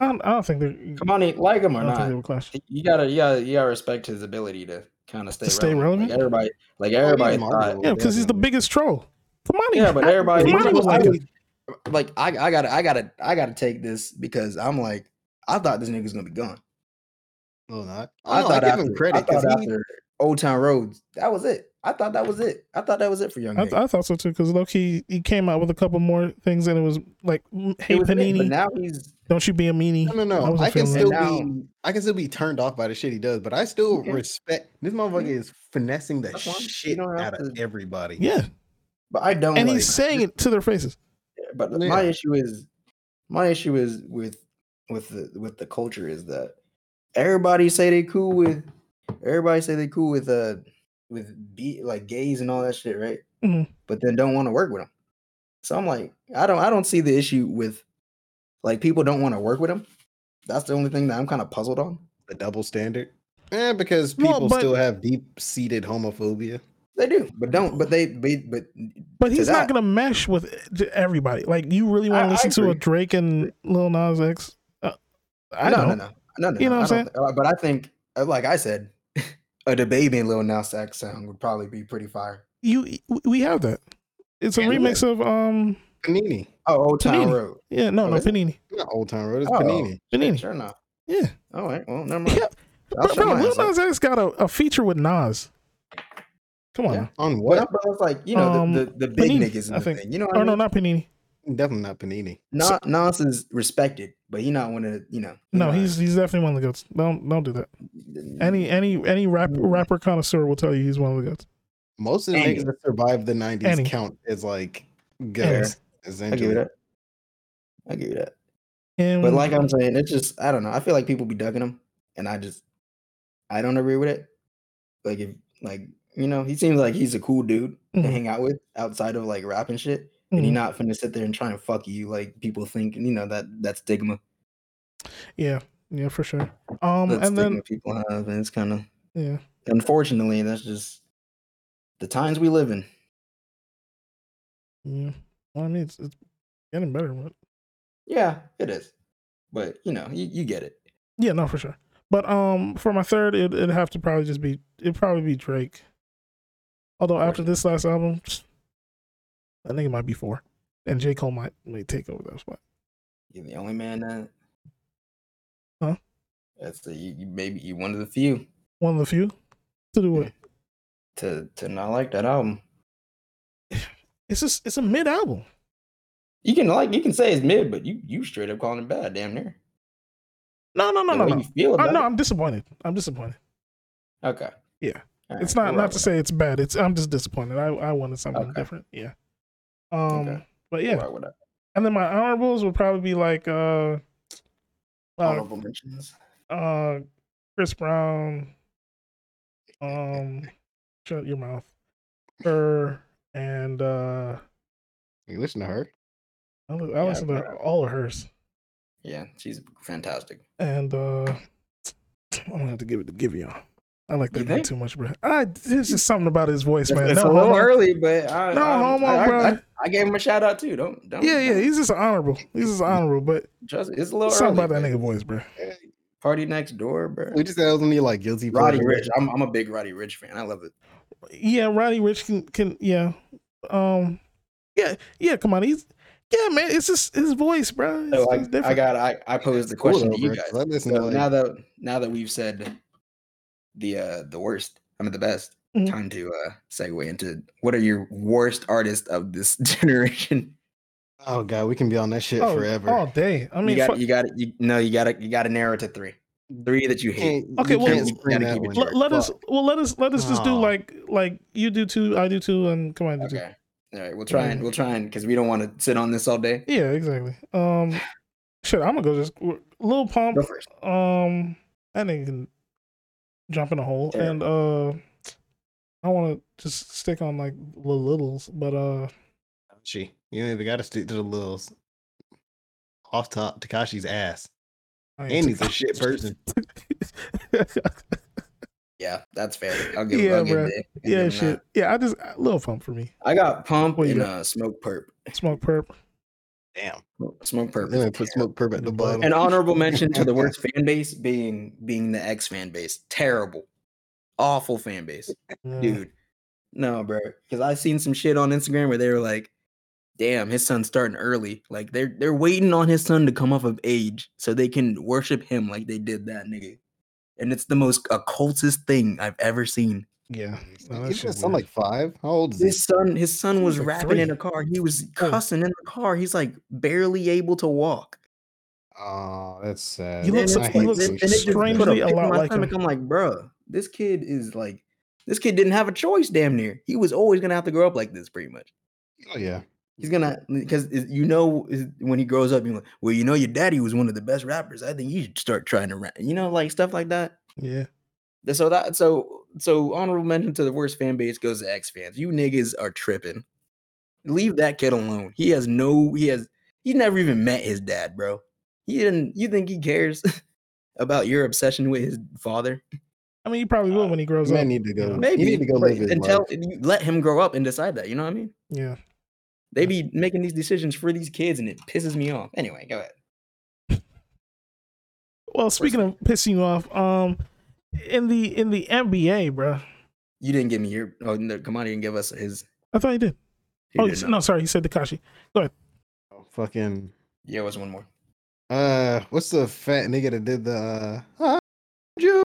[SPEAKER 1] I don't, I don't think they're
[SPEAKER 2] come on, like him or
[SPEAKER 1] don't think
[SPEAKER 2] not.
[SPEAKER 1] they were clash.
[SPEAKER 2] You gotta, you gotta, you gotta respect his ability to kind of stay,
[SPEAKER 1] stay
[SPEAKER 2] relevant.
[SPEAKER 1] relevant?
[SPEAKER 2] Like everybody, like
[SPEAKER 3] Oh,
[SPEAKER 2] everybody
[SPEAKER 3] marketable.
[SPEAKER 2] thought.
[SPEAKER 1] Yeah, because he's the biggest troll. Come on,
[SPEAKER 2] Yeah, but everybody,
[SPEAKER 1] Come on,
[SPEAKER 2] was
[SPEAKER 1] like
[SPEAKER 2] always- like I, I gotta, I gotta, I gotta take this because I'm like, I thought this nigga's gonna be gone.
[SPEAKER 3] No, not.
[SPEAKER 2] I,
[SPEAKER 3] I,
[SPEAKER 2] thought
[SPEAKER 3] give
[SPEAKER 2] after,
[SPEAKER 3] him credit because he
[SPEAKER 2] after Old Town Roads, that was it. I thought that was it. I thought that was it for Young.
[SPEAKER 1] I,
[SPEAKER 2] Nigga.
[SPEAKER 1] I thought so too because Loki he came out with a couple more things and it was like, "Hey
[SPEAKER 2] was
[SPEAKER 1] Panini,
[SPEAKER 2] but now he's
[SPEAKER 1] don't you be a meanie."
[SPEAKER 3] No, no,
[SPEAKER 1] I
[SPEAKER 3] no.
[SPEAKER 1] wasn't
[SPEAKER 3] I, can still
[SPEAKER 2] it.
[SPEAKER 3] be. I can still be turned off by the shit he does, but I still
[SPEAKER 2] Okay.
[SPEAKER 3] respect this motherfucker is finessing the
[SPEAKER 2] That's fine. You
[SPEAKER 3] shit
[SPEAKER 2] don't have
[SPEAKER 3] out of everybody.
[SPEAKER 1] Yeah,
[SPEAKER 2] but I don't.
[SPEAKER 1] and
[SPEAKER 2] like,
[SPEAKER 1] he's saying it to their faces.
[SPEAKER 2] But
[SPEAKER 3] Yeah.
[SPEAKER 2] my issue is, my issue is with with the with the culture is that everybody say they cool with, everybody say they cool with uh with be like gays and all that shit, right?
[SPEAKER 1] Mhm.
[SPEAKER 2] But then don't want to work with them. So I'm like, I don't I don't see the issue with like people don't want to work with him. That's the only thing that I'm kind of puzzled on.
[SPEAKER 3] The double standard. Yeah, because
[SPEAKER 1] Well,
[SPEAKER 3] people
[SPEAKER 1] but-
[SPEAKER 3] still have deep seated homophobia.
[SPEAKER 2] They do, but don't. But they, be, but
[SPEAKER 1] But
[SPEAKER 2] to
[SPEAKER 1] he's not gonna mesh with everybody. Like you really want to listen to a. Drake and Lil Nas X? Uh, I
[SPEAKER 2] no,
[SPEAKER 1] don't.
[SPEAKER 2] no, no, no, no,
[SPEAKER 1] You know what
[SPEAKER 2] I
[SPEAKER 1] I'm
[SPEAKER 2] don't thi- uh, But I think, uh, like I said, a the baby and Lil Nas X sound would probably be pretty fire.
[SPEAKER 1] You we have that. It's a
[SPEAKER 2] Yeah,
[SPEAKER 1] remix of um
[SPEAKER 3] Panini.
[SPEAKER 2] Oh, Old Town
[SPEAKER 1] Panini.
[SPEAKER 2] Road.
[SPEAKER 1] yeah no
[SPEAKER 2] Oh,
[SPEAKER 1] no
[SPEAKER 2] is it?
[SPEAKER 1] Panini
[SPEAKER 3] Not Old Town Road. It's
[SPEAKER 2] Oh.
[SPEAKER 3] Panini.
[SPEAKER 1] Panini
[SPEAKER 2] Sure enough.
[SPEAKER 1] yeah.
[SPEAKER 2] All right. Well, never mind.
[SPEAKER 1] Yeah,
[SPEAKER 2] I'll
[SPEAKER 1] Bro, bro, Lil. Nas X got a, a feature with Nas. Come on.
[SPEAKER 2] Yeah.
[SPEAKER 3] On what?
[SPEAKER 2] but it's like you know
[SPEAKER 1] Um,
[SPEAKER 2] the, the the big
[SPEAKER 1] Panini,
[SPEAKER 2] niggas in
[SPEAKER 1] I
[SPEAKER 2] the
[SPEAKER 1] think.
[SPEAKER 2] thing. You know what
[SPEAKER 1] Oh
[SPEAKER 2] I
[SPEAKER 1] no, not Panini.
[SPEAKER 3] Definitely not Panini.
[SPEAKER 2] Nas, Nas is respected, but he not one of the, you know. he
[SPEAKER 1] No, he's he's definitely one of the goats. Don't don't do that. Any any any rap rapper connoisseur will tell you he's one of the goats.
[SPEAKER 3] Most of the
[SPEAKER 2] Annie.
[SPEAKER 3] niggas that survived the '90s
[SPEAKER 1] Annie.
[SPEAKER 3] count as like
[SPEAKER 1] Annie.
[SPEAKER 3] goats.
[SPEAKER 2] I give
[SPEAKER 3] Essentially,
[SPEAKER 2] you that. I give you that.
[SPEAKER 1] And
[SPEAKER 2] But like I'm saying, it's just I don't know. I feel like people be ducking him, and I just I don't agree with it. Like if like you know, he seems like he's a cool dude
[SPEAKER 1] Mhm.
[SPEAKER 2] to hang out with outside of like rap and shit. And he
[SPEAKER 1] Mhm.
[SPEAKER 2] not finna sit there and try and fuck you like people think. You know that that stigma.
[SPEAKER 1] yeah, yeah, for sure. Um,
[SPEAKER 2] That
[SPEAKER 1] and then
[SPEAKER 2] people have, and it's kind of
[SPEAKER 1] yeah,
[SPEAKER 2] unfortunately that's just the times we live in.
[SPEAKER 1] yeah. Well, I mean, it's, it's getting better, but
[SPEAKER 2] Yeah, it is. But you know, you, you get it.
[SPEAKER 1] yeah, no, for sure. But um, for my third, it, it'd have to probably just be it'd probably be Drake. Although after this last album, I think it might be four, and J Cole might may take over that spot.
[SPEAKER 2] You're the only man that.
[SPEAKER 1] Huh?
[SPEAKER 2] That's the you, you maybe you one of the few
[SPEAKER 1] One of the few to do it.
[SPEAKER 2] to to not like that album.
[SPEAKER 1] It's just it's a mid album.
[SPEAKER 2] You can like you can say it's mid, but you you straight up calling it bad, damn near.
[SPEAKER 1] No, no, no,
[SPEAKER 2] The
[SPEAKER 1] no, no.
[SPEAKER 2] You feel
[SPEAKER 1] I,
[SPEAKER 2] about
[SPEAKER 1] no,
[SPEAKER 2] it.
[SPEAKER 1] I'm disappointed. I'm disappointed.
[SPEAKER 2] Okay.
[SPEAKER 1] Yeah. It's not not to say it's bad. It's I'm just disappointed. I I wanted something
[SPEAKER 2] Okay.
[SPEAKER 1] different. Yeah. Um.
[SPEAKER 2] Okay.
[SPEAKER 1] But yeah.
[SPEAKER 2] We'll rock.
[SPEAKER 1] And then my honorables would probably be like uh, uh,
[SPEAKER 2] Honorable mentions.
[SPEAKER 1] uh, Chris Brown. Um, shut your mouth. Her and uh,
[SPEAKER 3] you listen to her.
[SPEAKER 1] I, I
[SPEAKER 2] Yeah,
[SPEAKER 1] listen to all of hers.
[SPEAKER 2] Yeah, she's fantastic.
[SPEAKER 1] And uh, I'm gonna have to give it to Giveon. I like
[SPEAKER 2] You
[SPEAKER 1] that guy
[SPEAKER 2] think?
[SPEAKER 1] too much, bro. I there's just something about his voice, man.
[SPEAKER 2] it's
[SPEAKER 1] No
[SPEAKER 2] a little
[SPEAKER 1] homo.
[SPEAKER 2] early, but I,
[SPEAKER 1] No
[SPEAKER 2] I,
[SPEAKER 1] homo,
[SPEAKER 2] I, I,
[SPEAKER 1] bro.
[SPEAKER 2] I, I gave him a shout out too. Don't don't.
[SPEAKER 1] Yeah, yeah,
[SPEAKER 2] don't-
[SPEAKER 1] he's just honorable. He's just honorable, but
[SPEAKER 2] just it's a little
[SPEAKER 1] something
[SPEAKER 2] early.
[SPEAKER 1] about that
[SPEAKER 2] but
[SPEAKER 1] nigga voice, bro.
[SPEAKER 2] PartyNextDoor, bro.
[SPEAKER 3] We just said it was only like guilty.
[SPEAKER 2] Roddy
[SPEAKER 3] pleasure.
[SPEAKER 2] Ricch. I'm I'm a big Roddy Ricch fan. I love it.
[SPEAKER 1] Yeah, Roddy Ricch can can yeah, um, yeah, yeah. Come on, he's yeah, man. It's just his voice, bro. It's,
[SPEAKER 2] So I,
[SPEAKER 1] it's
[SPEAKER 2] I got I, I posed the question
[SPEAKER 3] though,
[SPEAKER 2] to you
[SPEAKER 3] bro,
[SPEAKER 2] guys.
[SPEAKER 3] 'cause I listen
[SPEAKER 2] So now that now that we've said the uh the worst, I mean the best,
[SPEAKER 1] Mhm.
[SPEAKER 2] time to uh segue into what are your worst artists of this generation?
[SPEAKER 3] oh god, we can be on that shit
[SPEAKER 1] oh,
[SPEAKER 3] forever.
[SPEAKER 1] all day. I
[SPEAKER 2] I
[SPEAKER 1] mean,
[SPEAKER 2] mean, you got
[SPEAKER 1] fuck-
[SPEAKER 2] you got you no, you got to you got to narrow it to three. Three that you hate.
[SPEAKER 1] Okay,
[SPEAKER 3] you
[SPEAKER 1] well-
[SPEAKER 3] can't
[SPEAKER 2] You
[SPEAKER 3] scream
[SPEAKER 2] gotta
[SPEAKER 3] that
[SPEAKER 2] keep it
[SPEAKER 3] one.
[SPEAKER 2] short.
[SPEAKER 1] let, let us well let us let us just do like like you do two, I do two, and come on, you do two.
[SPEAKER 2] Okay. All right, we'll try and we'll try and because we don't want to sit on this all day.
[SPEAKER 1] Yeah, exactly. Um, shit, I'm gonna go just Lil Pump.
[SPEAKER 2] Go first.
[SPEAKER 1] Um, that nigga can jump in a hole,
[SPEAKER 2] Sure.
[SPEAKER 1] and uh, I want to just stick on like the littles, but uh,
[SPEAKER 3] She, you know, they got to stick to the littles. Off top, Tekashi's ass. And he's a shit person.
[SPEAKER 2] Yeah, that's fair. I'll give.
[SPEAKER 1] Yeah,
[SPEAKER 2] I'll give
[SPEAKER 1] bruh.
[SPEAKER 2] Dave- I'll give
[SPEAKER 1] yeah, shit.
[SPEAKER 2] that.
[SPEAKER 1] Yeah, I just little Pump for me.
[SPEAKER 2] I got pump
[SPEAKER 1] What
[SPEAKER 2] and uh, Smokepurpp.
[SPEAKER 1] Smoke perp.
[SPEAKER 3] Damn.
[SPEAKER 2] Smokepurpp.
[SPEAKER 3] Then
[SPEAKER 2] is
[SPEAKER 3] they put Smokepurpp at the
[SPEAKER 1] But-
[SPEAKER 3] bottom.
[SPEAKER 2] An honorable mention to the worst fan base being being the X fan base. Terrible, awful fan base,
[SPEAKER 1] Yeah.
[SPEAKER 2] dude. No, bro. Because I seen some shit on Instagram where they were like, "Damn, his son's starting early. Like they're they're waiting on his son to come off of age so they can worship him like they did that nigga." And it's the most occultist thing I've ever seen.
[SPEAKER 1] Yeah. No, that
[SPEAKER 3] He's
[SPEAKER 1] shit
[SPEAKER 3] son like five. How old is he?
[SPEAKER 2] His son, his son was
[SPEAKER 1] like
[SPEAKER 2] rapping in
[SPEAKER 1] three.
[SPEAKER 2] a car. He was cussing in the car. He's like barely able to walk.
[SPEAKER 3] Oh, that's sad.
[SPEAKER 1] He looks-
[SPEAKER 2] And
[SPEAKER 3] I
[SPEAKER 1] he looks
[SPEAKER 3] those
[SPEAKER 2] and it just
[SPEAKER 1] strangely a
[SPEAKER 2] pit in
[SPEAKER 1] lot
[SPEAKER 2] my
[SPEAKER 1] like him.
[SPEAKER 2] I'm like, bruh, this kid is like, this kid didn't have a choice. Damn near, he was always gonna have to grow up like this, pretty much.
[SPEAKER 3] Oh yeah.
[SPEAKER 2] He's gonna because you know when he grows up, you're like, well, you know, your daddy was one of the best rappers. I think you should start trying to rap. You know, like stuff like that.
[SPEAKER 1] Yeah.
[SPEAKER 2] So that so so honorable mention to the worst fan base goes to X fans. You niggas are tripping. Leave that kid alone. He has no. He has. He never even met his dad, bro. He didn't. You think he cares about your obsession with his father?
[SPEAKER 1] I mean, he probably will when he grows
[SPEAKER 3] Man
[SPEAKER 1] up.
[SPEAKER 3] need to go.
[SPEAKER 2] Maybe.
[SPEAKER 3] He need to go
[SPEAKER 2] but
[SPEAKER 3] live his
[SPEAKER 2] until
[SPEAKER 3] life.
[SPEAKER 2] you let him grow up and decide that. You know what I mean?
[SPEAKER 1] Yeah.
[SPEAKER 2] They be making these decisions for these kids, and it pisses me off. Anyway, go ahead.
[SPEAKER 1] Well, speaking of pissing you off, um, in the in the NBA, bro,
[SPEAKER 2] You didn't give me your. Oh, no, Kamani didn't give us his.
[SPEAKER 1] I thought he did.
[SPEAKER 2] he
[SPEAKER 1] oh,
[SPEAKER 2] didn't
[SPEAKER 1] he-
[SPEAKER 2] know.
[SPEAKER 1] no, sorry, he said Tekashi. Go ahead.
[SPEAKER 3] Oh, fucking.
[SPEAKER 2] Yeah, it was one more.
[SPEAKER 3] Uh, what's the fat nigga that did the? Uh, huh, Jew?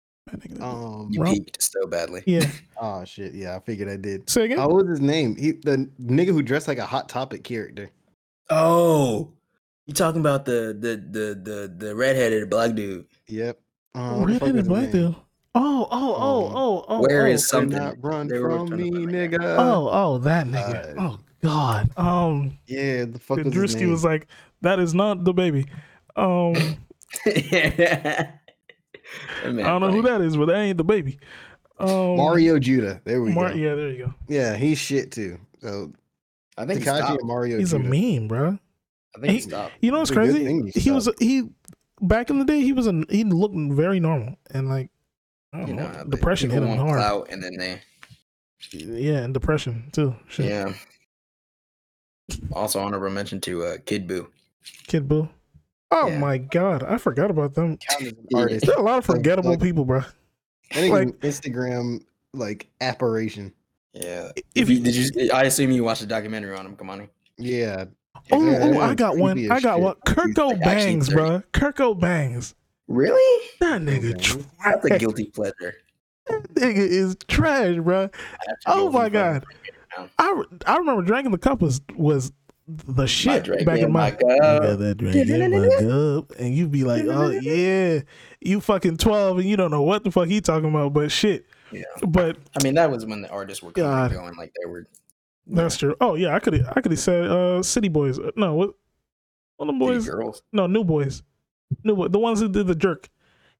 [SPEAKER 3] Um.
[SPEAKER 2] You
[SPEAKER 1] Rum-
[SPEAKER 2] peaked so badly.
[SPEAKER 1] yeah.
[SPEAKER 3] Oh shit. Yeah, I figured I did.
[SPEAKER 1] Say again.
[SPEAKER 3] Oh, what was his name? He the nigga who dressed like a hot topic character.
[SPEAKER 2] Oh, you talking about the the the the the redheaded black dude?
[SPEAKER 3] Yep. What the fuck
[SPEAKER 1] Redheaded
[SPEAKER 3] was
[SPEAKER 1] black
[SPEAKER 3] name?
[SPEAKER 1] dude. Oh, oh, oh,
[SPEAKER 3] Um,
[SPEAKER 1] oh, oh.
[SPEAKER 2] Where
[SPEAKER 1] oh.
[SPEAKER 2] is something?
[SPEAKER 3] not run
[SPEAKER 2] they
[SPEAKER 3] from me,
[SPEAKER 2] find
[SPEAKER 3] nigga.
[SPEAKER 1] Oh, oh, that nigga.
[SPEAKER 3] Uh,
[SPEAKER 1] oh God. Um,
[SPEAKER 3] yeah. The fuck was
[SPEAKER 1] Drewski was like, "That is not the baby." Um,
[SPEAKER 2] That man
[SPEAKER 1] I don't know who that is, but that ain't the baby. Um,
[SPEAKER 3] Mario Judah. There we
[SPEAKER 1] Mar-
[SPEAKER 3] go.
[SPEAKER 1] yeah, there you go.
[SPEAKER 3] Yeah, he's shit too. So
[SPEAKER 2] I think he
[SPEAKER 3] Tekashi
[SPEAKER 2] stopped.
[SPEAKER 3] and Mario.
[SPEAKER 1] He's a meme, bro.
[SPEAKER 2] I think he
[SPEAKER 1] he-
[SPEAKER 2] stopped.
[SPEAKER 1] You know what's
[SPEAKER 3] It's
[SPEAKER 1] crazy?
[SPEAKER 3] he
[SPEAKER 1] He was
[SPEAKER 3] stopped.
[SPEAKER 1] he back in the day. He was a he looked very normal and like I don't
[SPEAKER 2] You
[SPEAKER 1] know,
[SPEAKER 2] know,
[SPEAKER 1] depression hit
[SPEAKER 2] people
[SPEAKER 1] him hard.
[SPEAKER 2] clout and then they
[SPEAKER 1] Yeah, and depression too. Shit.
[SPEAKER 2] yeah. Also honorable mention to uh, Kid Buu.
[SPEAKER 1] Kid Buu. Oh
[SPEAKER 2] Yeah.
[SPEAKER 1] my god, I forgot about them.
[SPEAKER 3] Count as an
[SPEAKER 2] Yeah.
[SPEAKER 3] artist.
[SPEAKER 1] There are a lot of forgettable
[SPEAKER 3] like-
[SPEAKER 1] people, bro. Like-
[SPEAKER 3] Instagram like apparition.
[SPEAKER 2] Yeah.
[SPEAKER 1] If
[SPEAKER 2] If you,
[SPEAKER 1] you-
[SPEAKER 2] did you? I assume you watched the documentary on him. Come on.
[SPEAKER 3] Yeah.
[SPEAKER 1] Oh,
[SPEAKER 3] Yeah,
[SPEAKER 1] oh, I got one. I got
[SPEAKER 3] shit.
[SPEAKER 1] one. Kirko
[SPEAKER 2] like
[SPEAKER 1] Bangz,
[SPEAKER 2] 30.
[SPEAKER 1] bro. Kirko Bangz.
[SPEAKER 2] Really?
[SPEAKER 1] That nigga
[SPEAKER 3] Okay.
[SPEAKER 2] That's a guilty pleasure.
[SPEAKER 1] That nigga is trash, bro.
[SPEAKER 2] I have to
[SPEAKER 1] Oh my god. I, I remember drinking the cup was was the shit
[SPEAKER 2] Drake
[SPEAKER 1] back in
[SPEAKER 2] in
[SPEAKER 1] my
[SPEAKER 2] my
[SPEAKER 1] You
[SPEAKER 2] cup.
[SPEAKER 1] got that drink in my cup, and you'd be like, "Oh yeah, you fucking twelve, and you don't know what the fuck he talking about." But shit,
[SPEAKER 2] Yeah.
[SPEAKER 1] but
[SPEAKER 2] I mean, that was when the artists were coming and
[SPEAKER 1] God.
[SPEAKER 2] going like they were.
[SPEAKER 1] that's true. Oh yeah, I could I could have said uh, City Boys. Uh, No, what? What them
[SPEAKER 2] City
[SPEAKER 1] boys?
[SPEAKER 2] girls.
[SPEAKER 1] No, New Boyz. New boy, the ones who did the jerk.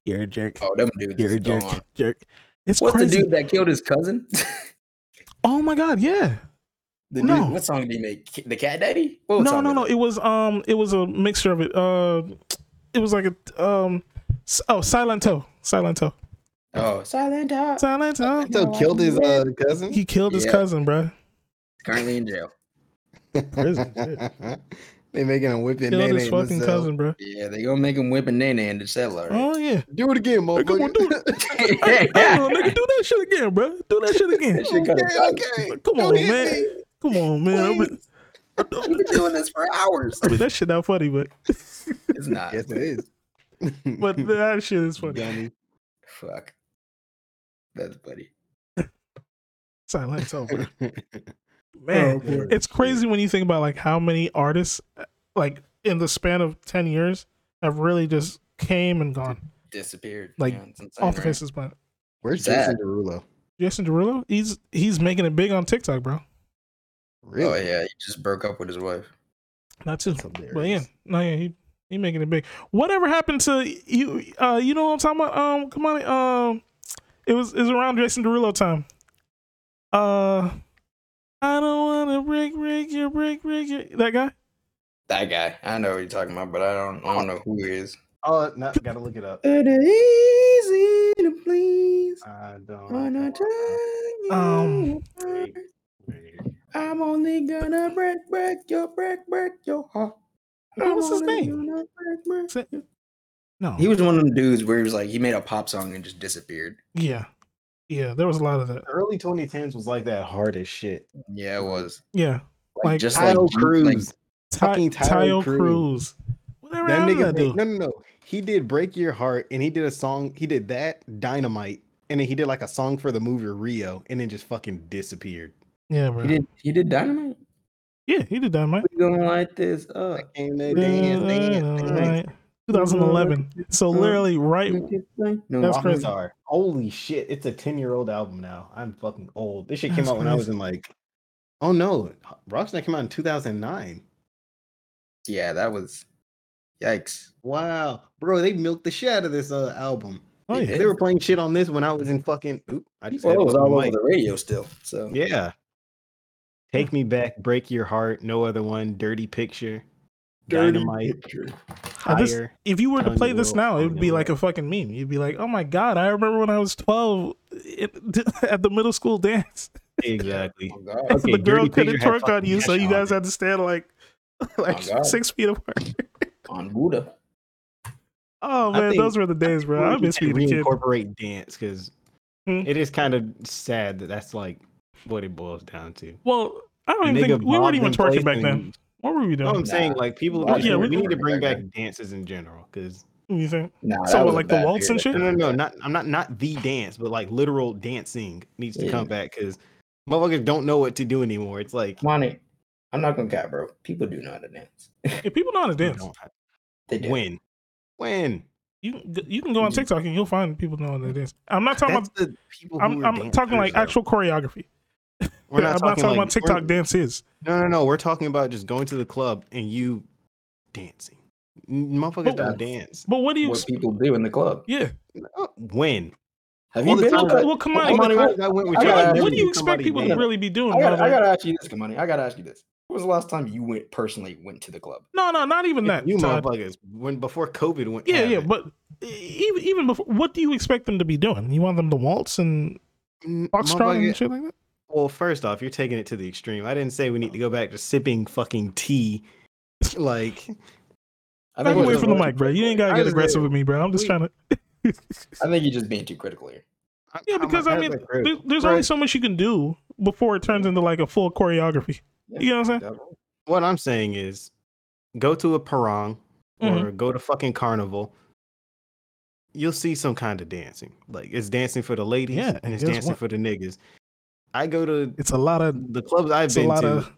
[SPEAKER 1] You're a jerk.
[SPEAKER 2] Oh, them dudes.
[SPEAKER 1] You're a jerk.
[SPEAKER 2] gone.
[SPEAKER 1] Jerk. It's
[SPEAKER 2] What's
[SPEAKER 1] crazy.
[SPEAKER 2] the dude that killed his cousin?
[SPEAKER 1] Oh my god, yeah.
[SPEAKER 2] the
[SPEAKER 1] No.
[SPEAKER 2] dude, what song did he make? The Cat Daddy? What
[SPEAKER 1] no, no, no.
[SPEAKER 2] it?
[SPEAKER 1] It was um, it was a mixture of it. Uh, it was like a um, s- oh, Silent Silento,
[SPEAKER 2] Oh, Silent Talk.
[SPEAKER 1] Silento.
[SPEAKER 3] So killed his uh cousin.
[SPEAKER 1] He killed his
[SPEAKER 2] Yeah.
[SPEAKER 1] cousin, bro.
[SPEAKER 2] Currently in jail.
[SPEAKER 1] prison, shit.
[SPEAKER 3] they making him whip it.
[SPEAKER 1] Killed
[SPEAKER 3] nay-nay
[SPEAKER 1] his
[SPEAKER 3] in the
[SPEAKER 1] fucking
[SPEAKER 3] cell.
[SPEAKER 1] cousin, bro.
[SPEAKER 2] Yeah, they gonna make him whip a nene in the cellar.
[SPEAKER 1] Oh yeah.
[SPEAKER 3] Do it again,
[SPEAKER 1] Hey, come on,
[SPEAKER 3] motherfucker.
[SPEAKER 1] do Hey, hey, no, nigga, do that shit again, bro. Do that shit again.
[SPEAKER 2] That shit
[SPEAKER 3] okay, okay.
[SPEAKER 1] Come
[SPEAKER 3] Don't
[SPEAKER 1] on, man.
[SPEAKER 3] me.
[SPEAKER 1] Come on, man. I mean,
[SPEAKER 2] I've been doing this for hours.
[SPEAKER 1] I mean, that shit not funny, but
[SPEAKER 2] It's not.
[SPEAKER 3] Yes, it is.
[SPEAKER 1] but that shit is funny.
[SPEAKER 3] Dummy.
[SPEAKER 2] Fuck. That's funny.
[SPEAKER 1] Silence over. Man,
[SPEAKER 3] boy.
[SPEAKER 1] it's crazy when you think about like how many artists, like in the span of ten years, have really just came and gone
[SPEAKER 2] Disappeared.
[SPEAKER 1] Like,
[SPEAKER 2] yeah, it's insane,
[SPEAKER 1] off the
[SPEAKER 2] right?
[SPEAKER 1] face of this planet.
[SPEAKER 3] Where's
[SPEAKER 2] Sad.
[SPEAKER 3] Jason Derulo?
[SPEAKER 1] Jason Derulo, he's he's making it big on TikTok, bro.
[SPEAKER 3] Really?
[SPEAKER 2] Oh yeah, he just broke up with his wife.
[SPEAKER 1] Not too.
[SPEAKER 3] That's
[SPEAKER 1] But yeah,
[SPEAKER 3] hilarious.
[SPEAKER 1] no, yeah, he he making it big. Whatever happened to you? Uh, you know what I'm talking about? Um, come on, um, it was it was around Jason Derulo time. Uh, I don't want to break break your break break your that guy.
[SPEAKER 2] That guy. I know what you're talking about, but I don't I don't know who he is.
[SPEAKER 3] Oh, no, gotta look it up.
[SPEAKER 2] It is easy to please.
[SPEAKER 3] I don't.
[SPEAKER 2] Wanna tell you
[SPEAKER 1] Um,
[SPEAKER 2] apart. I'm only gonna break, break your, break, break your heart.
[SPEAKER 1] What was his name?
[SPEAKER 2] break, break
[SPEAKER 1] Is it-
[SPEAKER 2] your-
[SPEAKER 1] No,
[SPEAKER 2] He was one of them dudes where he was like, he made a pop song and just disappeared.
[SPEAKER 1] yeah, yeah. There was a lot of that.
[SPEAKER 3] Early 2010s was like that hard as shit.
[SPEAKER 2] Yeah, it was.
[SPEAKER 1] Yeah,
[SPEAKER 2] Like,
[SPEAKER 1] Like
[SPEAKER 2] just
[SPEAKER 3] Kyle
[SPEAKER 2] like Juke,
[SPEAKER 3] Cruz.
[SPEAKER 2] like
[SPEAKER 1] Ty,
[SPEAKER 3] Fucking Tyler
[SPEAKER 1] Taio
[SPEAKER 3] Cruz.
[SPEAKER 1] Cruz. Whatever
[SPEAKER 3] that
[SPEAKER 1] happened
[SPEAKER 3] nigga
[SPEAKER 1] that
[SPEAKER 3] made,
[SPEAKER 1] dude?
[SPEAKER 3] no no no. He did Break Your Heart and he did a song. He did that Dynamite and then he did like a song for the movie Rio and then just fucking disappeared.
[SPEAKER 1] Yeah, bro.
[SPEAKER 2] he did he did dynamite.
[SPEAKER 1] Yeah, he did Dynamite.
[SPEAKER 2] We gonna light this up.
[SPEAKER 3] Like, came there, dance, dance, dance.
[SPEAKER 1] Dynamite. 2011. So literally, right?
[SPEAKER 2] No,
[SPEAKER 1] That's
[SPEAKER 3] Rockstar.
[SPEAKER 1] crazy.
[SPEAKER 3] Holy shit! It's a 10 year old album now. I'm fucking old. This shit came
[SPEAKER 1] That's
[SPEAKER 3] out when I was in like. Oh no, Rockstar came out in 2009.
[SPEAKER 2] Yeah, that was yikes.
[SPEAKER 3] Wow, bro, they milked the shit out of this uh, album.
[SPEAKER 1] Oh
[SPEAKER 2] They
[SPEAKER 1] yeah.
[SPEAKER 3] They were playing shit on this when I was in fucking. Oop, I just
[SPEAKER 2] Well, it was
[SPEAKER 3] the
[SPEAKER 2] all over the radio still. So
[SPEAKER 3] Yeah. Take me back, break your heart, no other one, dirty picture,
[SPEAKER 2] Dirty
[SPEAKER 3] dynamite,
[SPEAKER 2] picture.
[SPEAKER 1] Now, this- if you were to play this now, it would be like a fucking meme. You'd be like, "Oh my god, I remember when I was 12 it, at the middle school dance.
[SPEAKER 3] Exactly.
[SPEAKER 2] Oh,
[SPEAKER 3] Okay,
[SPEAKER 1] the girl couldn't
[SPEAKER 3] Picture
[SPEAKER 1] twerk on you, so you guys had to stand like like
[SPEAKER 2] God.
[SPEAKER 1] six feet apart.
[SPEAKER 2] On Buddha.
[SPEAKER 1] Oh man, those were the days, bro. I miss being a kid.
[SPEAKER 3] Reincorporate dance because
[SPEAKER 1] Hmm.
[SPEAKER 3] it is kind of sad that that's like what it boils down to.
[SPEAKER 1] Well, I don't even think we weren't even
[SPEAKER 3] in
[SPEAKER 1] twerking back then.
[SPEAKER 3] And-
[SPEAKER 1] What were we
[SPEAKER 3] No,
[SPEAKER 1] doing?
[SPEAKER 3] I'm saying like people.
[SPEAKER 2] Oh,
[SPEAKER 3] we,
[SPEAKER 1] yeah,
[SPEAKER 3] we,
[SPEAKER 1] we-
[SPEAKER 3] need to bring
[SPEAKER 2] back
[SPEAKER 3] back dances in general because
[SPEAKER 1] You think?
[SPEAKER 2] Nah,
[SPEAKER 1] So,
[SPEAKER 2] that
[SPEAKER 1] like, the waltz and shit?
[SPEAKER 3] No, no, no, not I'm not not the dance, but like literal dancing needs to
[SPEAKER 2] Yeah.
[SPEAKER 3] come back because motherfuckers don't know what to do anymore. It's like
[SPEAKER 2] Money. I'm not gonna cap, bro. People do know how to dance.
[SPEAKER 1] If people know how to
[SPEAKER 3] you
[SPEAKER 1] dance,
[SPEAKER 3] don't
[SPEAKER 2] They do.
[SPEAKER 3] when when
[SPEAKER 1] you can you can go on. TikTok and you'll find people know how to dance. I'm not talking
[SPEAKER 3] that's
[SPEAKER 1] about.
[SPEAKER 3] the people who
[SPEAKER 1] I'm, I'm talking like actual choreography.
[SPEAKER 3] We're
[SPEAKER 1] I'm not talking
[SPEAKER 3] like-
[SPEAKER 1] about TikTok dances.
[SPEAKER 3] No, no, no. We're talking about just going to the club and you dancing. Motherfuckers
[SPEAKER 1] But-
[SPEAKER 3] don't dance.
[SPEAKER 1] But what do you?
[SPEAKER 2] What
[SPEAKER 1] ex-
[SPEAKER 2] people do in the club.
[SPEAKER 1] yeah.
[SPEAKER 3] When?
[SPEAKER 2] Have
[SPEAKER 3] All
[SPEAKER 2] you been?
[SPEAKER 3] time that-
[SPEAKER 1] Well, come on.
[SPEAKER 2] Money,
[SPEAKER 3] times I went with
[SPEAKER 2] I
[SPEAKER 3] you,
[SPEAKER 2] gotta
[SPEAKER 3] I
[SPEAKER 2] ask
[SPEAKER 3] never
[SPEAKER 1] what do you expect
[SPEAKER 3] somebody
[SPEAKER 1] people to really be doing?
[SPEAKER 2] I gotta, I gotta ask you this, Kamani. I gotta ask you this. When was the last time you went personally went to the club?
[SPEAKER 1] No, no, not even that.
[SPEAKER 3] You
[SPEAKER 1] Todd.
[SPEAKER 3] motherfuckers. When before COVID went.
[SPEAKER 1] Yeah, yeah,
[SPEAKER 3] havoc.
[SPEAKER 1] but even even before, what do you expect them to be doing? You want them to waltz and foxtrot and shit like that?
[SPEAKER 3] Well, first off, you're taking it to the extreme. I didn't say we need to go back to sipping fucking tea. Like,
[SPEAKER 2] I
[SPEAKER 1] Back
[SPEAKER 2] we're
[SPEAKER 1] away from the mic, bro. You ain't gotta
[SPEAKER 3] I
[SPEAKER 1] get
[SPEAKER 3] just-
[SPEAKER 1] aggressive with me, bro. I'm just
[SPEAKER 3] we-
[SPEAKER 1] trying to.
[SPEAKER 2] I think you're just being too critical here.
[SPEAKER 1] Yeah, because I mean,
[SPEAKER 3] that
[SPEAKER 1] there, there's only so much you can do before it turns into like a full choreography. You know what I'm saying?
[SPEAKER 3] what I'm saying is, go to a parang or
[SPEAKER 1] Mhm.
[SPEAKER 3] go to fucking carnival. You'll see some kind of dancing. Like it's dancing for the ladies
[SPEAKER 1] Yeah,
[SPEAKER 3] and it's dancing
[SPEAKER 1] what?
[SPEAKER 3] for the niggas. I go to
[SPEAKER 1] It's a lot of
[SPEAKER 3] the clubs I've
[SPEAKER 1] it's a
[SPEAKER 3] been
[SPEAKER 1] lot
[SPEAKER 3] to.
[SPEAKER 1] of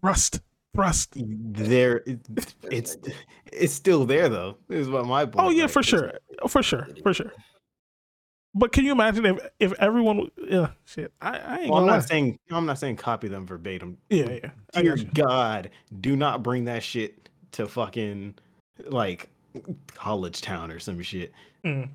[SPEAKER 1] thrust, thrust.
[SPEAKER 3] there, it- it's it's still there though. Is what my point.
[SPEAKER 1] Oh yeah,
[SPEAKER 3] like,
[SPEAKER 1] for sure, Oh, for sure, for sure. But can you imagine if if everyone? Yeah, shit. I, I ain't
[SPEAKER 3] Well, I'm
[SPEAKER 1] lie.
[SPEAKER 3] not saying I'm not saying copy them verbatim.
[SPEAKER 1] Yeah, yeah.
[SPEAKER 3] Dear. God, do not bring that shit to fucking like college town or some shit.
[SPEAKER 1] Mm.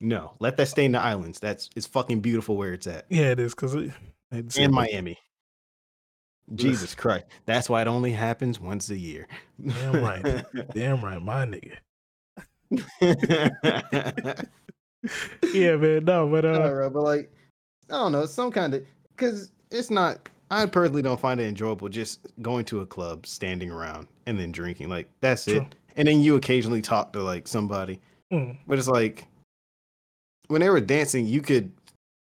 [SPEAKER 3] No, let that stay in the islands. That's it's fucking beautiful where it's at.
[SPEAKER 1] Yeah, it is because it, it's
[SPEAKER 3] And Miami. Jesus Christ. That's why it only happens once a year.
[SPEAKER 1] Damn right. Damn right, my nigga. Yeah, man. No, but uh,
[SPEAKER 3] Alright, but like, I don't know, some kind of because it's not. I personally don't find it enjoyable just going to a club, standing around, and then drinking. Like that's
[SPEAKER 1] True.
[SPEAKER 3] it. And then you occasionally talk to like somebody,
[SPEAKER 1] mm,
[SPEAKER 3] but it's like when they were dancing, you could.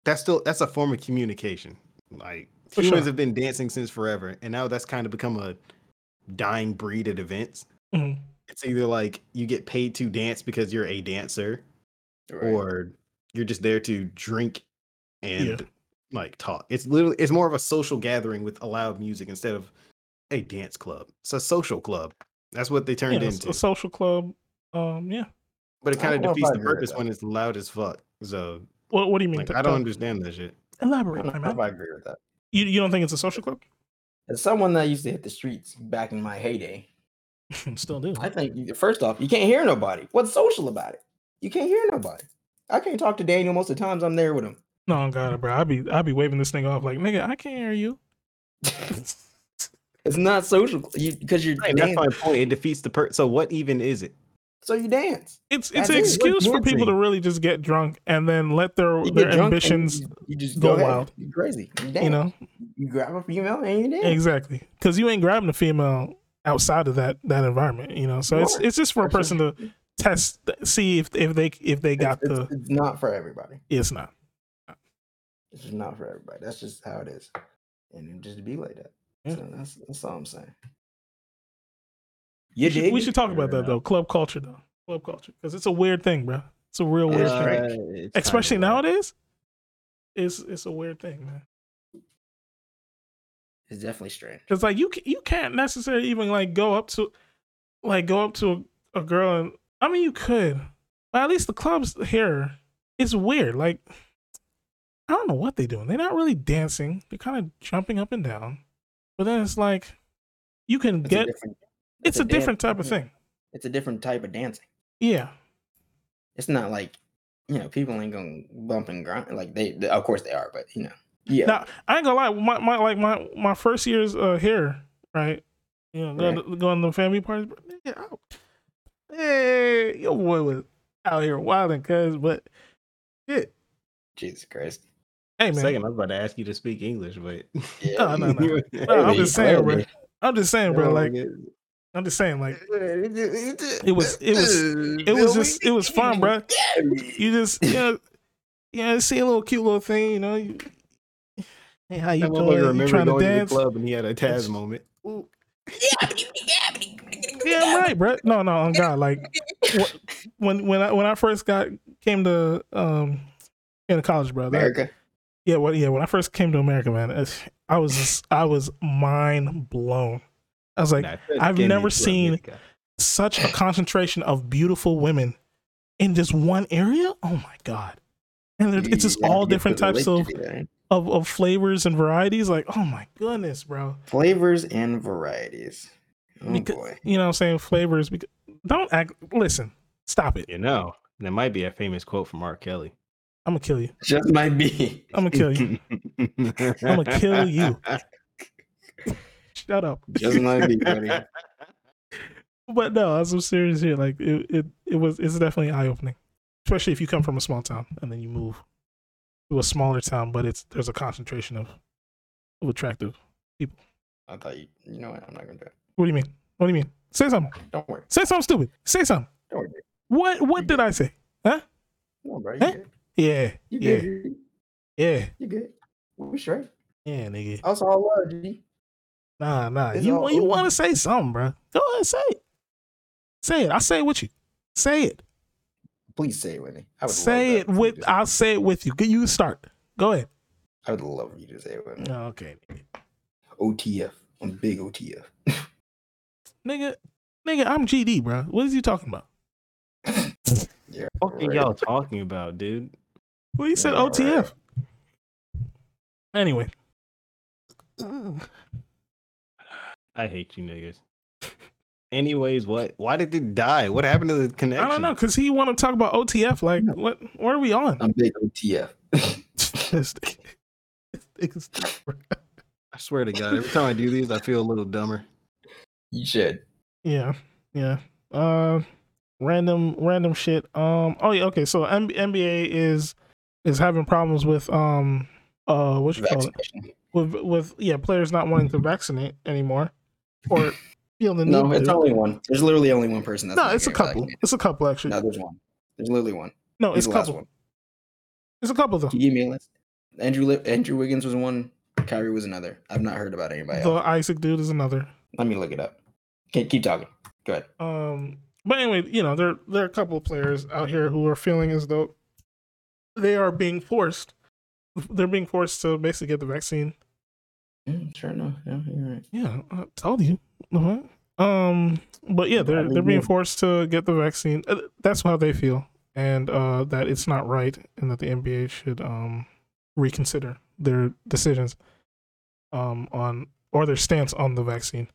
[SPEAKER 3] That's still that's a form of communication. Like
[SPEAKER 1] For
[SPEAKER 3] humans
[SPEAKER 1] sure.
[SPEAKER 3] have been dancing since forever, and now that's kind of become a dying breed at events.
[SPEAKER 1] mm.
[SPEAKER 3] It's either like you get paid to dance because you're a dancer,
[SPEAKER 2] Right.
[SPEAKER 3] or you're just there to drink and
[SPEAKER 1] Yeah.
[SPEAKER 3] like talk. It's literally it's more of a social gathering with a loud music instead of a dance club. It's a social club. That's what they turned
[SPEAKER 1] yeah,
[SPEAKER 3] into.
[SPEAKER 1] a social club. Um, yeah.
[SPEAKER 3] but it kind of
[SPEAKER 2] don't know if
[SPEAKER 3] defeats the purpose when it's loud as fuck. So
[SPEAKER 1] What What do you mean?
[SPEAKER 3] like,
[SPEAKER 1] T-
[SPEAKER 3] I don't understand that shit.
[SPEAKER 1] Elaborate,
[SPEAKER 2] don't
[SPEAKER 1] my man.
[SPEAKER 2] I agree with that.
[SPEAKER 1] You You don't think it's a social club?
[SPEAKER 2] As someone that used to hit the streets back in my heyday,
[SPEAKER 1] Still do.
[SPEAKER 2] I think first off, you can't hear nobody. What's social about it? You can't hear nobody. I can't talk to Daniel most of the times I'm there with him.
[SPEAKER 1] No, God, bro. I be I be waving this thing off like, nigga, I can't hear you.
[SPEAKER 2] it's not social because you, are
[SPEAKER 3] Right, that's my point. It defeats the per. So what even is it?
[SPEAKER 2] So you dance.
[SPEAKER 1] It's
[SPEAKER 2] That's
[SPEAKER 1] it's an
[SPEAKER 2] it.
[SPEAKER 1] Excuse for people to really just get drunk and then let their
[SPEAKER 2] You
[SPEAKER 1] their
[SPEAKER 2] get drunk and
[SPEAKER 1] ambitions,
[SPEAKER 2] You, you just
[SPEAKER 1] go
[SPEAKER 2] go,
[SPEAKER 1] wild.
[SPEAKER 2] You're crazy. You, dance.
[SPEAKER 1] you know,
[SPEAKER 2] you grab a female and you dance.
[SPEAKER 1] exactly. Because you ain't grabbing a female outside of that that environment, you know. So it's
[SPEAKER 2] Sure.
[SPEAKER 1] it's just for a person to test, see if if they if they got
[SPEAKER 2] it's,
[SPEAKER 1] the.
[SPEAKER 2] it's, it's not for everybody.
[SPEAKER 1] It's not.
[SPEAKER 2] It's just not for everybody. That's just how it is, and it just be like that.
[SPEAKER 1] Yeah.
[SPEAKER 2] So that's that's all I'm saying. You
[SPEAKER 1] We should, we should talk about that though. Club culture though. Club culture because it's a weird thing, bro. It's a real weird
[SPEAKER 2] It's
[SPEAKER 1] thing.
[SPEAKER 3] Uh, it's
[SPEAKER 1] especially
[SPEAKER 3] kinda like-
[SPEAKER 1] nowadays. It's it's a weird thing, man.
[SPEAKER 2] It's definitely strange.
[SPEAKER 1] Cause like you you can't necessarily even like go up to like go up to a, a girl and I mean you could, but at least the clubs here it's weird. Like I don't know what they're doing. They're not really dancing. They're kind of jumping up and down. But then it's like you can
[SPEAKER 2] It's
[SPEAKER 1] get
[SPEAKER 2] a different.
[SPEAKER 1] It's a
[SPEAKER 2] dan-
[SPEAKER 1] different type of thing.
[SPEAKER 2] It's a different type of dancing.
[SPEAKER 1] Yeah.
[SPEAKER 2] It's not like you know people ain't gonna bump and grind like they. they- of course they are, but you know. Yeah.
[SPEAKER 1] Now I ain't gonna lie. My, my like my my first year's uh here, right? You know, going,
[SPEAKER 2] Right.
[SPEAKER 1] going to the family parties. But nigga, I- hey, your boy was out here wilding, cuz. But shit,
[SPEAKER 2] Jesus Christ.
[SPEAKER 1] hey man,
[SPEAKER 3] Second, I was about to ask you to speak English, but
[SPEAKER 1] No, no, no. No, I'm just saying, bro. I'm just saying, bro. Like
[SPEAKER 3] yeah.
[SPEAKER 1] I'm just saying, like
[SPEAKER 3] it
[SPEAKER 1] was- it was- it was just it was fun, bro. You just you know, you know, see a little cute little thing, you know. You, hey, how you
[SPEAKER 3] That
[SPEAKER 1] doing?
[SPEAKER 3] motherfucker
[SPEAKER 1] You
[SPEAKER 3] remember
[SPEAKER 1] trying to
[SPEAKER 3] going to the
[SPEAKER 1] dance?
[SPEAKER 3] club and he had a Taz moment.
[SPEAKER 1] Yeah, I'm right, bro. No, no, on God, like when when I when I first got came to um into college, bro. That,
[SPEAKER 2] America.
[SPEAKER 1] yeah, well, yeah. When I first came to America, man, I was just, I was mind blown. I was like,
[SPEAKER 3] Nah,
[SPEAKER 1] I've never seen-
[SPEAKER 3] guy.
[SPEAKER 1] such a concentration of beautiful women in just one area. Oh my god! And it's just
[SPEAKER 2] gotta
[SPEAKER 1] all different types of,
[SPEAKER 2] that.
[SPEAKER 1] of of flavors and varieties. Like, oh my goodness, bro.
[SPEAKER 2] flavors and varieties. Oh
[SPEAKER 1] Because-
[SPEAKER 2] boy.
[SPEAKER 1] You know what I'm saying? Flavors. Because don't act. Listen. Stop it.
[SPEAKER 3] You know, there might be a famous quote from R. Kelly.
[SPEAKER 1] I'm gonna kill you.
[SPEAKER 2] Just might be.
[SPEAKER 1] I'm gonna kill you.
[SPEAKER 3] I'm
[SPEAKER 1] gonna kill you. Shut up.
[SPEAKER 2] Just might be, buddy.
[SPEAKER 1] But no, I'm so serious here. Like it, it, it was. It's definitely eye opening, especially if you come from a small town and then you move to a smaller town. But it's there's a concentration of of attractive. People.
[SPEAKER 2] I thought you. You know what? I'm not gonna do it.
[SPEAKER 1] What do you mean? What do you mean? Say something.
[SPEAKER 2] Don't worry.
[SPEAKER 1] Say something stupid. Say something.
[SPEAKER 2] Don't worry.
[SPEAKER 1] What What did I say? Huh?
[SPEAKER 2] No, bro. You
[SPEAKER 1] Huh?
[SPEAKER 2] good?
[SPEAKER 1] Yeah.
[SPEAKER 2] You
[SPEAKER 1] Yeah.
[SPEAKER 2] good?
[SPEAKER 1] Yeah.
[SPEAKER 2] You good? We straight.
[SPEAKER 1] Yeah, nigga.
[SPEAKER 2] I also, all love, G.
[SPEAKER 1] Nah, nah.
[SPEAKER 2] It's
[SPEAKER 1] You
[SPEAKER 2] all
[SPEAKER 1] you want to say something, bro? Go ahead, say it. Say it. I'll say it with you. Say it.
[SPEAKER 2] Please say it with me. I would
[SPEAKER 1] Say
[SPEAKER 2] love
[SPEAKER 1] it
[SPEAKER 2] that if you
[SPEAKER 1] with.
[SPEAKER 2] just-
[SPEAKER 1] I'll say it with you. Get you start. Go ahead.
[SPEAKER 2] I would love for you to say it with me.
[SPEAKER 1] Oh, okay,
[SPEAKER 2] OTF. I'm big OTF.
[SPEAKER 1] nigga. Nigga, I'm GD, bro. What is you talking about?
[SPEAKER 2] Yeah.
[SPEAKER 3] What are
[SPEAKER 2] right.
[SPEAKER 3] y'all talking about, dude?
[SPEAKER 1] Well, you said
[SPEAKER 2] Yeah,
[SPEAKER 1] OTF.
[SPEAKER 2] right.
[SPEAKER 1] Anyway.
[SPEAKER 3] I hate you niggas. Anyways, what? Why did it die? What happened to the connection?
[SPEAKER 1] I don't know, cause he want to talk about OTF. Like, what? Where are we on?
[SPEAKER 2] I'm big OTF.
[SPEAKER 1] This nigga- this nigga's.
[SPEAKER 3] I swear to God, every time I do these, I feel a little dumber.
[SPEAKER 2] you should.
[SPEAKER 1] Yeah, yeah. Uh, random, random shit. Um. Oh yeah. Okay. So M- NBA is is having problems with um uh what you call it with with yeah players not wanting to vaccinate anymore or feeling the need.
[SPEAKER 2] No, it's
[SPEAKER 1] to.
[SPEAKER 2] only one. There's literally only one person that's
[SPEAKER 1] no, it's a couple. It's a couple actually.
[SPEAKER 2] No, there's one. There's literally one.
[SPEAKER 1] No,
[SPEAKER 2] He's
[SPEAKER 1] it's a couple.
[SPEAKER 2] one.
[SPEAKER 1] It's a couple though.
[SPEAKER 2] Give me a list? Andrew Andrew Wiggins was one. Kyrie was another. I've not heard about anybody
[SPEAKER 1] The
[SPEAKER 2] else.
[SPEAKER 1] Isaac dude is another.
[SPEAKER 2] Let me look it up. Okay, keep talking. Go ahead.
[SPEAKER 1] Um, but anyway, you know, there there are a couple of players out here who are feeling as though they are being forced. They're being forced to basically get the vaccine.
[SPEAKER 2] Sure enough. Yeah, you're right.
[SPEAKER 1] Yeah, I told you. Uh-huh. Um, but yeah, they're they're being forced to get the vaccine. Uh, That's how they feel, and uh, that it's not right, and that the NBA should um reconsider their decisions um on or their stance on the vaccine.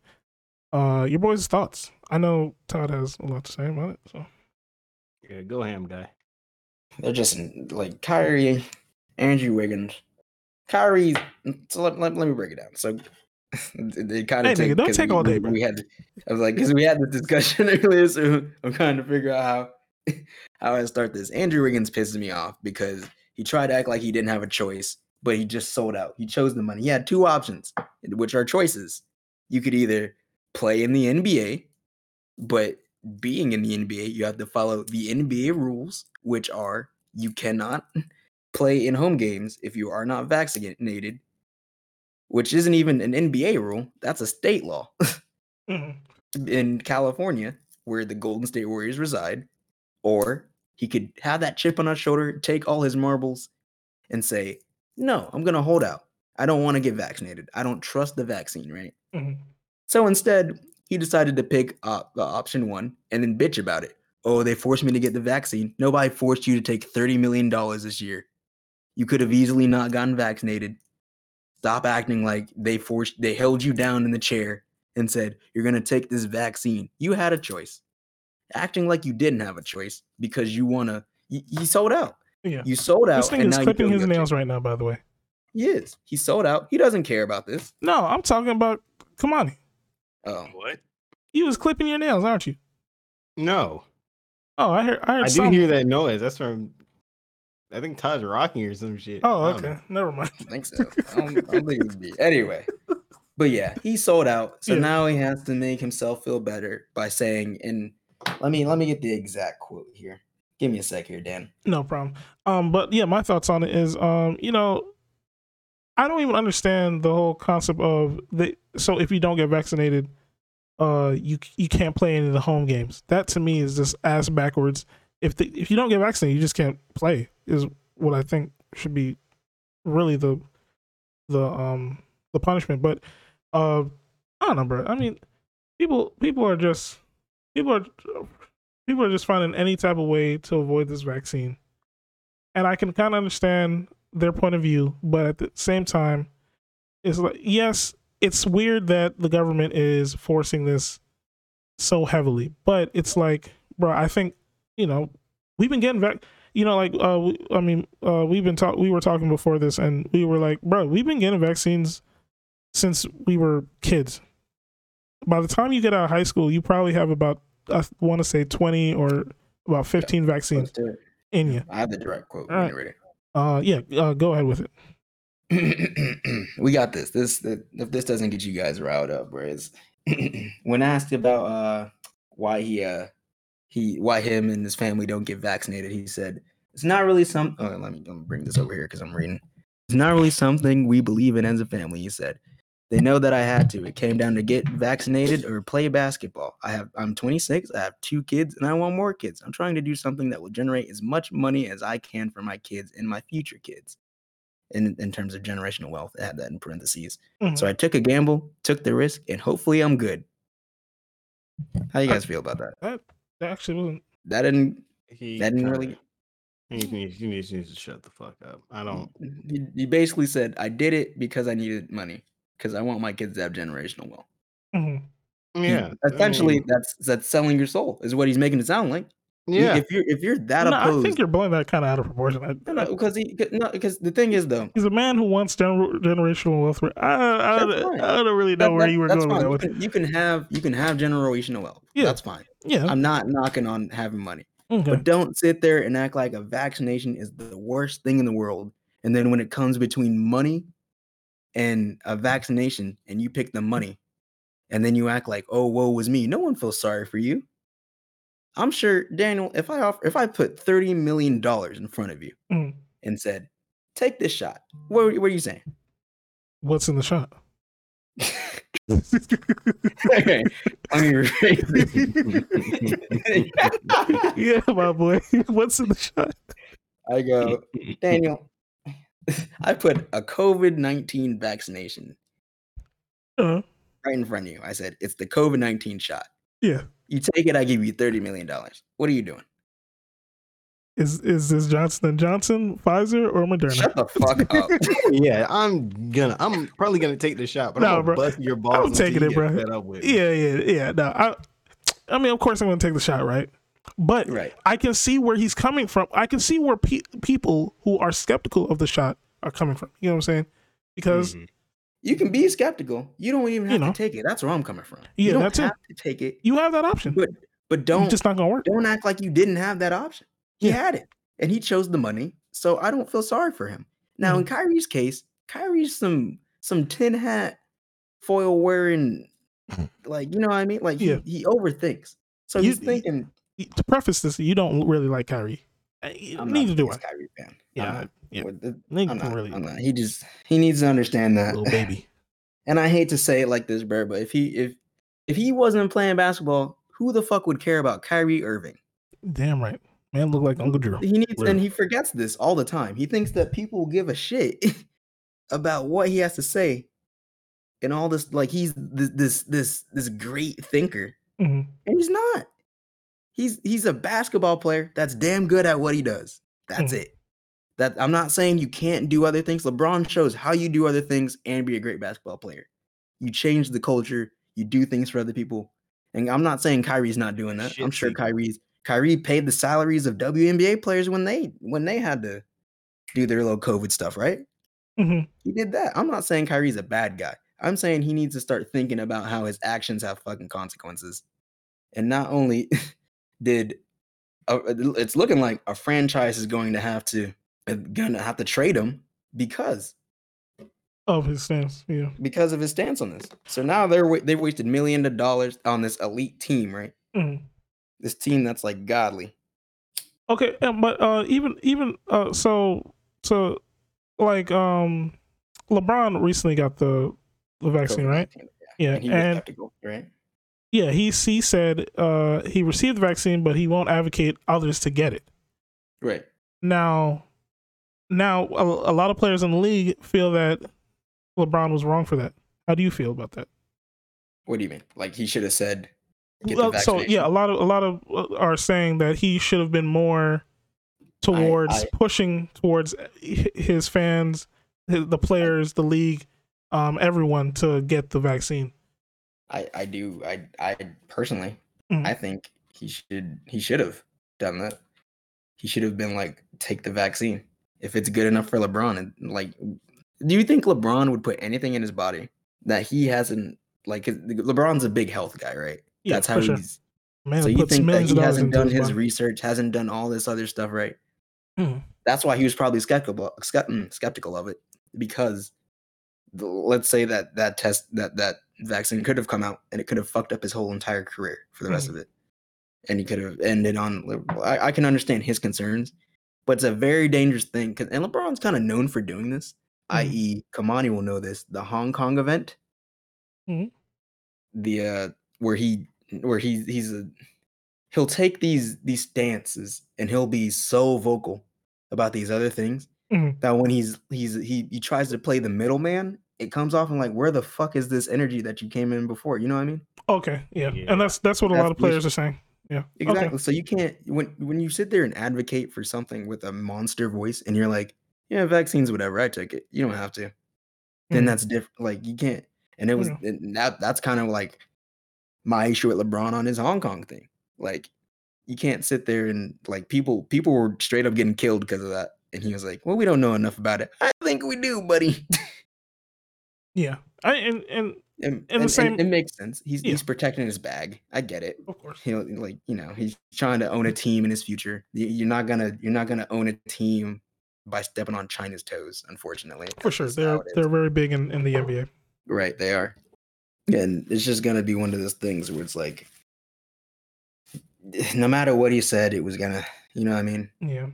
[SPEAKER 1] Uh, your boys' thoughts. I know Todd has a lot to say about it. So
[SPEAKER 3] Yeah, go ham, guy.
[SPEAKER 2] They're just like Kyrie, Andrew Wiggins. Kyrie, so let, let, let me break it down. So they kind
[SPEAKER 1] Hey,
[SPEAKER 2] of
[SPEAKER 1] nigga, don't take all day, bro.
[SPEAKER 2] We had, I was like, because we had this discussion earlier, so I'm trying to figure out how how I start this. Andrew Wiggins pisses me off because he tried to act like he didn't have a choice, but he just sold out. He chose the money. He had two options, which are choices. You could either play in the NBA, but being in the NBA, you have to follow the NBA rules, which are you cannot play in home games if you are not vaccinated, which isn't even an NBA rule. That's a state law
[SPEAKER 1] Mhm.
[SPEAKER 2] in California, where the Golden State Warriors reside. Or he could have that chip on his shoulder, take all his marbles, and say, No, I'm going to hold out. I don't want to get vaccinated. I don't trust the vaccine, right?
[SPEAKER 1] Mhm.
[SPEAKER 2] So instead, he decided to pick op- uh, option one and then bitch about it. Oh, they forced me to get the vaccine. Nobody forced you to take $30 million this year. You could have easily not gotten vaccinated. Stop acting like they forced, they held you down in the chair and said, You're going to take this vaccine. You had a choice. Acting like you didn't have a choice because you want to, he sold out.
[SPEAKER 1] yeah.
[SPEAKER 2] You sold out.
[SPEAKER 1] This thing
[SPEAKER 2] and
[SPEAKER 1] is
[SPEAKER 2] now
[SPEAKER 1] clipping his nails right now. By the way,
[SPEAKER 2] He is. He sold out. He doesn't care about this.
[SPEAKER 1] no, I'm talking about Kamani.
[SPEAKER 2] Oh,
[SPEAKER 3] What?
[SPEAKER 1] You was clipping your nails, aren't you?
[SPEAKER 3] No,
[SPEAKER 1] Oh, I heard. I heard.
[SPEAKER 3] I do hear that noise. That's from. I think Todd's rocking or some shit.
[SPEAKER 1] Oh, okay.
[SPEAKER 3] know.
[SPEAKER 1] Never mind.
[SPEAKER 2] I think so. I don't, I don't think it would be. Anyway, but yeah, he sold out. So
[SPEAKER 1] Yeah.
[SPEAKER 2] now he has to make himself feel better by saying, and let me let me get the exact quote here. Give me a sec here, Dan.
[SPEAKER 1] No problem. Um, but yeah, my thoughts on it is, um, you know, I don't even understand the whole concept of the. So if you don't get vaccinated, uh you you can't play any of the home games. That to me is just ass backwards. If the, if you don't get vaccinated, you just can't play. Is what I think should be really the the um the punishment. But uh I don't know, bro. I mean, people people are just people are people are just finding any type of way to avoid this vaccine, and I can kind of understand their point of view, but at the same time, it's like yes, it's weird that the government is forcing this so heavily, but it's like, bro, I think you know we've been getting vac. You know, like uh, we, I mean, uh, we've been talk. We were talking before this, and we were like, bro, we've been getting vaccines since we were kids. By the time you get out of high school, you probably have about I want to say twenty or about fifteen vaccines
[SPEAKER 2] do it.
[SPEAKER 1] in you.
[SPEAKER 2] I have the direct quote.
[SPEAKER 1] All
[SPEAKER 2] you're ready.
[SPEAKER 1] Uh, yeah, uh, go ahead with it.
[SPEAKER 2] we got this. This if this doesn't get you guys riled up, whereas when asked about uh why he uh he why him and his family don't get vaccinated, he said it's not really some. Oh, let me let me bring this over here because I'm reading. It's not really something we believe in as a family. He said they know that I had to. It came down to get vaccinated or play basketball. I have I'm 26. I have two kids and I want more kids. I'm trying to do something that will generate as much money as I can for my kids and my future kids in, in terms of generational wealth. I had that in parentheses.
[SPEAKER 1] Mhm.
[SPEAKER 2] So I took a gamble, took the risk, and hopefully I'm good. How you guys feel about that?
[SPEAKER 1] That that actually wasn't.
[SPEAKER 2] That didn't
[SPEAKER 3] He
[SPEAKER 2] that didn't
[SPEAKER 3] kinda-
[SPEAKER 2] really
[SPEAKER 3] He needs, he needs, he needs to shut the fuck up. I don't.
[SPEAKER 2] you, you basically said I did it because I needed money. Because I want my kids to have generational wealth.
[SPEAKER 1] mhm.
[SPEAKER 2] He-
[SPEAKER 3] Yeah. I
[SPEAKER 2] essentially
[SPEAKER 3] mean,
[SPEAKER 2] that's that's selling your soul, is what he's making it sound like.
[SPEAKER 3] Yeah.
[SPEAKER 2] If you're if you're that
[SPEAKER 1] No, I think you're blowing that kind of out of proportion. I-
[SPEAKER 2] no, because he no, because the thing is though,
[SPEAKER 1] He's a man who wants gener- generational wealth. I, I, I,
[SPEAKER 2] fine.
[SPEAKER 1] I don't really know
[SPEAKER 2] that-
[SPEAKER 1] where
[SPEAKER 2] that-
[SPEAKER 1] you were going with that.
[SPEAKER 2] You you can have you can have generational wealth.
[SPEAKER 1] Yeah.
[SPEAKER 2] That's fine.
[SPEAKER 1] yeah,
[SPEAKER 2] I'm not knocking on having money.
[SPEAKER 1] okay.
[SPEAKER 2] But don't sit there and act like a vaccination is the worst thing in the world. And then when it comes between money and a vaccination, and you pick the money, and then you act like, "Oh, woe was me." No one feels sorry for you. I'm sure, Daniel. If I offer, if I put thirty million dollars in front of you
[SPEAKER 1] Mm. and
[SPEAKER 2] said, "Take this shot," what, what are you saying?
[SPEAKER 1] What's in the shot?
[SPEAKER 2] okay, I mean, rephrase
[SPEAKER 1] yeah, my boy. What's in the shot?
[SPEAKER 2] I go, Daniel. I put a COVID nineteen vaccination
[SPEAKER 1] Uh,
[SPEAKER 2] right in front of you. I said, it's the COVID 19 shot.
[SPEAKER 1] Yeah.
[SPEAKER 2] You take it, I give you $30 million. What are you doing?
[SPEAKER 1] Is is this Johnson and Johnson, Pfizer, or Moderna?
[SPEAKER 2] Shut the fuck up.
[SPEAKER 3] yeah, I'm gonna. I'm probably gonna take the shot, but
[SPEAKER 1] No,
[SPEAKER 3] I'm gonna
[SPEAKER 1] bro.
[SPEAKER 3] bust your balls.
[SPEAKER 1] I'm taking it, bro.
[SPEAKER 3] up with.
[SPEAKER 1] Yeah, yeah, yeah. No, I, I mean, of course, I'm going to take the shot, right? But
[SPEAKER 2] right.
[SPEAKER 1] I can see where he's coming from. I can see where pe- people who are skeptical of the shot are coming from. You know what I'm saying? Because
[SPEAKER 3] Mhm.
[SPEAKER 2] You can be skeptical. You don't even
[SPEAKER 1] You
[SPEAKER 2] have
[SPEAKER 1] know.
[SPEAKER 2] to take it. That's where I'm coming from.
[SPEAKER 1] Yeah,
[SPEAKER 2] you don't
[SPEAKER 1] that's it.
[SPEAKER 2] have to take it,
[SPEAKER 1] you have that option.
[SPEAKER 2] but but don't
[SPEAKER 1] just not to work.
[SPEAKER 2] don't act like you didn't have that option. He
[SPEAKER 1] Yeah.
[SPEAKER 2] had it, and he chose the money. So I don't feel sorry for him. Now in
[SPEAKER 1] Mm-hmm.
[SPEAKER 2] Kyrie's case, Kyrie's some some tin hat, foil wearing, like you know what I mean. Like he, he overthinks. So
[SPEAKER 1] You-
[SPEAKER 2] he's thinking.
[SPEAKER 1] To preface this, you don't really like Kyrie. Uh,
[SPEAKER 2] I'm
[SPEAKER 1] Neither do I.
[SPEAKER 2] Kyrie fan. I'm
[SPEAKER 1] Yeah,
[SPEAKER 2] not.
[SPEAKER 1] yeah.
[SPEAKER 2] The- I'm not,
[SPEAKER 1] really.
[SPEAKER 2] I'm not. He just he needs to understand that.
[SPEAKER 1] Little baby.
[SPEAKER 2] And I hate to say it like this, bro, but if he if if he wasn't playing basketball, who the fuck would care about Kyrie Irving?
[SPEAKER 1] Damn right. Man, look like Uncle Drew.
[SPEAKER 2] He needs and he forgets this all the time. He thinks that people give a shit about what he has to say and all this like he's this this this, this great thinker.
[SPEAKER 1] Mhm.
[SPEAKER 2] And he's not. He's he's a basketball player that's damn good at what he does. That's
[SPEAKER 1] Mhm.
[SPEAKER 2] it. That I'm not saying you can't do other things. LeBron shows how you do other things and be a great basketball player. You change the culture, you do things for other people. And I'm not saying Kyrie's not doing that. I'm sure. Kyrie's Kyrie paid the salaries of WNBA players when they when they had to do their little COVID stuff, right?
[SPEAKER 1] Mhm.
[SPEAKER 2] He did that. I'm not saying Kyrie's a bad guy. I'm saying he needs to start thinking about how his actions have fucking consequences. And not only did uh, it's looking like a franchise is going to have to uh, gonna have to trade him because
[SPEAKER 1] Of his stance. Yeah.
[SPEAKER 2] because of his stance on this. So now they're they've wasted millions of dollars on this elite team, right?
[SPEAKER 1] Mhm.
[SPEAKER 2] This team that's like godly.
[SPEAKER 1] Okay, but uh, even even uh, so so like um, LeBron recently got the the vaccine, right?
[SPEAKER 2] COVID-19,
[SPEAKER 1] Yeah,
[SPEAKER 2] And he
[SPEAKER 1] and
[SPEAKER 2] right?
[SPEAKER 1] Yeah, he he said uh, he received the vaccine, but he won't advocate others to get it.
[SPEAKER 2] Right.
[SPEAKER 1] Now, now a, a lot of players in the league feel that LeBron was wrong for that. How do you feel about that?
[SPEAKER 2] What do you mean? Like he should have said. Get
[SPEAKER 1] Well,
[SPEAKER 2] the
[SPEAKER 1] so yeah, a lot of a lot of uh, are saying that he should have been more towards
[SPEAKER 2] I-
[SPEAKER 1] pushing towards his fans, the players, the league, um, everyone to get the vaccine.
[SPEAKER 2] I, I do. I I personally,
[SPEAKER 1] Mhm.
[SPEAKER 2] I think he should he should have done that. He should have been like, take the vaccine if it's good enough for LeBron. And like, do you think LeBron would put anything in his body that he hasn't? Like, LeBron's a big health guy, right?
[SPEAKER 1] Yeah,
[SPEAKER 2] That's how
[SPEAKER 1] sure.
[SPEAKER 2] he's.
[SPEAKER 1] Man
[SPEAKER 2] so you think that he hasn't done
[SPEAKER 1] his
[SPEAKER 2] research, hasn't done all this other stuff, right?
[SPEAKER 1] Mhm.
[SPEAKER 2] That's why he was probably skeptical mm, skeptical of it because let's say that that test that that vaccine could have come out and it could have fucked up his whole entire career for the rest
[SPEAKER 1] Mhm.
[SPEAKER 2] of it, and he could have ended on. I, I can understand his concerns, but it's a very dangerous thing. Cause, and LeBron's kind of known for doing this.
[SPEAKER 1] Mhm.
[SPEAKER 2] I.e., Kamani will know this. The Hong Kong event,
[SPEAKER 1] Mhm.
[SPEAKER 2] the uh, where he where he he's a he'll take these these stances and he'll be so vocal about these other things
[SPEAKER 1] Mhm.
[SPEAKER 2] that when he's he's he he tries to play the middleman, it comes off and like, where the fuck is this energy that you came in before? You know what I mean?
[SPEAKER 1] Okay, yeah.
[SPEAKER 3] Yeah.
[SPEAKER 1] and that's that's what a
[SPEAKER 2] That's
[SPEAKER 1] lot of players are saying. Yeah,
[SPEAKER 2] Exactly.
[SPEAKER 1] Okay.
[SPEAKER 2] So you can't when when you sit there and advocate for something with a monster voice and you're like, yeah, vaccines, whatever, I took it. You don't have to. Then
[SPEAKER 1] Mhm.
[SPEAKER 2] that's different. Like you can't. And it was
[SPEAKER 1] Yeah.
[SPEAKER 2] and that that's kind of like my issue with LeBron on his Hong Kong thing. Like you can't sit there and like people people were straight up getting killed because of that. And he was like, Well, we don't know enough about it. I think we do, buddy.
[SPEAKER 1] Yeah, I and and
[SPEAKER 2] and,
[SPEAKER 1] the
[SPEAKER 2] and- and
[SPEAKER 1] same-
[SPEAKER 2] it makes sense. He's
[SPEAKER 1] Yeah.
[SPEAKER 2] he's protecting his bag. I get it.
[SPEAKER 1] of course,
[SPEAKER 2] He'll like, you know, he's trying to own a team in his future. You- You're not gonna you're not gonna own a team by stepping on China's toes, unfortunately.
[SPEAKER 1] for sure, they're
[SPEAKER 2] how it is.
[SPEAKER 1] they're very big in, in the NBA.
[SPEAKER 2] Right, they are. And it's just gonna be one of those things where it's like no matter what he said, it was gonna, you know what I mean?
[SPEAKER 1] Yeah,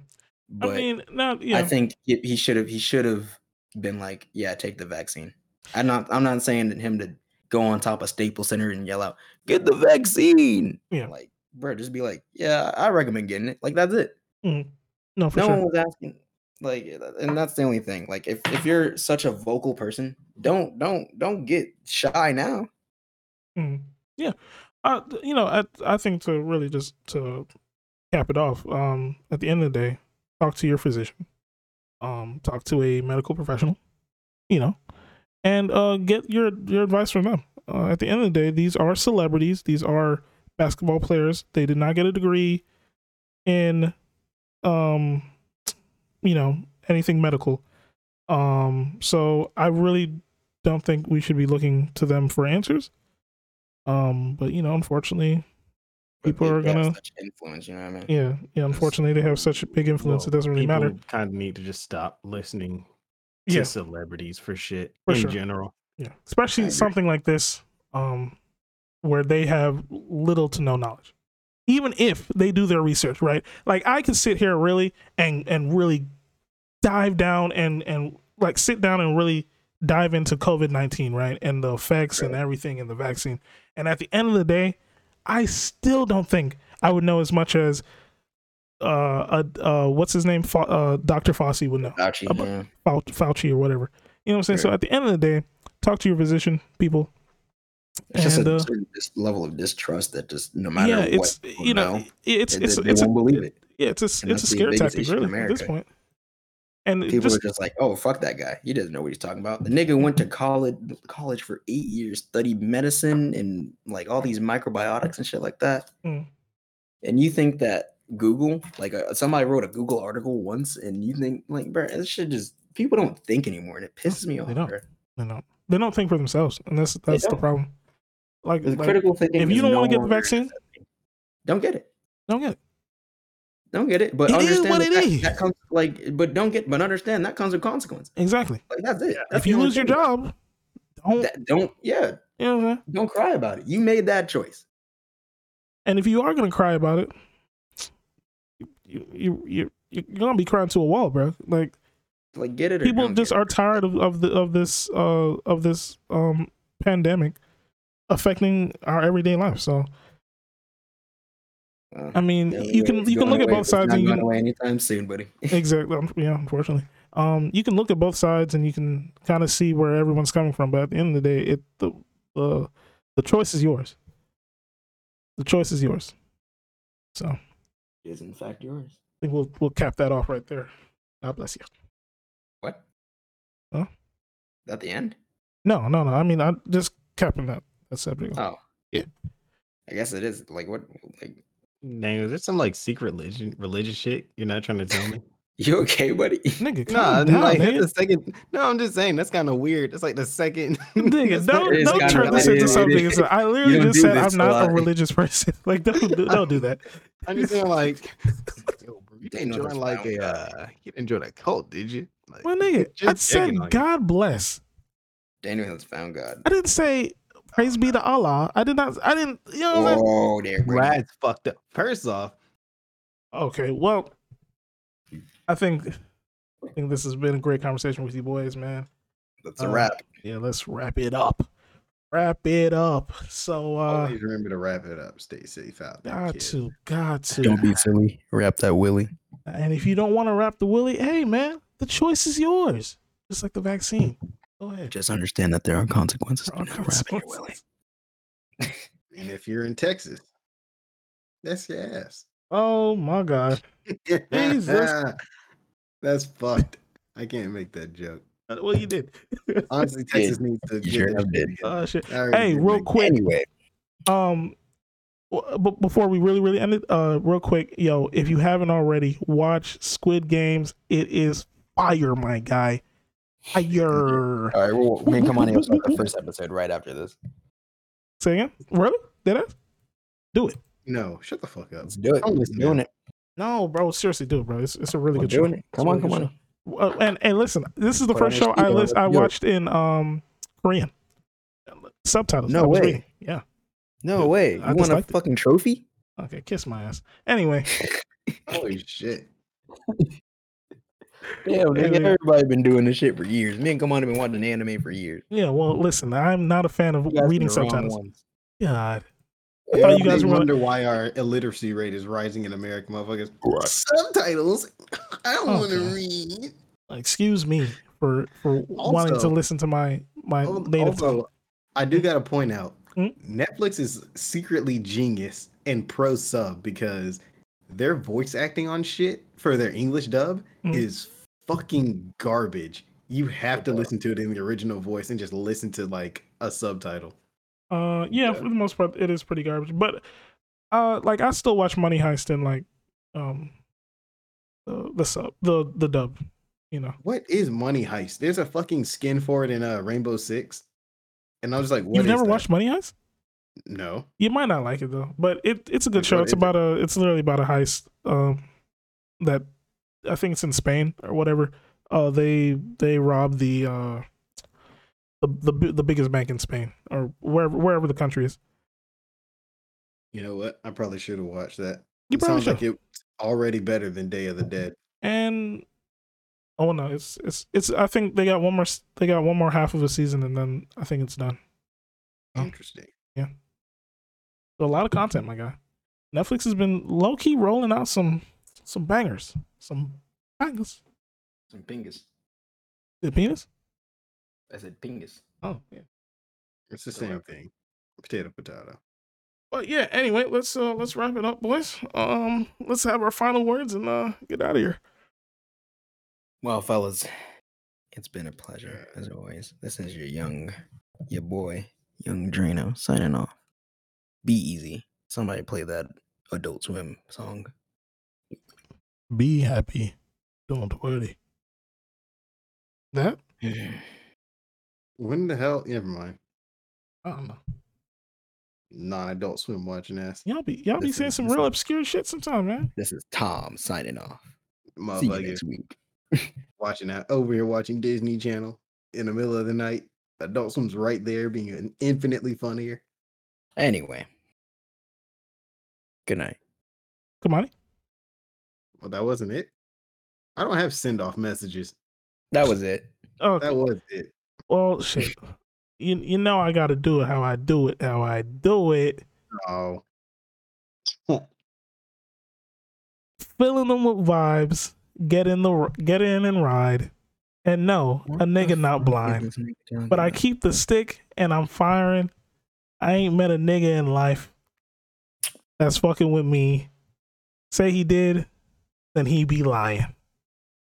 [SPEAKER 2] But
[SPEAKER 1] I mean, not yeah,
[SPEAKER 2] I think he he should have he should have been like, yeah, take the vaccine. I'm not I'm not saying that him to go on top of Staples Center and yell out, get the vaccine.
[SPEAKER 1] Yeah.
[SPEAKER 2] Like, bro, just be like, yeah, I recommend getting it. Like that's it.
[SPEAKER 1] no for
[SPEAKER 2] no
[SPEAKER 1] sure.
[SPEAKER 2] one was asking. Like, and that's the only thing. Like, if if you're such a vocal person, don't don't don't get shy now.
[SPEAKER 1] Mhm. Yeah, uh, you know, I I think to really just to cap it off, um, at the end of the day, talk to your physician, um, talk to a medical professional, you know, and uh, get your your advice from them. Uh, at the end of the day, these are celebrities. These are basketball players. They did not get a degree in, um, you know, anything medical. Um, so I really don't think we should be looking to them for answers. Um, but you know, unfortunately, People are
[SPEAKER 2] they have
[SPEAKER 1] gonna-
[SPEAKER 2] such influence. You know what I mean?
[SPEAKER 1] yeah, yeah. Unfortunately, they have such a big influence.
[SPEAKER 3] Well,
[SPEAKER 1] it doesn't really matter.
[SPEAKER 3] Kind of need to just stop listening to
[SPEAKER 1] Yeah,
[SPEAKER 3] celebrities for shit
[SPEAKER 1] For
[SPEAKER 3] in
[SPEAKER 1] sure.
[SPEAKER 3] general.
[SPEAKER 1] yeah. Especially something like this, um, where they have little to no knowledge. Even if they do their research, right? Like I can sit here really and and really dive down and and like sit down and really dive into COVID nineteen, right? And the effects and everything and the vaccine. And at the end of the day, I still don't think I would know as much as uh uh, uh what's his name? Fa- uh Dr. Fauci would know.
[SPEAKER 2] Fauci,
[SPEAKER 1] About-
[SPEAKER 2] yeah.
[SPEAKER 1] Fau- Fauci or whatever. You know what I'm saying? So at the end of the day, talk to your physician, people.
[SPEAKER 2] It's just a
[SPEAKER 1] uh,
[SPEAKER 2] certain level of distrust that just no matter
[SPEAKER 1] yeah,
[SPEAKER 2] what,
[SPEAKER 1] it's you know, it's
[SPEAKER 2] they,
[SPEAKER 1] it's
[SPEAKER 2] they
[SPEAKER 1] it's a,
[SPEAKER 2] won't believe it.
[SPEAKER 1] yeah, it's a
[SPEAKER 2] And
[SPEAKER 1] it's a scare tactic
[SPEAKER 2] in
[SPEAKER 1] really at this
[SPEAKER 2] America.
[SPEAKER 1] point. And
[SPEAKER 2] People
[SPEAKER 1] just
[SPEAKER 2] are just like, oh, fuck that guy. He doesn't know what he's talking about. The nigga went to college college for eight years, studied medicine and like all these microbiotics and shit like that.
[SPEAKER 1] Mm.
[SPEAKER 2] And you think that Google, like uh, somebody wrote a Google article once, and you think like, bro, this shit just people don't think anymore, and it pisses me off.
[SPEAKER 1] they don't.
[SPEAKER 2] bro.
[SPEAKER 1] you know they don't think for themselves, and that's that's the problem. Like, like
[SPEAKER 2] critical thinking.
[SPEAKER 1] if you don't
[SPEAKER 2] no
[SPEAKER 1] want to get the vaccine,
[SPEAKER 2] don't get it.
[SPEAKER 1] don't get it.
[SPEAKER 2] Don't get it. But
[SPEAKER 1] It is
[SPEAKER 2] understand
[SPEAKER 1] what
[SPEAKER 2] that,
[SPEAKER 1] it
[SPEAKER 2] that comes like, but don't get, but understand that comes with consequence.
[SPEAKER 1] Exactly.
[SPEAKER 2] Like that's it. That's
[SPEAKER 1] if you
[SPEAKER 2] only
[SPEAKER 1] lose your job, don't
[SPEAKER 2] That- don't yeah,
[SPEAKER 1] you know what I'm saying?
[SPEAKER 2] don't cry about it. You made that choice.
[SPEAKER 1] And if you are gonna cry about it, you you you you're gonna be crying to a wall, bro. Like
[SPEAKER 2] Like get it.
[SPEAKER 1] People just are tired of, of the of this uh of this um pandemic affecting our everyday life. So
[SPEAKER 2] Uh,
[SPEAKER 1] I mean, you can you can look at both sides
[SPEAKER 2] not
[SPEAKER 1] and you can
[SPEAKER 2] away anytime soon, buddy.
[SPEAKER 1] exactly um, yeah unfortunately um you can look at both sides and you can kind of see where everyone's coming from but at the end of the day it the the the choice is yours the choice is yours so
[SPEAKER 2] is in fact yours.
[SPEAKER 1] I think we'll we'll cap that off right there god bless you
[SPEAKER 2] What?
[SPEAKER 1] Huh?
[SPEAKER 2] At the end?
[SPEAKER 1] no no no i mean i'm just capping that that subject
[SPEAKER 2] Oh.
[SPEAKER 1] Yeah.
[SPEAKER 2] I guess it is. Like what? Like
[SPEAKER 3] Dang, is there some like secret religion religious shit you're not trying to tell me?
[SPEAKER 2] you okay, buddy?
[SPEAKER 1] nigga
[SPEAKER 3] Nah,
[SPEAKER 1] calm down
[SPEAKER 3] like that's the second. No, I'm just saying that's kind of weird. That's like the second.
[SPEAKER 1] Nigga, don't
[SPEAKER 2] it is
[SPEAKER 1] don't turn this into something.
[SPEAKER 2] is.
[SPEAKER 1] It's- I literally just said I'm
[SPEAKER 2] a
[SPEAKER 1] not a religious person. Like, don't do, don't do that.
[SPEAKER 3] I'm just saying like, yo, bro, you
[SPEAKER 2] They
[SPEAKER 3] didn't join like a, uh, you didn't join a cult, did you? Like,
[SPEAKER 1] Well, nigga, I said
[SPEAKER 3] checking you.
[SPEAKER 1] God bless.
[SPEAKER 2] Daniel has found God.
[SPEAKER 1] I didn't say praise be to Allah. I did not. I didn't. You know. What
[SPEAKER 2] Oh, there, buddy.
[SPEAKER 3] Brad's fucked up. First off,
[SPEAKER 1] Okay. Well, I think I think this has been a great conversation with you boys, man.
[SPEAKER 2] That's a
[SPEAKER 1] Uh,
[SPEAKER 2] wrap.
[SPEAKER 1] Yeah, let's wrap it up. Wrap it up. So, uh,
[SPEAKER 3] always remember to wrap it up. Stay safe out there.
[SPEAKER 1] got
[SPEAKER 3] kid.
[SPEAKER 1] to, got to.
[SPEAKER 2] Don't be silly. Wrap that willy.
[SPEAKER 1] And if you don't want to wrap the willy, hey, man, the choice is yours. Just like the vaccine. Go ahead.
[SPEAKER 2] Just understand that there are consequences.
[SPEAKER 1] There are
[SPEAKER 2] to wrapping your willy.
[SPEAKER 1] consequences.
[SPEAKER 3] And if you're in Texas, that's your ass.
[SPEAKER 1] Oh my God. Jesus.
[SPEAKER 3] That's fucked. I can't make that joke.
[SPEAKER 1] Uh, Well, you did.
[SPEAKER 3] Honestly, Texas needs to
[SPEAKER 2] You
[SPEAKER 3] get
[SPEAKER 2] sure
[SPEAKER 3] that
[SPEAKER 2] enough did.
[SPEAKER 3] shit.
[SPEAKER 1] Oh shit.
[SPEAKER 3] I
[SPEAKER 1] Hey, real
[SPEAKER 3] make-
[SPEAKER 1] quick.
[SPEAKER 2] Anyway,
[SPEAKER 1] Um, but before we really, really end it, uh, real quick, yo, if you haven't already, watch Squid Games. It is fire, my guy. Fire.
[SPEAKER 2] all right, well, me and Kamani will start the first episode right after this.
[SPEAKER 1] Say again? Really? Did I? Do it.
[SPEAKER 3] No, shut the fuck up.
[SPEAKER 2] Let's do it.
[SPEAKER 3] I'm
[SPEAKER 2] doing it.
[SPEAKER 1] No, bro. Seriously, do it, bro. It's, it's a really
[SPEAKER 2] We're
[SPEAKER 1] good show.
[SPEAKER 2] doing it.
[SPEAKER 1] It's
[SPEAKER 2] Come on,
[SPEAKER 1] really
[SPEAKER 2] come on.
[SPEAKER 1] show. Uh, and and listen, this is the
[SPEAKER 2] Put
[SPEAKER 1] first show I list, I
[SPEAKER 2] let's do it.
[SPEAKER 1] watched in um Korean subtitles.
[SPEAKER 2] No way.
[SPEAKER 1] reading. Yeah.
[SPEAKER 2] No way. You
[SPEAKER 1] I
[SPEAKER 2] want a
[SPEAKER 1] liked it.
[SPEAKER 2] fucking trophy?
[SPEAKER 1] Okay. Kiss my ass. Anyway.
[SPEAKER 3] Holy shit.
[SPEAKER 2] Damn, nigga,
[SPEAKER 1] Anyway.
[SPEAKER 2] everybody been doing this shit for years. Me and Kamani have been watching anime for years.
[SPEAKER 1] Yeah. Well, listen. I'm not a fan of reading
[SPEAKER 2] the wrong
[SPEAKER 1] subtitles. God.
[SPEAKER 2] I
[SPEAKER 1] thought you
[SPEAKER 3] They
[SPEAKER 1] guys were-
[SPEAKER 3] wonder why our illiteracy rate is rising in America, motherfuckers.
[SPEAKER 2] Right.
[SPEAKER 3] Subtitles. I don't want to read.
[SPEAKER 1] excuse me for for wanting to listen to my my native.
[SPEAKER 3] Also, I do got to point out
[SPEAKER 1] Mm.
[SPEAKER 3] Netflix is secretly genius and pro sub because their voice acting on shit for their English dub
[SPEAKER 1] Mm.
[SPEAKER 3] is fucking garbage. You have to listen to it in the original voice and just listen to like a subtitle.
[SPEAKER 1] Uh, yeah, for the most part, it is pretty garbage. But uh, like I still watch Money Heist and like um the the sub the the dub. You know,
[SPEAKER 3] What is Money Heist? There's a fucking skin for it in uh, Rainbow Six, and I was like, "What
[SPEAKER 1] you've never
[SPEAKER 3] that?
[SPEAKER 1] watched Money Heist?
[SPEAKER 3] No.
[SPEAKER 1] You might not like it though, but it it's a good
[SPEAKER 3] Like,
[SPEAKER 1] show. It's
[SPEAKER 3] is it?
[SPEAKER 1] about a it's literally about a heist. Um, that I think it's in Spain or whatever. Uh, they they rob the uh the the the biggest bank in Spain or wherever wherever the country is.
[SPEAKER 3] You know what? I probably should have watched that.
[SPEAKER 1] You
[SPEAKER 3] it
[SPEAKER 1] probably
[SPEAKER 3] sounds
[SPEAKER 1] should.
[SPEAKER 3] like it's already better than Day of the Dead.
[SPEAKER 1] and oh no, it's it's it's. I think they got one more. They got one more half of a season, and then I think it's done. Oh.
[SPEAKER 3] Interesting.
[SPEAKER 1] So a lot of content, my guy. Netflix has been low key rolling out some some bangers, some bangers.
[SPEAKER 2] Some pingus.
[SPEAKER 1] The penis?
[SPEAKER 2] I said pingus.
[SPEAKER 1] Oh yeah.
[SPEAKER 3] It's the
[SPEAKER 2] Go
[SPEAKER 3] same
[SPEAKER 2] ahead.
[SPEAKER 3] thing. Potato, potato.
[SPEAKER 1] But yeah. Anyway, let's uh let's wrap it up, boys. Um, let's have our final words and uh get out of here.
[SPEAKER 2] Well, fellas, it's been a pleasure as always. This is your young, your boy, young Drano signing off. Be easy. Somebody play that Adult Swim song.
[SPEAKER 1] Be happy. Don't worry. That
[SPEAKER 3] When the hell? Never mind.
[SPEAKER 1] I don't know.
[SPEAKER 3] Non-adult swim watching ass.
[SPEAKER 1] Y'all be y'all be saying
[SPEAKER 2] is-
[SPEAKER 1] some real
[SPEAKER 2] is-
[SPEAKER 1] obscure shit sometime, man.
[SPEAKER 2] This is Tom signing off. See you next week.
[SPEAKER 3] watching that over here watching Disney Channel in the middle of the night. Adult Swim's right there, being infinitely funnier.
[SPEAKER 2] Anyway, good night.
[SPEAKER 1] Come on.
[SPEAKER 3] Well, that wasn't it. I don't have send off messages.
[SPEAKER 2] That was it.
[SPEAKER 1] Oh,
[SPEAKER 3] That was it.
[SPEAKER 1] Well, shit. you, you know I gotta do it how I do it, how I do it.
[SPEAKER 3] Oh,
[SPEAKER 1] Filling them with vibes, get in the get in and ride. And no,
[SPEAKER 2] What
[SPEAKER 1] a nigga not blind. But I keep the stick and I'm firing. I ain't met a nigga in life that's fucking with me. Say he did, then he be lying.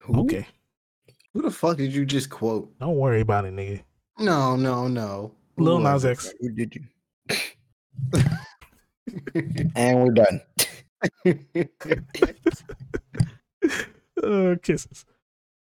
[SPEAKER 2] Who?
[SPEAKER 1] Okay.
[SPEAKER 3] Who the fuck did you just quote?
[SPEAKER 1] Don't worry about it, nigga.
[SPEAKER 3] No, no, no. Who
[SPEAKER 1] Lil Nas? X.
[SPEAKER 2] Who did you? And we're done.
[SPEAKER 1] Uh, kisses.